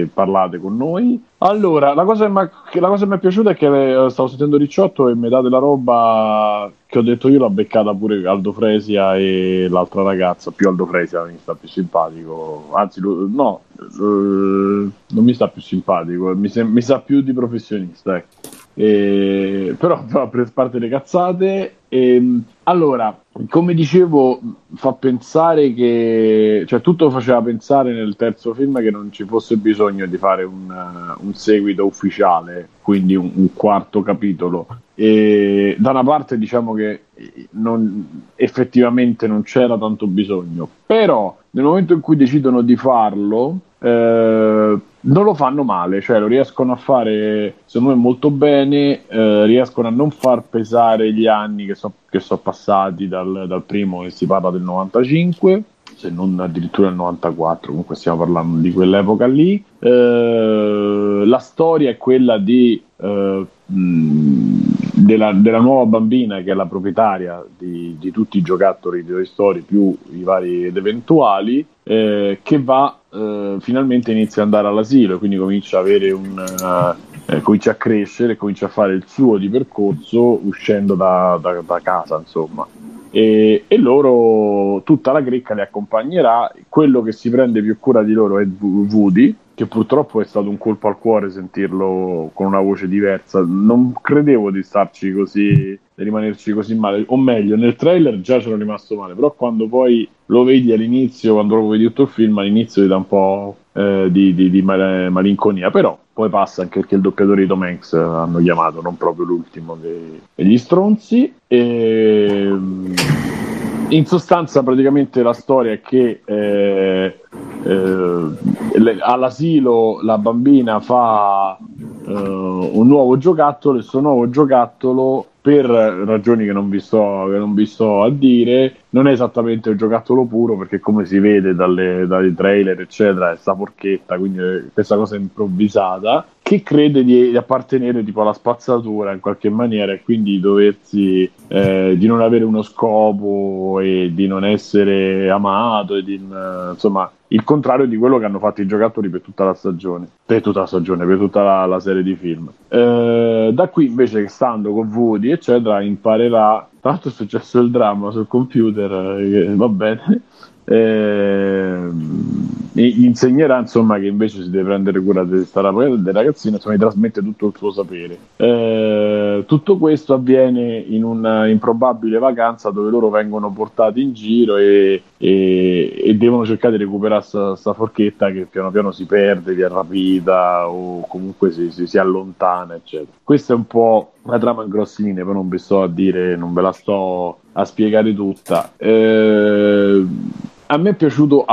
e parlate con noi. Allora, la cosa, che mi è piaciuta è che eh, stavo sentendo Ricciotto e metà della roba che ho detto io l'ha beccata pure Aldo Fresia e l'altra ragazza, più Aldo Fresia mi sta più simpatico, anzi no, eh, non mi sta più simpatico, mi, sem- mi sa più di professionista, ecco. E- però a parte le cazzate. ehm, allora, come dicevo, fa pensare che, cioè tutto faceva pensare nel terzo film che non ci fosse bisogno di fare un, eh, un seguito ufficiale, quindi un, un quarto capitolo. E da una parte diciamo che eh, non- effettivamente non c'era tanto bisogno, però nel momento in cui decidono di farlo, eh, non lo fanno male, cioè lo riescono a fare secondo me molto bene, eh, riescono a non far pesare gli anni che sono passati dal, dal primo che si parla del 95 se non addirittura del 94 comunque stiamo parlando di quell'epoca lì. Eh, la storia è quella di eh, della, della nuova bambina che è la proprietaria di, di tutti i giocattoli di Toy Story più i vari ed eventuali eh, che va eh, finalmente inizia ad andare all'asilo e quindi comincia a avere un eh, eh, comincia a crescere comincia a fare il suo di percorso uscendo da, da- da casa insomma. E, e loro tutta la grecca li accompagnerà. Quello che si prende più cura di loro è Woody che purtroppo è stato un colpo al cuore sentirlo con una voce diversa. Non credevo di starci così rimanerci così male. O meglio nel trailer già c'ero rimasto male però quando poi lo vedi all'inizio quando lo vedi tutto il film all'inizio ti dà un po' eh, di, di- di mal- malinconia. Però poi passa anche perché il doppiatore di Tom Hanks eh, hanno chiamato non proprio l'ultimo dei- degli stronzi. E in sostanza praticamente la storia è che eh, eh, all'asilo la bambina fa eh, un nuovo giocattolo e questo nuovo giocattolo per ragioni che non, vi sto, che non vi sto a dire non è esattamente un giocattolo puro perché come si vede dalle, dai trailer eccetera è sta porchetta quindi è questa cosa improvvisata che crede di, di appartenere tipo alla spazzatura in qualche maniera e quindi di doversi eh, di non avere uno scopo e di non essere amato e di, eh, insomma il contrario di quello che hanno fatto i giocattoli per tutta la stagione per tutta la stagione per tutta la, la serie di film. Eh, da qui invece stando con Woody eccetera imparerà tra l'altro è successo il dramma sul computer eh, va bene [laughs] Ehm, gli insegnerà insomma che invece si deve prendere cura questa del ragazzino insomma gli trasmette tutto il suo sapere. Eh, tutto questo avviene in una improbabile vacanza dove loro vengono portati in giro e, e, e devono cercare di recuperare questa forchetta che piano piano si perde, viene rapita o comunque si, si, si allontana eccetera. Questa è un po' la trama in grossi linee poi non vi sto a dire non ve la sto a spiegare tutta. Eh, a me è piaciuto,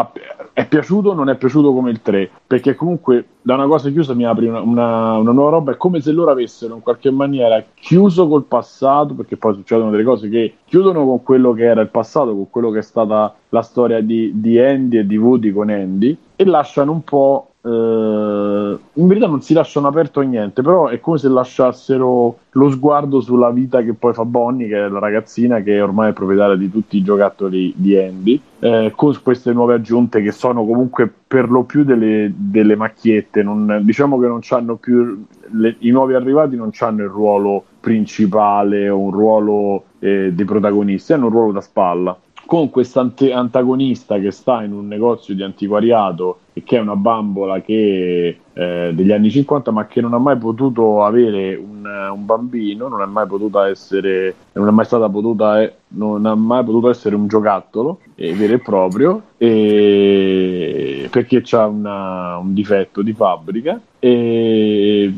è piaciuto, non è piaciuto come il 3, perché comunque da una cosa chiusa mi apri una, una, una, nuova roba, è come se loro avessero in qualche maniera chiuso col passato, perché poi succedono delle cose che chiudono con quello che era il passato, con quello che è stata la storia di, di Andy e di Woody con Andy, e lasciano un po' Uh, in verità non si lasciano aperto niente, però è come se lasciassero lo sguardo sulla vita che poi fa Bonnie, che è la ragazzina che ormai è proprietaria di tutti i giocattoli di Andy, eh, con queste nuove aggiunte che sono comunque per lo più delle, delle macchiette. Non, diciamo che non hanno più le, i nuovi arrivati non hanno il ruolo principale o un ruolo eh, di protagonisti, hanno un ruolo da spalla con questo antagonista che sta in un negozio di antiquariato e che è una bambola che, eh, degli anni 50 ma che non ha mai potuto avere un, un bambino, non è mai potuta essere, non è mai stata potuta, eh, non ha mai potuto essere un giocattolo eh, vero e proprio e, perché ha un difetto di fabbrica e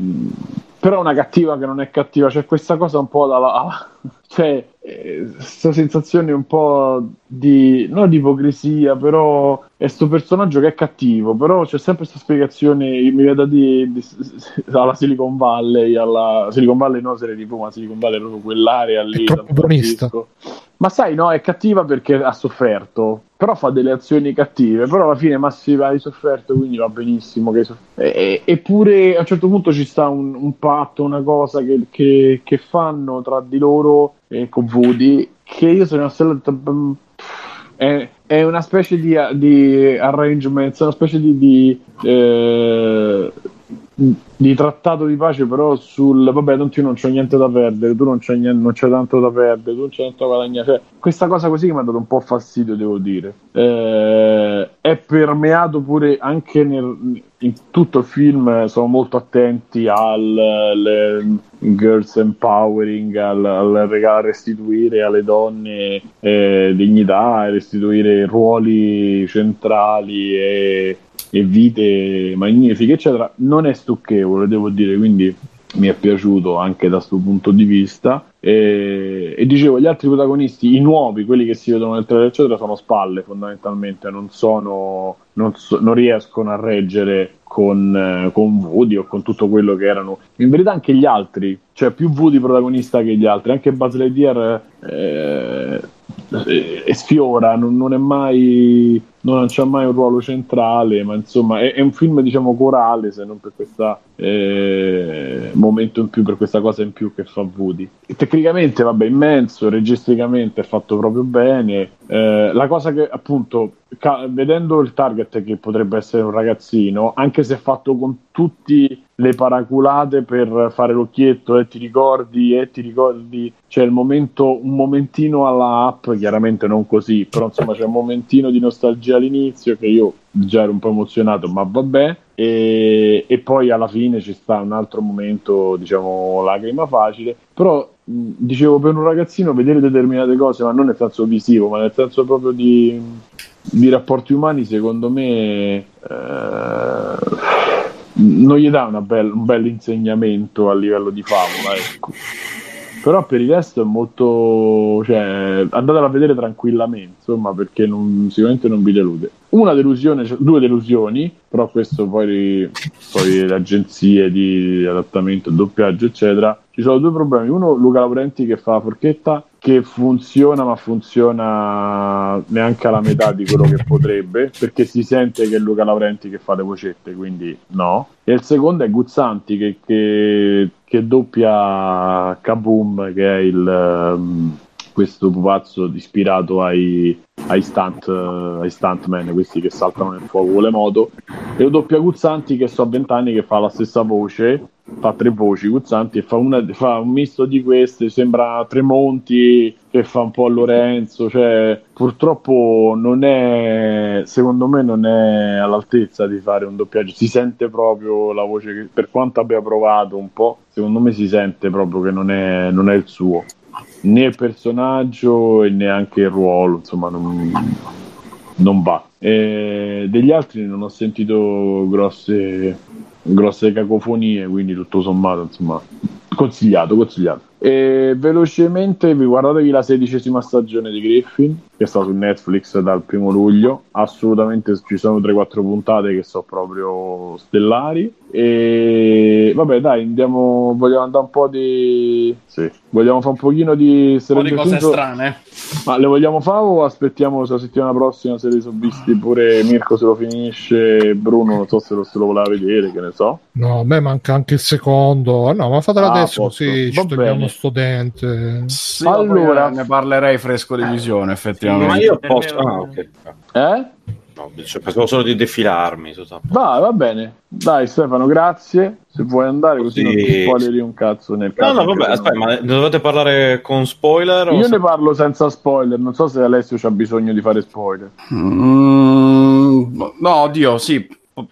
però una cattiva che non è cattiva, c'è questa cosa un po' dalla... [laughs] cioè, questa eh, sensazione un po' di... non di ipocrisia, però è questo personaggio che è cattivo, però c'è sempre questa spiegazione, mi viene da dire, alla Silicon Valley, alla Silicon Valley no serie TV, ma Silicon Valley è proprio quell'area lì. È troppo buonista. Ma sai, no, è cattiva perché ha sofferto, però fa delle azioni cattive, però alla fine Massiva hai sofferto, quindi va benissimo. Che e- eppure a un certo punto ci sta un, un patto, una cosa che, che, che, fanno tra di loro e con Woody, che io sono rimasto è, è una specie di, di arrangement, una specie di, di eh, di trattato di pace, però sul vabbè, non, io non c'ho niente da perdere, tu non c'hai, niente, non c'è tanto da perdere, tu non c'è tanto da guadagnare. Cioè, questa cosa così che mi ha dato un po' fastidio, devo dire. Eh, è permeato pure anche nel, in tutto il film, sono molto attenti al girls empowering, al, al regalo, restituire alle donne eh, dignità, restituire ruoli centrali e e vite magnifiche, eccetera, non è stucchevole, devo dire, quindi mi è piaciuto anche da questo punto di vista. E, e, dicevo, gli altri protagonisti, i nuovi, quelli che si vedono nel trailer, eccetera, sono spalle fondamentalmente, non, sono, non, so, non riescono a reggere con, eh, con Woody o con tutto quello che erano. In verità, anche gli altri, cioè più Woody protagonista che gli altri, anche Buzz Lightyear. Eh, e sfiora, non, non, è mai non c'è mai un ruolo centrale, ma insomma è, è un film diciamo corale se non per questo eh, momento in più, per questa cosa in più che fa Woody. E tecnicamente vabbè immenso, registicamente è fatto proprio bene. Eh, la cosa che appunto ca- vedendo il target che potrebbe essere un ragazzino, anche se fatto con tutti le paraculate per fare l'occhietto e eh, ti ricordi e eh, ti ricordi c'è il momento un momentino alla app chiaramente non così però insomma c'è un momentino di nostalgia all'inizio che io già ero un po' emozionato ma vabbè e, e poi alla fine ci sta un altro momento diciamo lacrima facile però dicevo per un ragazzino vedere determinate cose ma non nel senso visivo ma nel senso proprio di, di rapporti umani secondo me eh, non gli dà bel, un bel insegnamento a livello di favola, ecco. Però per il resto è molto. cioè, andatela a vedere tranquillamente, insomma, perché non, sicuramente non vi delude. Una delusione, cioè, due delusioni, però questo poi, poi le agenzie di adattamento, doppiaggio, eccetera. Ci sono due problemi. Uno, Luca Laurenti che fa la forchetta che funziona, ma funziona neanche alla metà di quello che potrebbe, perché si sente che è Luca Laurenti che fa le vocette, quindi no. E il secondo è Guzzanti che, che, che doppia Kaboom, che è il, um, questo pupazzo ispirato ai, ai, stunt, uh, ai stuntman, questi che saltano nel fuoco con le moto, e lo doppia Guzzanti che so a 20 anni che fa la stessa voce fa tre voci guzzanti e fa, una, fa un misto di queste, sembra Tremonti che fa un po' Lorenzo, cioè purtroppo non è, secondo me non è all'altezza di fare un doppiaggio, si sente proprio la voce, che, per quanto abbia provato un po', secondo me si sente proprio che non è, non è il suo, né il personaggio e neanche il ruolo, insomma non, non va. E degli altri non ho sentito grosse, grosse cacofonie, quindi tutto sommato, insomma, consigliato, consigliato. E velocemente vi guardatevi la sedicesima stagione di Griffin, che sta su Netflix dal primo luglio. Assolutamente ci sono 3-4 puntate che sono proprio stellari. E vabbè, dai, andiamo. Vogliamo andare un po' di. Sì, vogliamo fare un pochino di. Un po' di cose strane. Ma le vogliamo fare o aspettiamo se la settimana prossima se li sono visti pure Mirko se lo finisce, Bruno non so se lo, se lo voleva vedere, che ne so. No, a me manca anche il secondo. No, ma fatela Ah, adesso posto. così ci Va bene. Sto dente. Sì, Allora- ne parlerei fresco di visione, effettivamente. Ma io posso. Ah, ok. Eh? No, cioè, pensavo solo di defilarmi. tutto. Va, va bene. Dai Stefano, grazie. Se vuoi andare così Sì. non ti spoileri un cazzo nel No, caso. no, vabbè, aspetta, non- ma ne dovete parlare con spoiler? o Io se- ne parlo senza spoiler, non so se Alessio c'ha bisogno di fare spoiler. Mm, no, oddio, sì,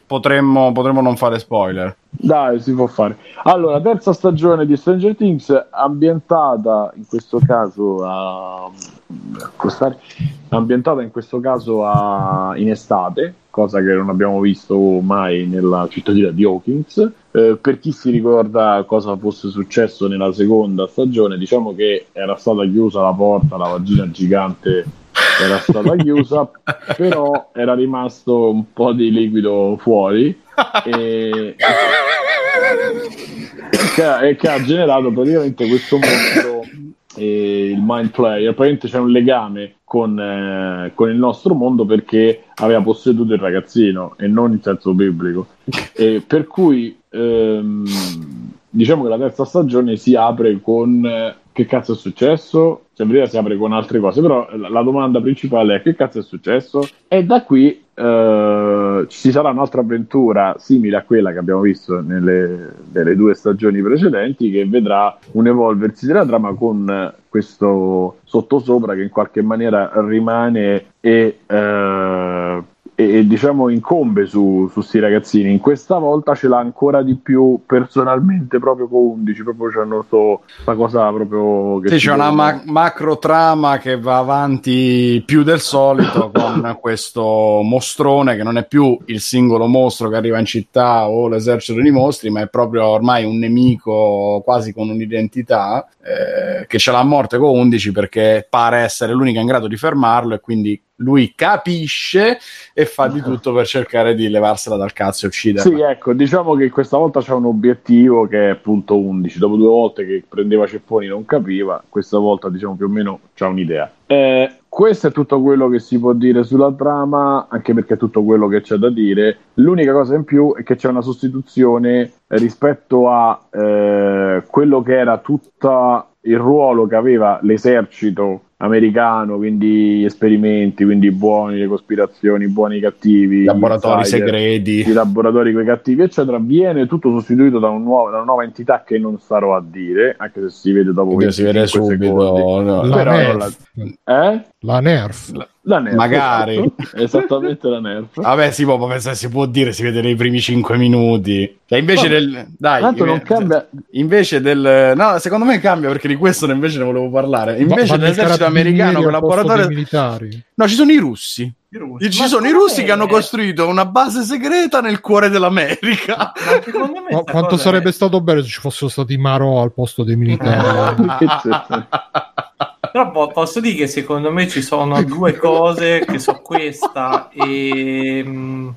potremmo, potremmo non fare spoiler. Dai, si può fare. Allora, terza stagione di Stranger Things, ambientata in questo caso a costare- ambientata in questo caso a- in estate, cosa che non abbiamo visto mai nella cittadina di Hawkins. Eh, per chi si ricorda cosa fosse successo nella seconda stagione, diciamo che era stata chiusa la porta, la vagina gigante era stata chiusa, però era rimasto un po' di liquido fuori e che, ha- e che ha generato praticamente questo mostro il mind player praticamente c'è un legame con, eh, con il nostro mondo perché aveva posseduto il ragazzino e non in senso biblico. E per cui ehm, diciamo che la terza stagione si apre con eh, che cazzo è successo? Cioè, prima si apre con altre cose, però la, domanda principale è che cazzo è successo? E da qui eh, ci sarà un'altra avventura simile a quella che abbiamo visto nelle, nelle due stagioni precedenti, che vedrà un evolversi della trama con questo sottosopra che in qualche maniera rimane e, eh, e, diciamo incombe su questi ragazzini. In questa volta ce l'ha ancora di più personalmente proprio con 11, proprio c'hanno sta cosa proprio che Sì, c'è una ma- macro trama che va avanti più del solito [coughs] con questo mostrone che non è più il singolo mostro che arriva in città o l'esercito di mostri, ma è proprio ormai un nemico quasi con un'identità eh, che ce l'ha a morte con 11 perché pare essere l'unica in grado di fermarlo e quindi lui capisce e fa di tutto per cercare di levarsela dal cazzo e ucciderla. Sì, ecco, diciamo che questa volta c'è un obiettivo che è punto 11. Dopo due volte che prendeva cepponi non capiva, questa volta diciamo più o meno c'ha un'idea. Eh, questo è tutto quello che si può dire sulla trama, anche perché è tutto quello che c'è da dire. L'unica cosa in più è che c'è una sostituzione rispetto a eh, quello che era tutto il ruolo che aveva l'esercito americano, quindi gli esperimenti, quindi buoni, le cospirazioni, buoni, i cattivi, laboratori insider, segreti. i laboratori con i cattivi, eccetera, viene tutto sostituito da, un nuovo- da una nuova entità che non starò a dire, anche se si vede dopo si vede 25 subito. no. La Però Nerf. la- Eh? La Nerf. La Nerf. Magari. esatto. Esattamente la Nerf. Vabbè, si può pensare, si può dire, si vede nei primi 5 minuti. Cioè, invece Vabbè. del. Dai, Tanto non cambia. Invece del. No, secondo me cambia perché di questo invece ne volevo parlare. Invece i dell'esercito americano con laboratorio. No, ci sono i russi. I russi. Ci Ma sono i russi me- che hanno costruito una base segreta nel cuore dell'America. ma quanto sarebbe è- stato bello se ci fossero stati i Marò al posto dei militari. [laughs] Però po- posso dire che secondo me ci sono due cose che so questa e, mm,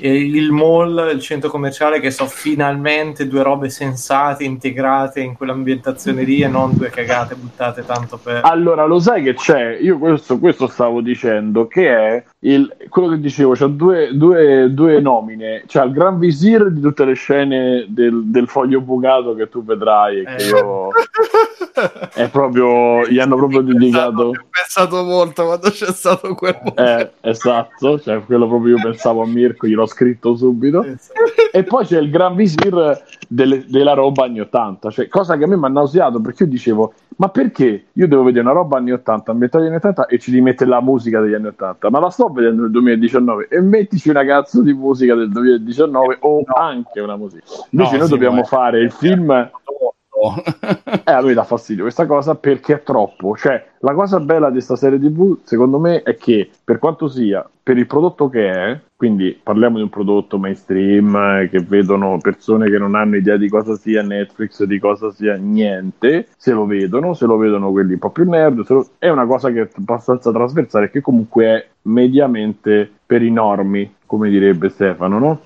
il mall, il centro commerciale che so finalmente due robe sensate integrate in quell'ambientazione lì e non due cagate buttate tanto per Allora, lo sai che c'è? Io questo, questo stavo dicendo, che è il, quello che dicevo, c'ha due, due, due nomine. C'ha il Gran Visir di tutte le scene del, del foglio bucato che tu vedrai e che Eh. io [laughs] è proprio gli hanno proprio dedicato Ho pensato molto quando c'è stato quel momento. eh, esatto cioè quello proprio io pensavo a Mirko gliel'ho scritto subito. E poi c'è il gran visir delle- della roba anni 80 cioè, cosa che a me mi ha nauseato perché io dicevo ma perché io devo vedere una roba anni 80 a metà degli anni 80 e ci rimette la musica degli anni 80 ma la sto vedendo nel 2019 e mettici una cazzo di musica del 2019 o anche una musica invece No, noi sì, dobbiamo fare il film eh, a me dà fastidio questa cosa perché è troppo. Cioè, la cosa bella di questa serie TV, secondo me, è che per quanto sia per il prodotto che è, quindi parliamo di un prodotto mainstream eh, che vedono persone che non hanno idea di cosa sia Netflix, di cosa sia niente, se lo vedono, se lo vedono quelli un po' più nerd, lo- è una cosa che è abbastanza trasversale, che comunque è mediamente per i normi, come direbbe Stefano, no?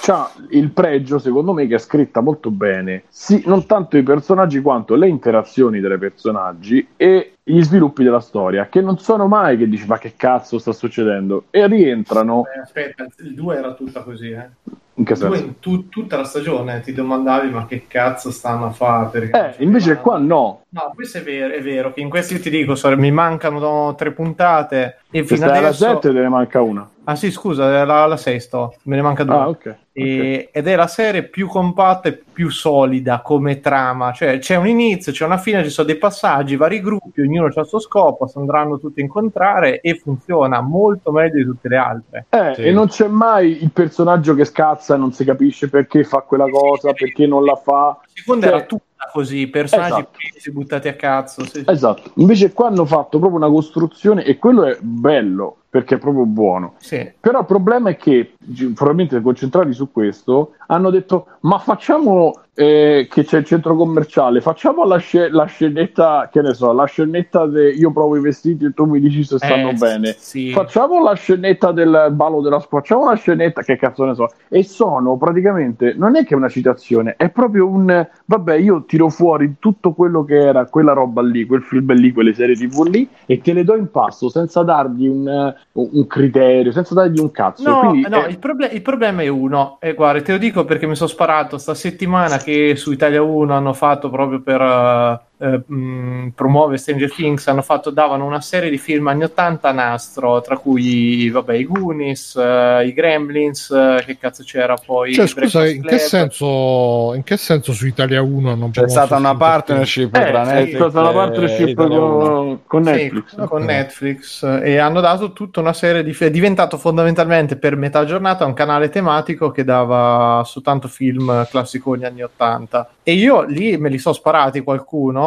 C'ha il pregio, secondo me, che è scritta molto bene, sì, non tanto i personaggi quanto le interazioni tra i personaggi e gli sviluppi della storia, che non sono mai che dici ma che cazzo sta succedendo, e rientrano Eh, aspetta, il 2 era tutta così, eh. in che Il 2 senso? in tu- tutta la stagione ti domandavi ma che cazzo stanno a fare? Eh, invece qua no, No, questo è vero, è vero, che in questi ti dico, sorry, mi mancano tre puntate e fino alla adesso... 7 te ne manca una. Ah sì, scusa, è la, la 6 sto, me ne manca due. Ah, ok. E- ed è la serie più compatta e più solida come trama, cioè c'è un inizio, c'è una fine, ci sono dei passaggi, vari gruppi, ognuno ha il suo scopo, si andranno tutti a incontrare e funziona molto meglio di tutte le altre. Eh, Sì. E non c'è mai il personaggio che scazza e non si capisce perché fa quella cosa, perché non la fa. La seconda Cioè- era tutta così, personaggi Esatto. presi, buttati a cazzo. sì. Esatto. Invece qua hanno fatto proprio una costruzione e quello è bello perché è proprio buono. Sì. Però il problema è che, probabilmente concentrati su questo, hanno detto: Ma facciamo eh, che c'è il centro commerciale, facciamo la, sce- la scenetta, che ne so, la scenetta de io provo i vestiti e tu mi dici se stanno Eh, bene. sì. Facciamo la scenetta del ballo della scuola, facciamo la scenetta, che cazzo ne so. E sono praticamente, non è che una citazione, è proprio un, vabbè, io tiro fuori tutto quello che era quella roba lì, quel film lì, quelle serie tv lì, e te le do in passo senza dargli un, un criterio, senza dargli un cazzo. No, no, eh, il, proble- il problema è uno, e guarda, te lo dico perché mi sono sparato sta settimana che su Italia 1 hanno fatto proprio per eh, eh, mh, promuovere Stranger Things, hanno fatto, davano una serie di film anni 80 a nastro, tra cui, vabbè, i Goonies, eh, i Gremlins, eh, che cazzo c'era poi? Cioè, scusa, in che, senso, in che senso su Italia 1 hanno C'è stata una partnership eh, tra è Netflix stata la e partnership con, con Sì, Netflix. con Netflix e hanno dato tutta una serie di fi- è diventato fondamentalmente per metà giornata un canale tematico che dava soltanto film classiconi anni 80 e io lì me li so sparati qualcuno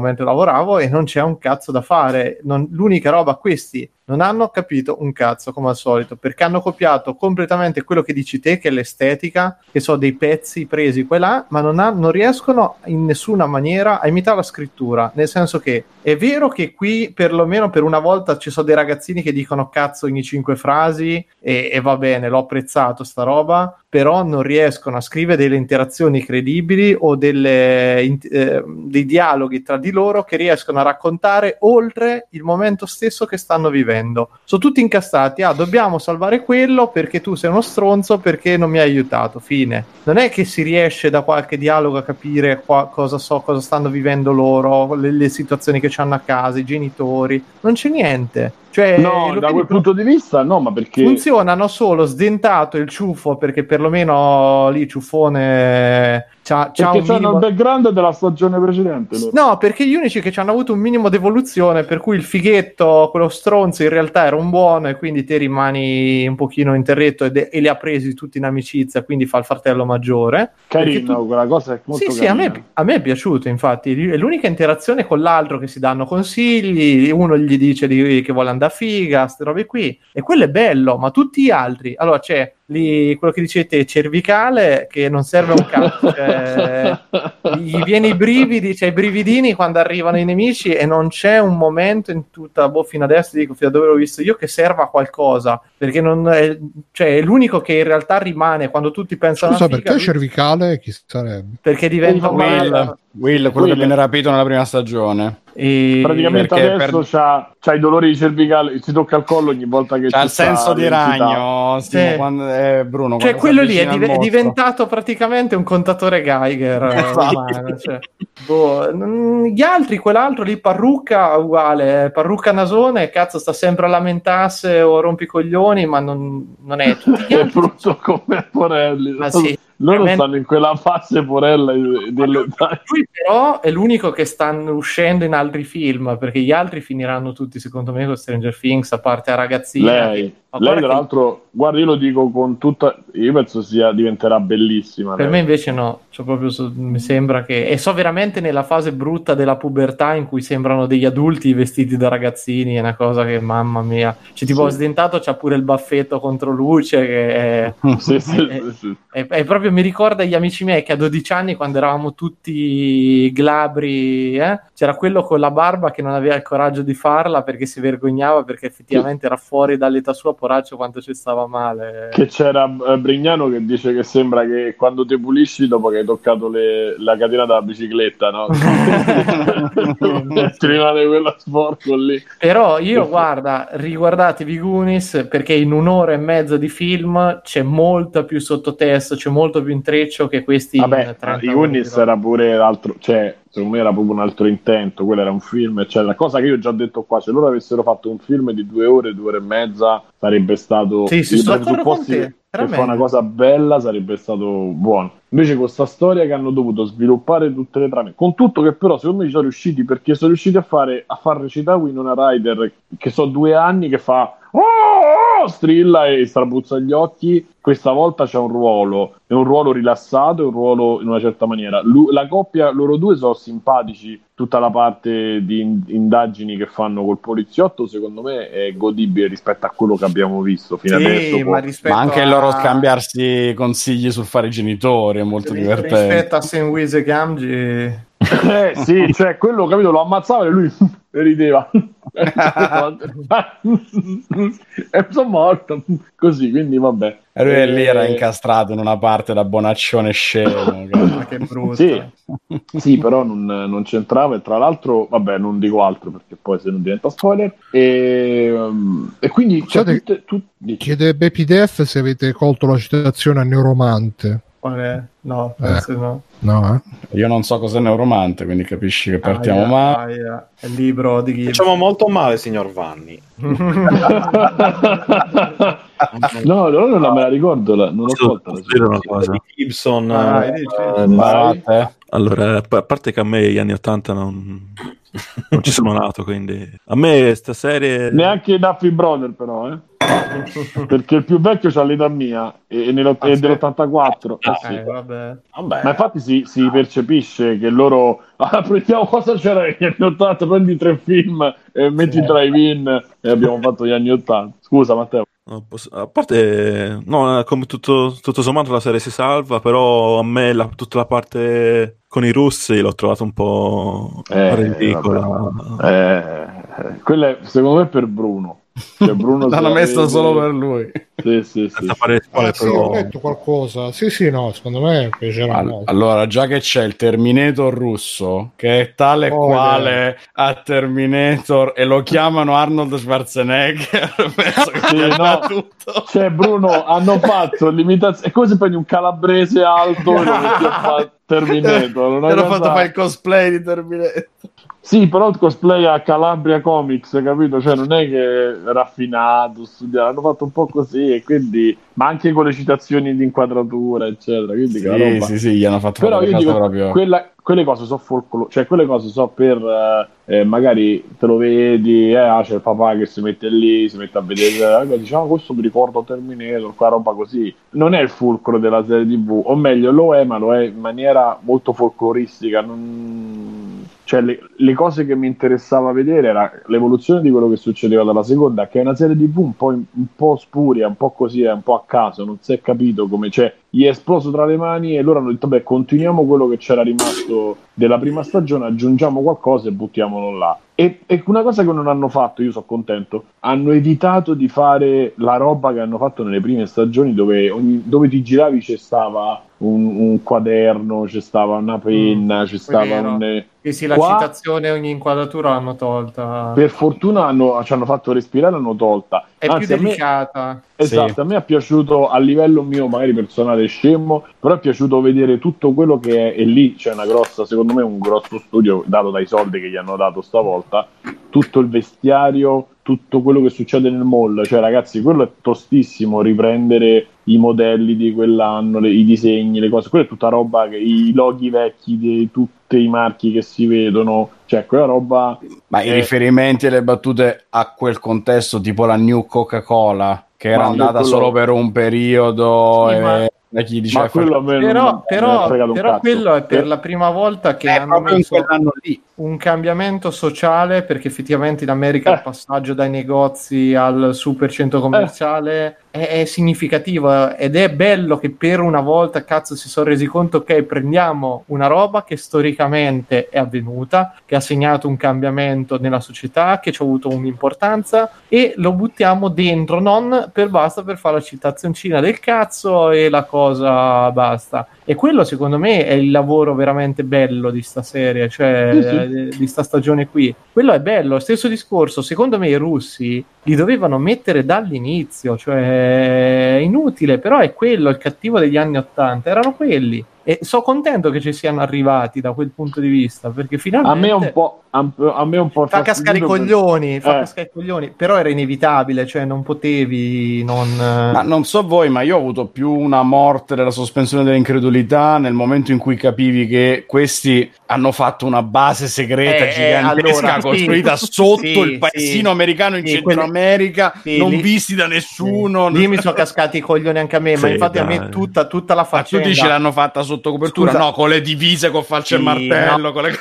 mentre lavoravo e non c'è un cazzo da fare. Non- l'unica roba questi non hanno capito un cazzo come al solito perché hanno copiato completamente quello che dici te che è l'estetica che sono dei pezzi presi qua e là ma non, ha- non riescono in nessuna maniera a imitare la scrittura nel senso che è vero che qui perlomeno per una volta ci sono dei ragazzini che dicono cazzo ogni cinque frasi e, e va bene l'ho apprezzato sta roba però non riescono a scrivere delle interazioni credibili o delle, eh, dei dialoghi tra di loro che riescono a raccontare oltre il momento stesso che stanno vivendo. Sono tutti incastati, ah dobbiamo salvare quello perché tu sei uno stronzo perché non mi hai aiutato, fine. Non è che si riesce da qualche dialogo a capire qua- cosa, so, cosa stanno vivendo loro, le, le situazioni che hanno a casa, i genitori, non c'è niente. Cioè, No, da quel punto di vista no, ma perché... funzionano solo sdentato il ciuffo perché perlomeno lì ciuffone c'ha, c'ha Perché minimo... il background della stagione precedente. loro. No, perché gli unici che ci hanno avuto un minimo d'evoluzione, per cui il fighetto, quello stronzo, in realtà era un buono e quindi te rimani un pochino interretto ed- e li ha presi tutti in amicizia, quindi fa il fratello maggiore. Carino, tu- quella cosa è molto sì, sì, a carina. me, a me è piaciuto, infatti. È l'unica interazione con l'altro che si danno consigli, uno gli dice di- che vuole andare a figa, queste robe qui, e quello è bello, ma tutti gli altri. Allora c'è lì quello che dicete cervicale che non serve a un cazzo, cioè, gli viene i brividi, cioè i brividini quando arrivano i nemici e non c'è un momento in tutta, boh, fino adesso dico, fino a dove l'ho visto io, che serva a qualcosa, perché non è, cioè, è l'unico che in realtà rimane quando tutti pensano Scusa, perché lui- cervicale? Chi sarebbe? perché diventa un Will, Will, quello Will. che viene rapito nella prima stagione. E... Praticamente adesso per- c'ha, c'ha i dolori di cervicale, si tocca il collo ogni volta che C'ha il senso di ragno, Sì. quando- è eh, Bruno. Cioè, quello lì è, div- è diventato praticamente un contatore Geiger. eh, umano, cioè. Boh, gli altri, quell'altro lì, parrucca uguale, eh, parrucca nasone, cazzo, sta sempre a lamentarsi o rompi coglioni, ma non, non è. [laughs] Tutti gli È brutto come Porelli. ma sì. Loro veramente- stanno in quella fase Porella dell'età. Lui però è l'unico che stanno uscendo in altri film, perché gli altri finiranno tutti, secondo me, con Stranger Things, a parte a ragazzina. Lei, lei tra che- l'altro, guarda, io lo dico con tutta. Io penso sia diventerà bellissima. Per lei. me invece no, cioè proprio so- mi sembra che... E so veramente nella fase brutta della pubertà in cui sembrano degli adulti vestiti da ragazzini, è una cosa che, mamma mia... Cioè tipo Sì. sdentato c'ha pure il baffetto contro luce, che è, [laughs] Sì, sì, sì. è- è proprio mi ricorda gli amici miei che a 12 anni quando eravamo tutti glabri, eh, c'era quello con la barba che non aveva il coraggio di farla perché si vergognava perché effettivamente era fuori dall'età sua, poraccio quanto ci stava male. Che c'era eh, Brignano che dice che sembra che quando ti pulisci dopo che hai toccato le- la catena della bicicletta, no? [laughs] Ti rimane quello sporco lì. Però io, guarda, riguardatevi Goonies perché in un'ora e mezza di film c'è molto più sottotesto, c'è molto più intreccio che questi Vabbè, 30 i Goonies minuti. era pure l'altro, cioè, secondo me era proprio un altro intento, quello era un film, cioè, la cosa che io ho già detto qua, se loro avessero fatto un film di due ore, due ore e mezza, sarebbe stato... Sì, sì, sono presupposti veramente. fare una cosa bella sarebbe stato buono. Invece con sta storia che hanno dovuto sviluppare tutte le trame, con tutto che però secondo me ci sono riusciti perché sono riusciti a fare a far recitare Winona Ryder che so due anni che fa "Oh, oh", strilla e strabuzza gli occhi. Questa volta c'è un ruolo. È un ruolo rilassato è un ruolo in una certa maniera. Lu- la coppia loro due sono simpatici tutta la parte di in- indagini che fanno col poliziotto secondo me è godibile rispetto a quello che abbiamo visto fino Sì, adesso ma Ma anche a... il loro scambiarsi consigli sul fare i genitori è molto ri- divertente. Rispetto a Sam Wiese e Gamgi... Eh sì, [laughs] cioè quello capito lo ammazzava e lui [laughs] rideva. [laughs] e sono morto così, quindi vabbè. E lui lì era Eh, incastrato in una parte da bonaccione scemo. Ma che brutto. Sì, sì, però non, non c'entrava e tra l'altro, vabbè, non dico altro perché poi se non diventa spoiler. E, um, e quindi cioè, Scusate, tutte, tu- dici. Chiede BPDF se avete colto la citazione a Neuromante. Qual è? No, Eh. penso no. No, eh? Io non so cos'è Neuromante, quindi capisci che partiamo Aia, male. aia. È il libro di Gibbs. Facciamo molto male, signor Vanni. [laughs] no, no, non me la ricordo, la- non l'ho colta. una cosa? Gibson. Vai, eh, eh. Allora, a a parte che a me gli anni 80 non, non ci sono nato, quindi a me sta serie Neanche Duffy Brother, però, eh. [laughs] Perché il più vecchio c'ha l'età mia e, e nello- Ah, è sì? dell'84. eh sì. Eh, vabbè. Vabbè, Ma infatti si, si percepisce che loro [laughs] ah, prendiamo cosa c'era negli anni 80, prendi tre film e metti Sì. drive-in e abbiamo fatto gli anni 80. Scusa Matteo. A parte, no, come tutto, tutto sommato la serie si salva, però a me la- tutta la parte con i russi l'ho trovato un po' Eh, ridicola. Eh, quella è, secondo me per Bruno. Cioè, Bruno L'hanno vede- solo per lui. Sì, sì, fare spoiler, Ah, sì, ho però letto qualcosa. Sì, sì, no, secondo me piacerà All- molto. allora, già che c'è il Terminator russo, che è tale e Oh, quale a Terminator, e lo chiamano Arnold Schwarzenegger, [laughs] penso che Sì, no. tutto. Cioè, Bruno, hanno fatto l'imitazione. È come se prendi un calabrese alto e lo metti a fare Terminator. una Hanno fatto fare il cosplay di Terminator. Sì, però il cosplay a Calabria Comics, capito? Cioè, non è che è raffinato, studiato, hanno fatto un po' così e quindi, ma anche con le citazioni di inquadratura, eccetera. Quindi Sì, roba. sì, sì, gli hanno fatto Però io dico, proprio. quella- quelle cose so folklore, cioè quelle cose so per eh, eh, magari te lo vedi, eh, ah, c'è il papà che si mette lì, si mette a vedere, eh, diciamo questo mi ricorda Terminator, qua roba così. Non è il fulcro della serie TV, o meglio lo è, ma lo è in maniera molto folcloristica. non- Cioè, le, le cose che mi interessava vedere era l'evoluzione di quello che succedeva dalla seconda, che è una serie TV un po', un po' spuria, un po' così, un po' a caso, non si è capito come c'è. Gli è esploso tra le mani e loro hanno detto: Beh, continuiamo quello che c'era rimasto della prima stagione, aggiungiamo qualcosa e buttiamolo là. E, e una cosa che non hanno fatto, io sono contento, hanno evitato di fare la roba che hanno fatto nelle prime stagioni dove, ogni- dove ti giravi c'è stava un, un quaderno, c'è stava una penna, c'è stava un, Sì, sì, la Qua- citazione ogni inquadratura l'hanno tolta. Per fortuna hanno- ci hanno fatto respirare, l'hanno tolta. È Anzi, più a me- delicata. Esatto, Sì. a me è piaciuto a livello mio, magari personale scemo, però è piaciuto vedere tutto quello che è, e lì c'è una grossa, secondo me un grosso studio dato dai soldi che gli hanno dato stavolta, tutto il vestiario, tutto quello che succede nel mall, cioè ragazzi, quello è tostissimo riprendere i modelli di quell'anno, le- i disegni, le cose, quella è tutta roba che i loghi vecchi di tutti i marchi che si vedono, cioè quella roba Ma i Eh. riferimenti e le battute a quel contesto, tipo la New Coca-Cola, che era andata quello- solo per un periodo, Sì, e ma- da chi diceva ma quello a me non- Però, però, però quello è per Eh, la prima volta che è hanno messo un cambiamento sociale perché effettivamente in America Eh. il passaggio dai negozi al super centro commerciale è, è significativo ed è bello che per una volta cazzo si sono resi conto ok prendiamo una roba che storicamente è avvenuta che ha segnato un cambiamento nella società che ci ha avuto un'importanza e lo buttiamo dentro non per basta per fare la citazioncina del cazzo e la cosa basta e quello secondo me è il lavoro veramente bello di sta serie, cioè Sì, sì. eh, di sta stagione qui. Quello è bello, stesso discorso, secondo me i russi li dovevano mettere dall'inizio, cioè è inutile, però è quello il cattivo degli anni Ottanta, erano quelli. E sono contento che ci siano arrivati da quel punto di vista, perché finalmente a me un po' a, me un po' fa cascare i fastidito per- coglioni, fa Eh. cascare i coglioni, però era inevitabile, cioè non potevi non Ma non so voi, ma io ho avuto più una morte della sospensione dell'incredulità nel momento in cui capivi che questi hanno fatto una base segreta Eh, gigantesca allora, sì. costruita sotto Sì, il paesino sì. americano in Sì, Centro quelli- America, sì, non lì- visti da nessuno. Lì mi sono cascati i coglioni anche a me, ma Sì, infatti a me dai. tutta, tutta la Ma tu faccenda dici l'hanno fatta sotto copertura? Scusa. No, con le divise, con falce e Sì, martello, no. con le... [laughs]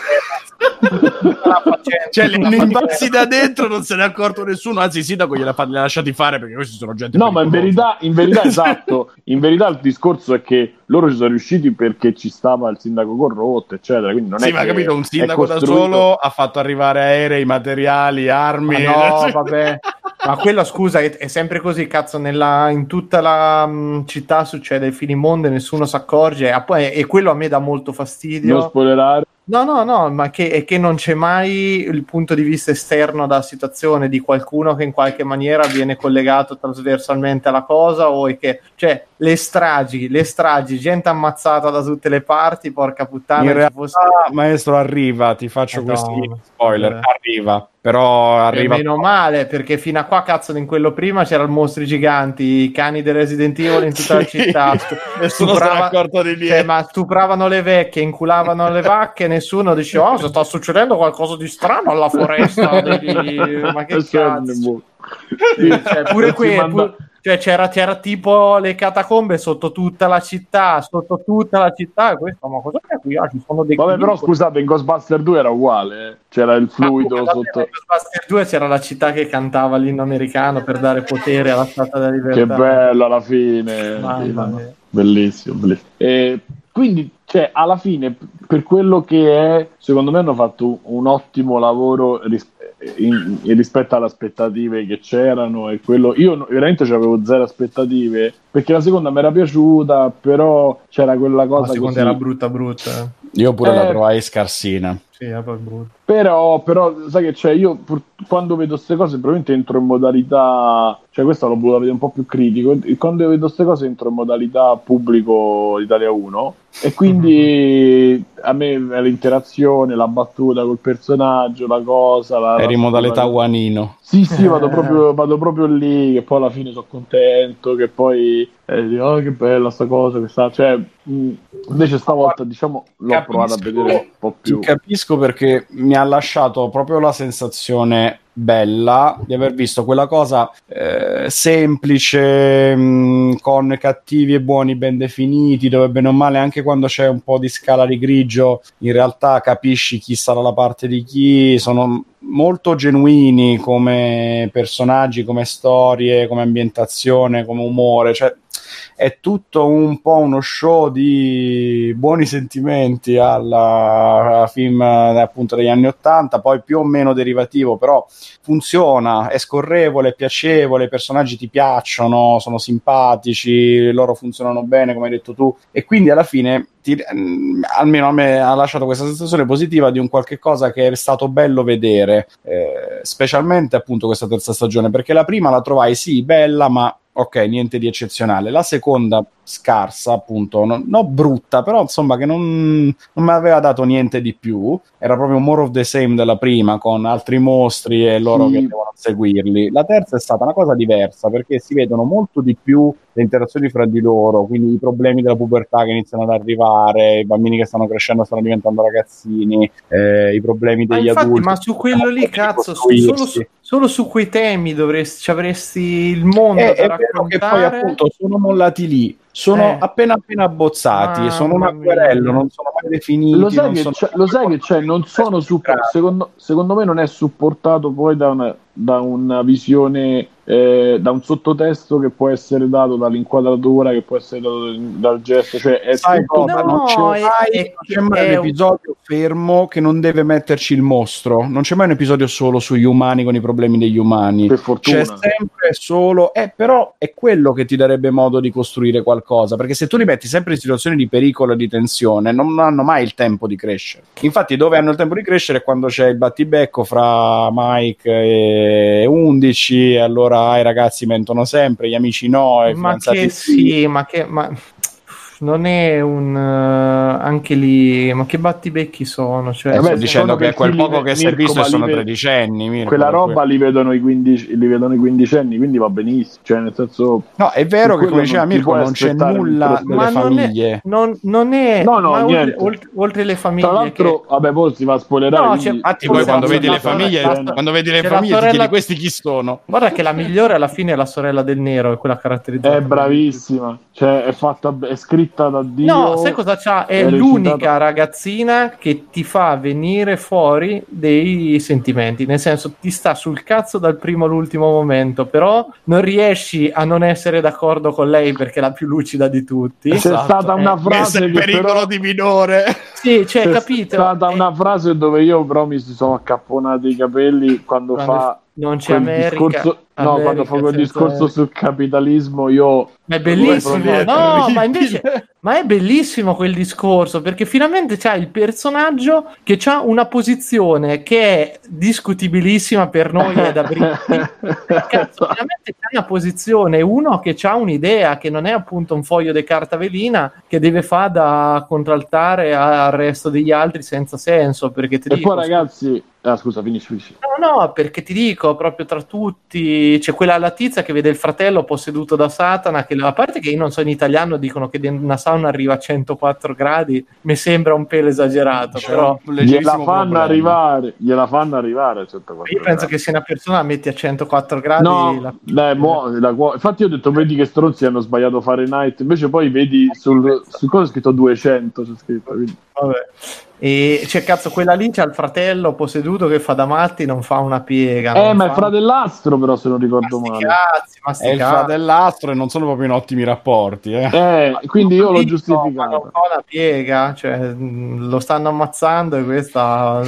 Cioè, li hanno invasi da dentro, non se ne è accorto nessuno. Anzi, sindaco gliel'ha fa- li ha lasciati fare perché questi sono gente. No, ma in verità, in verità [laughs] esatto, in verità il discorso è che loro ci sono riusciti perché ci stava il sindaco corrotto, eccetera, quindi non Sì, è ma capito, un sindaco da solo ha fatto arrivare aerei, materiali, armi. Ma no, [laughs] vabbè. Ma quello, scusa, è, è sempre così, cazzo, nella- in tutta la mh, città succede il finimondo e nessuno si accorge, e, e quello a me dà molto fastidio. Non spoilerare. No, no, no, ma che, è che non c'è mai il punto di vista esterno dalla situazione di qualcuno che in qualche maniera viene collegato trasversalmente alla cosa o è che, cioè, le stragi, le stragi, gente ammazzata da tutte le parti, porca puttana, In realtà, fosse- maestro, arriva. Ti faccio Madonna. questi spoiler. Eh. Arriva, però arriva. meno male perché fino a qua cazzo in quello prima c'erano mostri giganti i cani di Resident Evil in tutta la Sì. città stu- [laughs] Nessuno se n'è stuprava- accorto di cioè, niente. ma stupravano le vecchie inculavano le vacche nessuno diceva oh se sta succedendo qualcosa di strano alla foresta [laughs] Vedi? ma che cazzo Sì, cioè, pure qui manda- cioè, c'era, c'era tipo le catacombe sotto tutta la città sotto tutta la città e questo ma cosa c'è qui? Ah, ci sono dei Vabbè, però scusate, in Ghostbuster 2 era uguale, eh. c'era il fluido Ma, sotto. in Ghostbusters 2 c'era la città che cantava l'inno americano per dare potere alla Statua della Libertà. Che bello alla fine. Sì. Bellissimo, bellissimo. E quindi, cioè, alla fine, per quello che è, secondo me hanno fatto un ottimo lavoro ris- in- in- rispetto alle aspettative che c'erano. E quello, io veramente avevo zero aspettative perché la seconda mi era piaciuta, però c'era quella La cosa seconda così. era brutta brutta. Io pure la Eh. trovai scarsina. Sì, era poi brutta. Però, però, sai che c'è, io pur- quando vedo queste cose probabilmente entro in modalità, cioè questa l'ho voluta vedere un po' più critico, quando vedo queste cose entro in modalità pubblico Italia 1 e quindi a me l'interazione, la battuta col personaggio, la cosa... La, Eri in modalità la- Guanino. Sì, sì, vado proprio, vado proprio lì, che poi alla fine sono contento, che poi eh, dico, oh, che bella sta cosa, questa... cioè, mh, invece stavolta diciamo l'ho Capisco- provata a vedere un po' più... Ti capisco perché mi ha lasciato proprio la sensazione bella di aver visto quella cosa eh, semplice mh, con cattivi e buoni ben definiti dove bene o male anche quando c'è un po' di scala di grigio in realtà capisci chi sta dalla parte di chi. Sono molto genuini come personaggi come storie come ambientazione come umore cioè è tutto un po' uno show di buoni sentimenti alla, film appunto degli anni 80, poi più o meno derivativo, però funziona, è scorrevole, è piacevole, i personaggi ti piacciono, sono simpatici, loro funzionano bene, come hai detto tu, e quindi alla fine ti, mm, almeno a me ha lasciato questa sensazione positiva di un qualche cosa che è stato bello vedere, eh, specialmente appunto questa terza stagione, perché la prima la trovai sì bella, ma ok, niente di eccezionale. La seconda scarsa, appunto, non no brutta, però insomma che non, non mi aveva dato niente di più. Era proprio more of the same della prima, con altri mostri e loro Sì. che devono seguirli. La terza è stata una cosa diversa perché si vedono molto di più le interazioni fra di loro, quindi i problemi della pubertà che iniziano ad arrivare, i bambini che stanno crescendo stanno diventando ragazzini, eh, i problemi Ma degli infatti, adulti. ma su quello lì, cazzo, solo su, solo su quei temi dovresti, ci avresti il mondo Eh, da vero che poi raccontare. appunto sono mollati lì, sono Eh. appena appena abbozzati, Mamma sono un acquerello, non sono mai definiti. Lo sai che c'è, lo sai che c'è, non sono suppo- secondo, secondo me non è supportato poi da una, da una visione, eh, da un sottotesto che può essere dato dall'inquadratura, che può essere dato dal gesto, cioè è Sai tutto? No, non c'è è- mai, è- non c'è mai un- episodio fermo che non deve metterci il mostro. Non c'è mai un episodio solo sugli umani con i problemi degli umani. per fortuna. C'è sempre solo, eh, però è quello che ti darebbe modo di costruire qualcosa. Perché se tu li metti sempre in situazioni di pericolo e di tensione, non hanno mai il tempo di crescere. Infatti, dove hanno il tempo di crescere è quando c'è il battibecco fra Mike e 11. E allora i ragazzi mentono sempre, gli amici no. I Ma fidanzati che sì. sì, ma che ma non è un eh, anche lì, ma che battibecchi sono? Cioè, Eh, sto dicendo che quel poco che si è visto sono ve- tredicenni. Mirko, Quella roba li vedono, i 15, li vedono i quindicenni, quindi va benissimo. Cioè, nel senso, No, è vero che come diceva Mirko non c'è nulla Ma non è- famiglie. non, non è No, no, ma oltre, niente. oltre- oltre le famiglie tra l'altro, che- vabbè, poi si va a spoilerare. No, quindi- Infatti, Scusa, poi quando vedi le famiglie, quando vedi le famiglie, ti chiedi questi chi sono? Guarda che la migliore alla fine è la sorella del nero, è quella caratterizzata. È bravissima, cioè è fatta, è scritta da Dio. No, sai cosa c'ha? È, è l'unica recitata- ragazzina che ti fa venire fuori dei sentimenti, nel senso ti sta sul cazzo dal primo all'ultimo momento, però non riesci a non essere d'accordo con lei perché è la più lucida di tutti. C'è Esatto. stata una Eh, frase che però di minore. Sì, cioè, c'è capito? stata Eh, una frase dove io però mi si sono accapponati i capelli quando, Quando fa non c'è America. discorso no, America quando fa quel discorso sul capitalismo io Ma è bellissimo, no, ma [laughs] invece ma è bellissimo quel discorso perché finalmente c'è il personaggio che ha una posizione che è discutibilissima per noi e da britti. Cazzo, finalmente c'è una posizione, uno che ha un'idea che non è appunto un foglio di carta velina che deve fare da contraltare al resto degli altri senza senso perché ti e dico, poi ragazzi ah scusa finisci finisci No, no, perché ti dico, proprio tra tutti c'è quella la tizia che vede il fratello posseduto da Satana, che a parte che io non so in italiano dicono che una sauna arriva a 104 gradi, mi sembra un pelo esagerato, però gliela fanno arrivare gliela fanno arrivare a 104 io penso gradi. che se una persona la metti a 104 gradi No, la- dai, mo- la infatti io ho detto vedi che stronzi hanno sbagliato Fahrenheit invece poi vedi sul, sul cosa è scritto 200 c'è scritto, quindi- vabbè. E c'è cazzo quella lì c'ha il fratello posseduto che fa da matti, non fa una piega. eh ma è fa- fratellastro però se non ricordo male cazzi, ma È il fratellastro e non sono proprio in ottimi rapporti. Eh. eh, quindi io l'ho Ma non giustificato fa una piega, cioè mh, lo stanno ammazzando e questa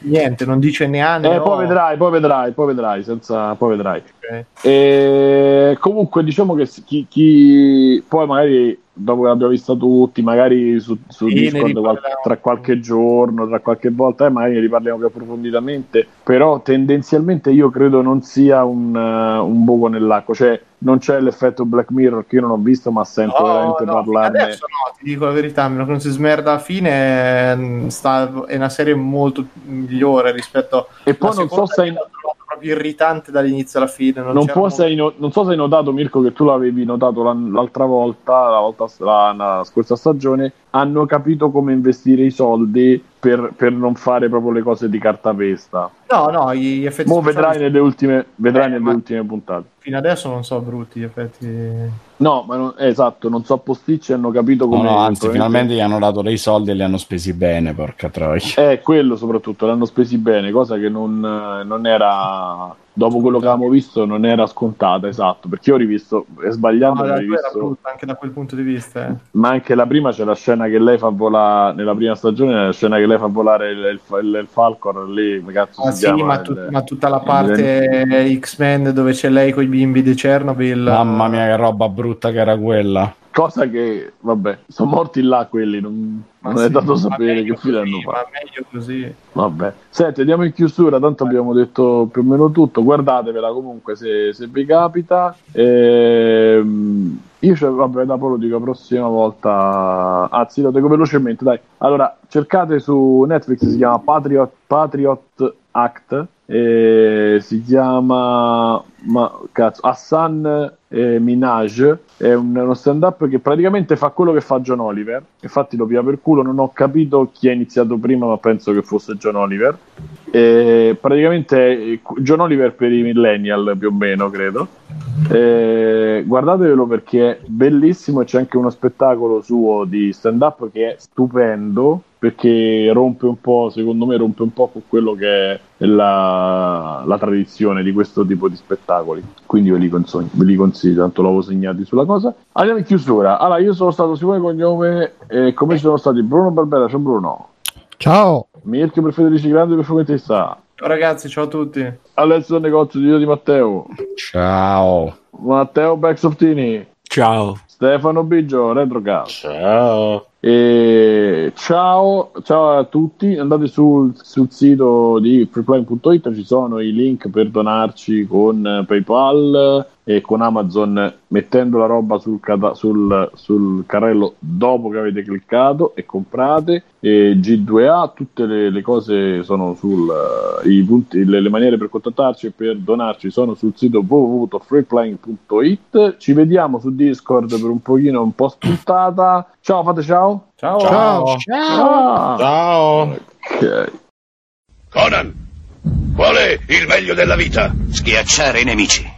niente, non dice neanche. eh, poi vedrai poi vedrai poi vedrai senza poi vedrai Ok. E comunque diciamo che chi, chi- poi magari dopo che l'abbiamo vista tutti, magari su, su Discord qual- tra qualche giorno, tra qualche volta, eh, magari ne riparliamo più approfonditamente, però tendenzialmente io credo non sia un, eh, un buco nell'acqua, cioè non c'è l'effetto Black Mirror che io non ho visto, ma sento veramente no, parlarne. Adesso no, ti dico la verità, a meno che non si smerda alla fine, mh, sta- è una serie molto migliore rispetto E poi non so se trovata proprio irritante dall'inizio alla fine. Non, non, molto- no- non so se hai notato Mirko che tu l'avevi notato l'altra volta, la, volta la, la scorsa stagione, hanno capito come investire i soldi per, per non fare proprio le cose di cartapesta. No, no, gli effetti Mo speciali vedrai nelle ultime, vedrai Eh, nelle ultime puntate. fino adesso non so brutti gli effetti. No, ma non- esatto, non so posticci hanno capito No, come... no, anzi, probabilmente- finalmente gli hanno dato dei soldi e li hanno spesi bene, porca troia. Eh, quello soprattutto, l'hanno spesi bene, cosa che non, eh, non era, dopo quello che avevamo visto non era scontata, esatto, perché io ho rivisto, e sbagliando, No, tu rivisto, brutta anche da quel punto di vista. eh. ma anche la prima c'è la scena che lei fa volare, nella prima stagione, la scena che lei fa volare il, il, il- il Falcon, lì, cazzo Ah, si sì, chiama? ma, Il- tut- ma tutta la parte X-Men dove c'è lei con i bimbi di Chernobyl. Mamma mia, che roba brutta che era quella. Cosa che, vabbè, sono morti là quelli, non, non è sì, dato ma sapere che fine hanno fatto. Ma meglio così. Vabbè. Senti, andiamo in chiusura, tanto abbiamo detto più o meno tutto. Guardatevela comunque se, se vi capita. Ehm, io, cioè, vabbè, dopo lo dico la prossima volta. Anzi, lo dico velocemente, dai. Allora, cercate su Netflix, si chiama Patriot, Patriot Act. si chiama ma, cazzo, Hassan eh, Minaj è un- uno stand up che praticamente fa quello che fa John Oliver. Infatti lo pia per culo non ho capito chi ha iniziato prima ma penso che fosse John Oliver e praticamente eh, John Oliver per i millennial più o meno credo Eh, guardatevelo perché è bellissimo c'è anche uno spettacolo suo di stand up che è stupendo perché rompe un po', secondo me rompe un po' con quello che è la, la tradizione di questo tipo di spettacoli. Quindi ve li, consiglio, ve li consiglio, tanto l'avevo segnati sulla cosa. Andiamo in chiusura. Allora, io sono stato Simone Cognome e come ci sono stati Bruno Barbera, c'è Bruno. Ciao. Mirko per Federici Grande per Fumettista. Ciao ragazzi, ciao a tutti. Alessio Negozio di Dio di Matteo. Ciao. Matteo Baxoftini. Ciao. Stefano Biggio, Retrocast. Ciao. E ciao, ciao a tutti, andate sul, sul sito di freeplane.it, ci sono i link per donarci con PayPal e con Amazon mettendo la roba sul, cata- sul- sul carrello dopo che avete cliccato e comprate e G2A, tutte le, le cose sono sul eh, i punti, le, le maniere per contattarci e per donarci sono sul sito www.freeplane.it. Ci vediamo su Discord per un pochino un po' spuntata. Ciao, fate ciao. Ciao. Ciao. Ciao. Ciao. Ok. Conan, qual è il meglio della vita? Schiacciare i nemici,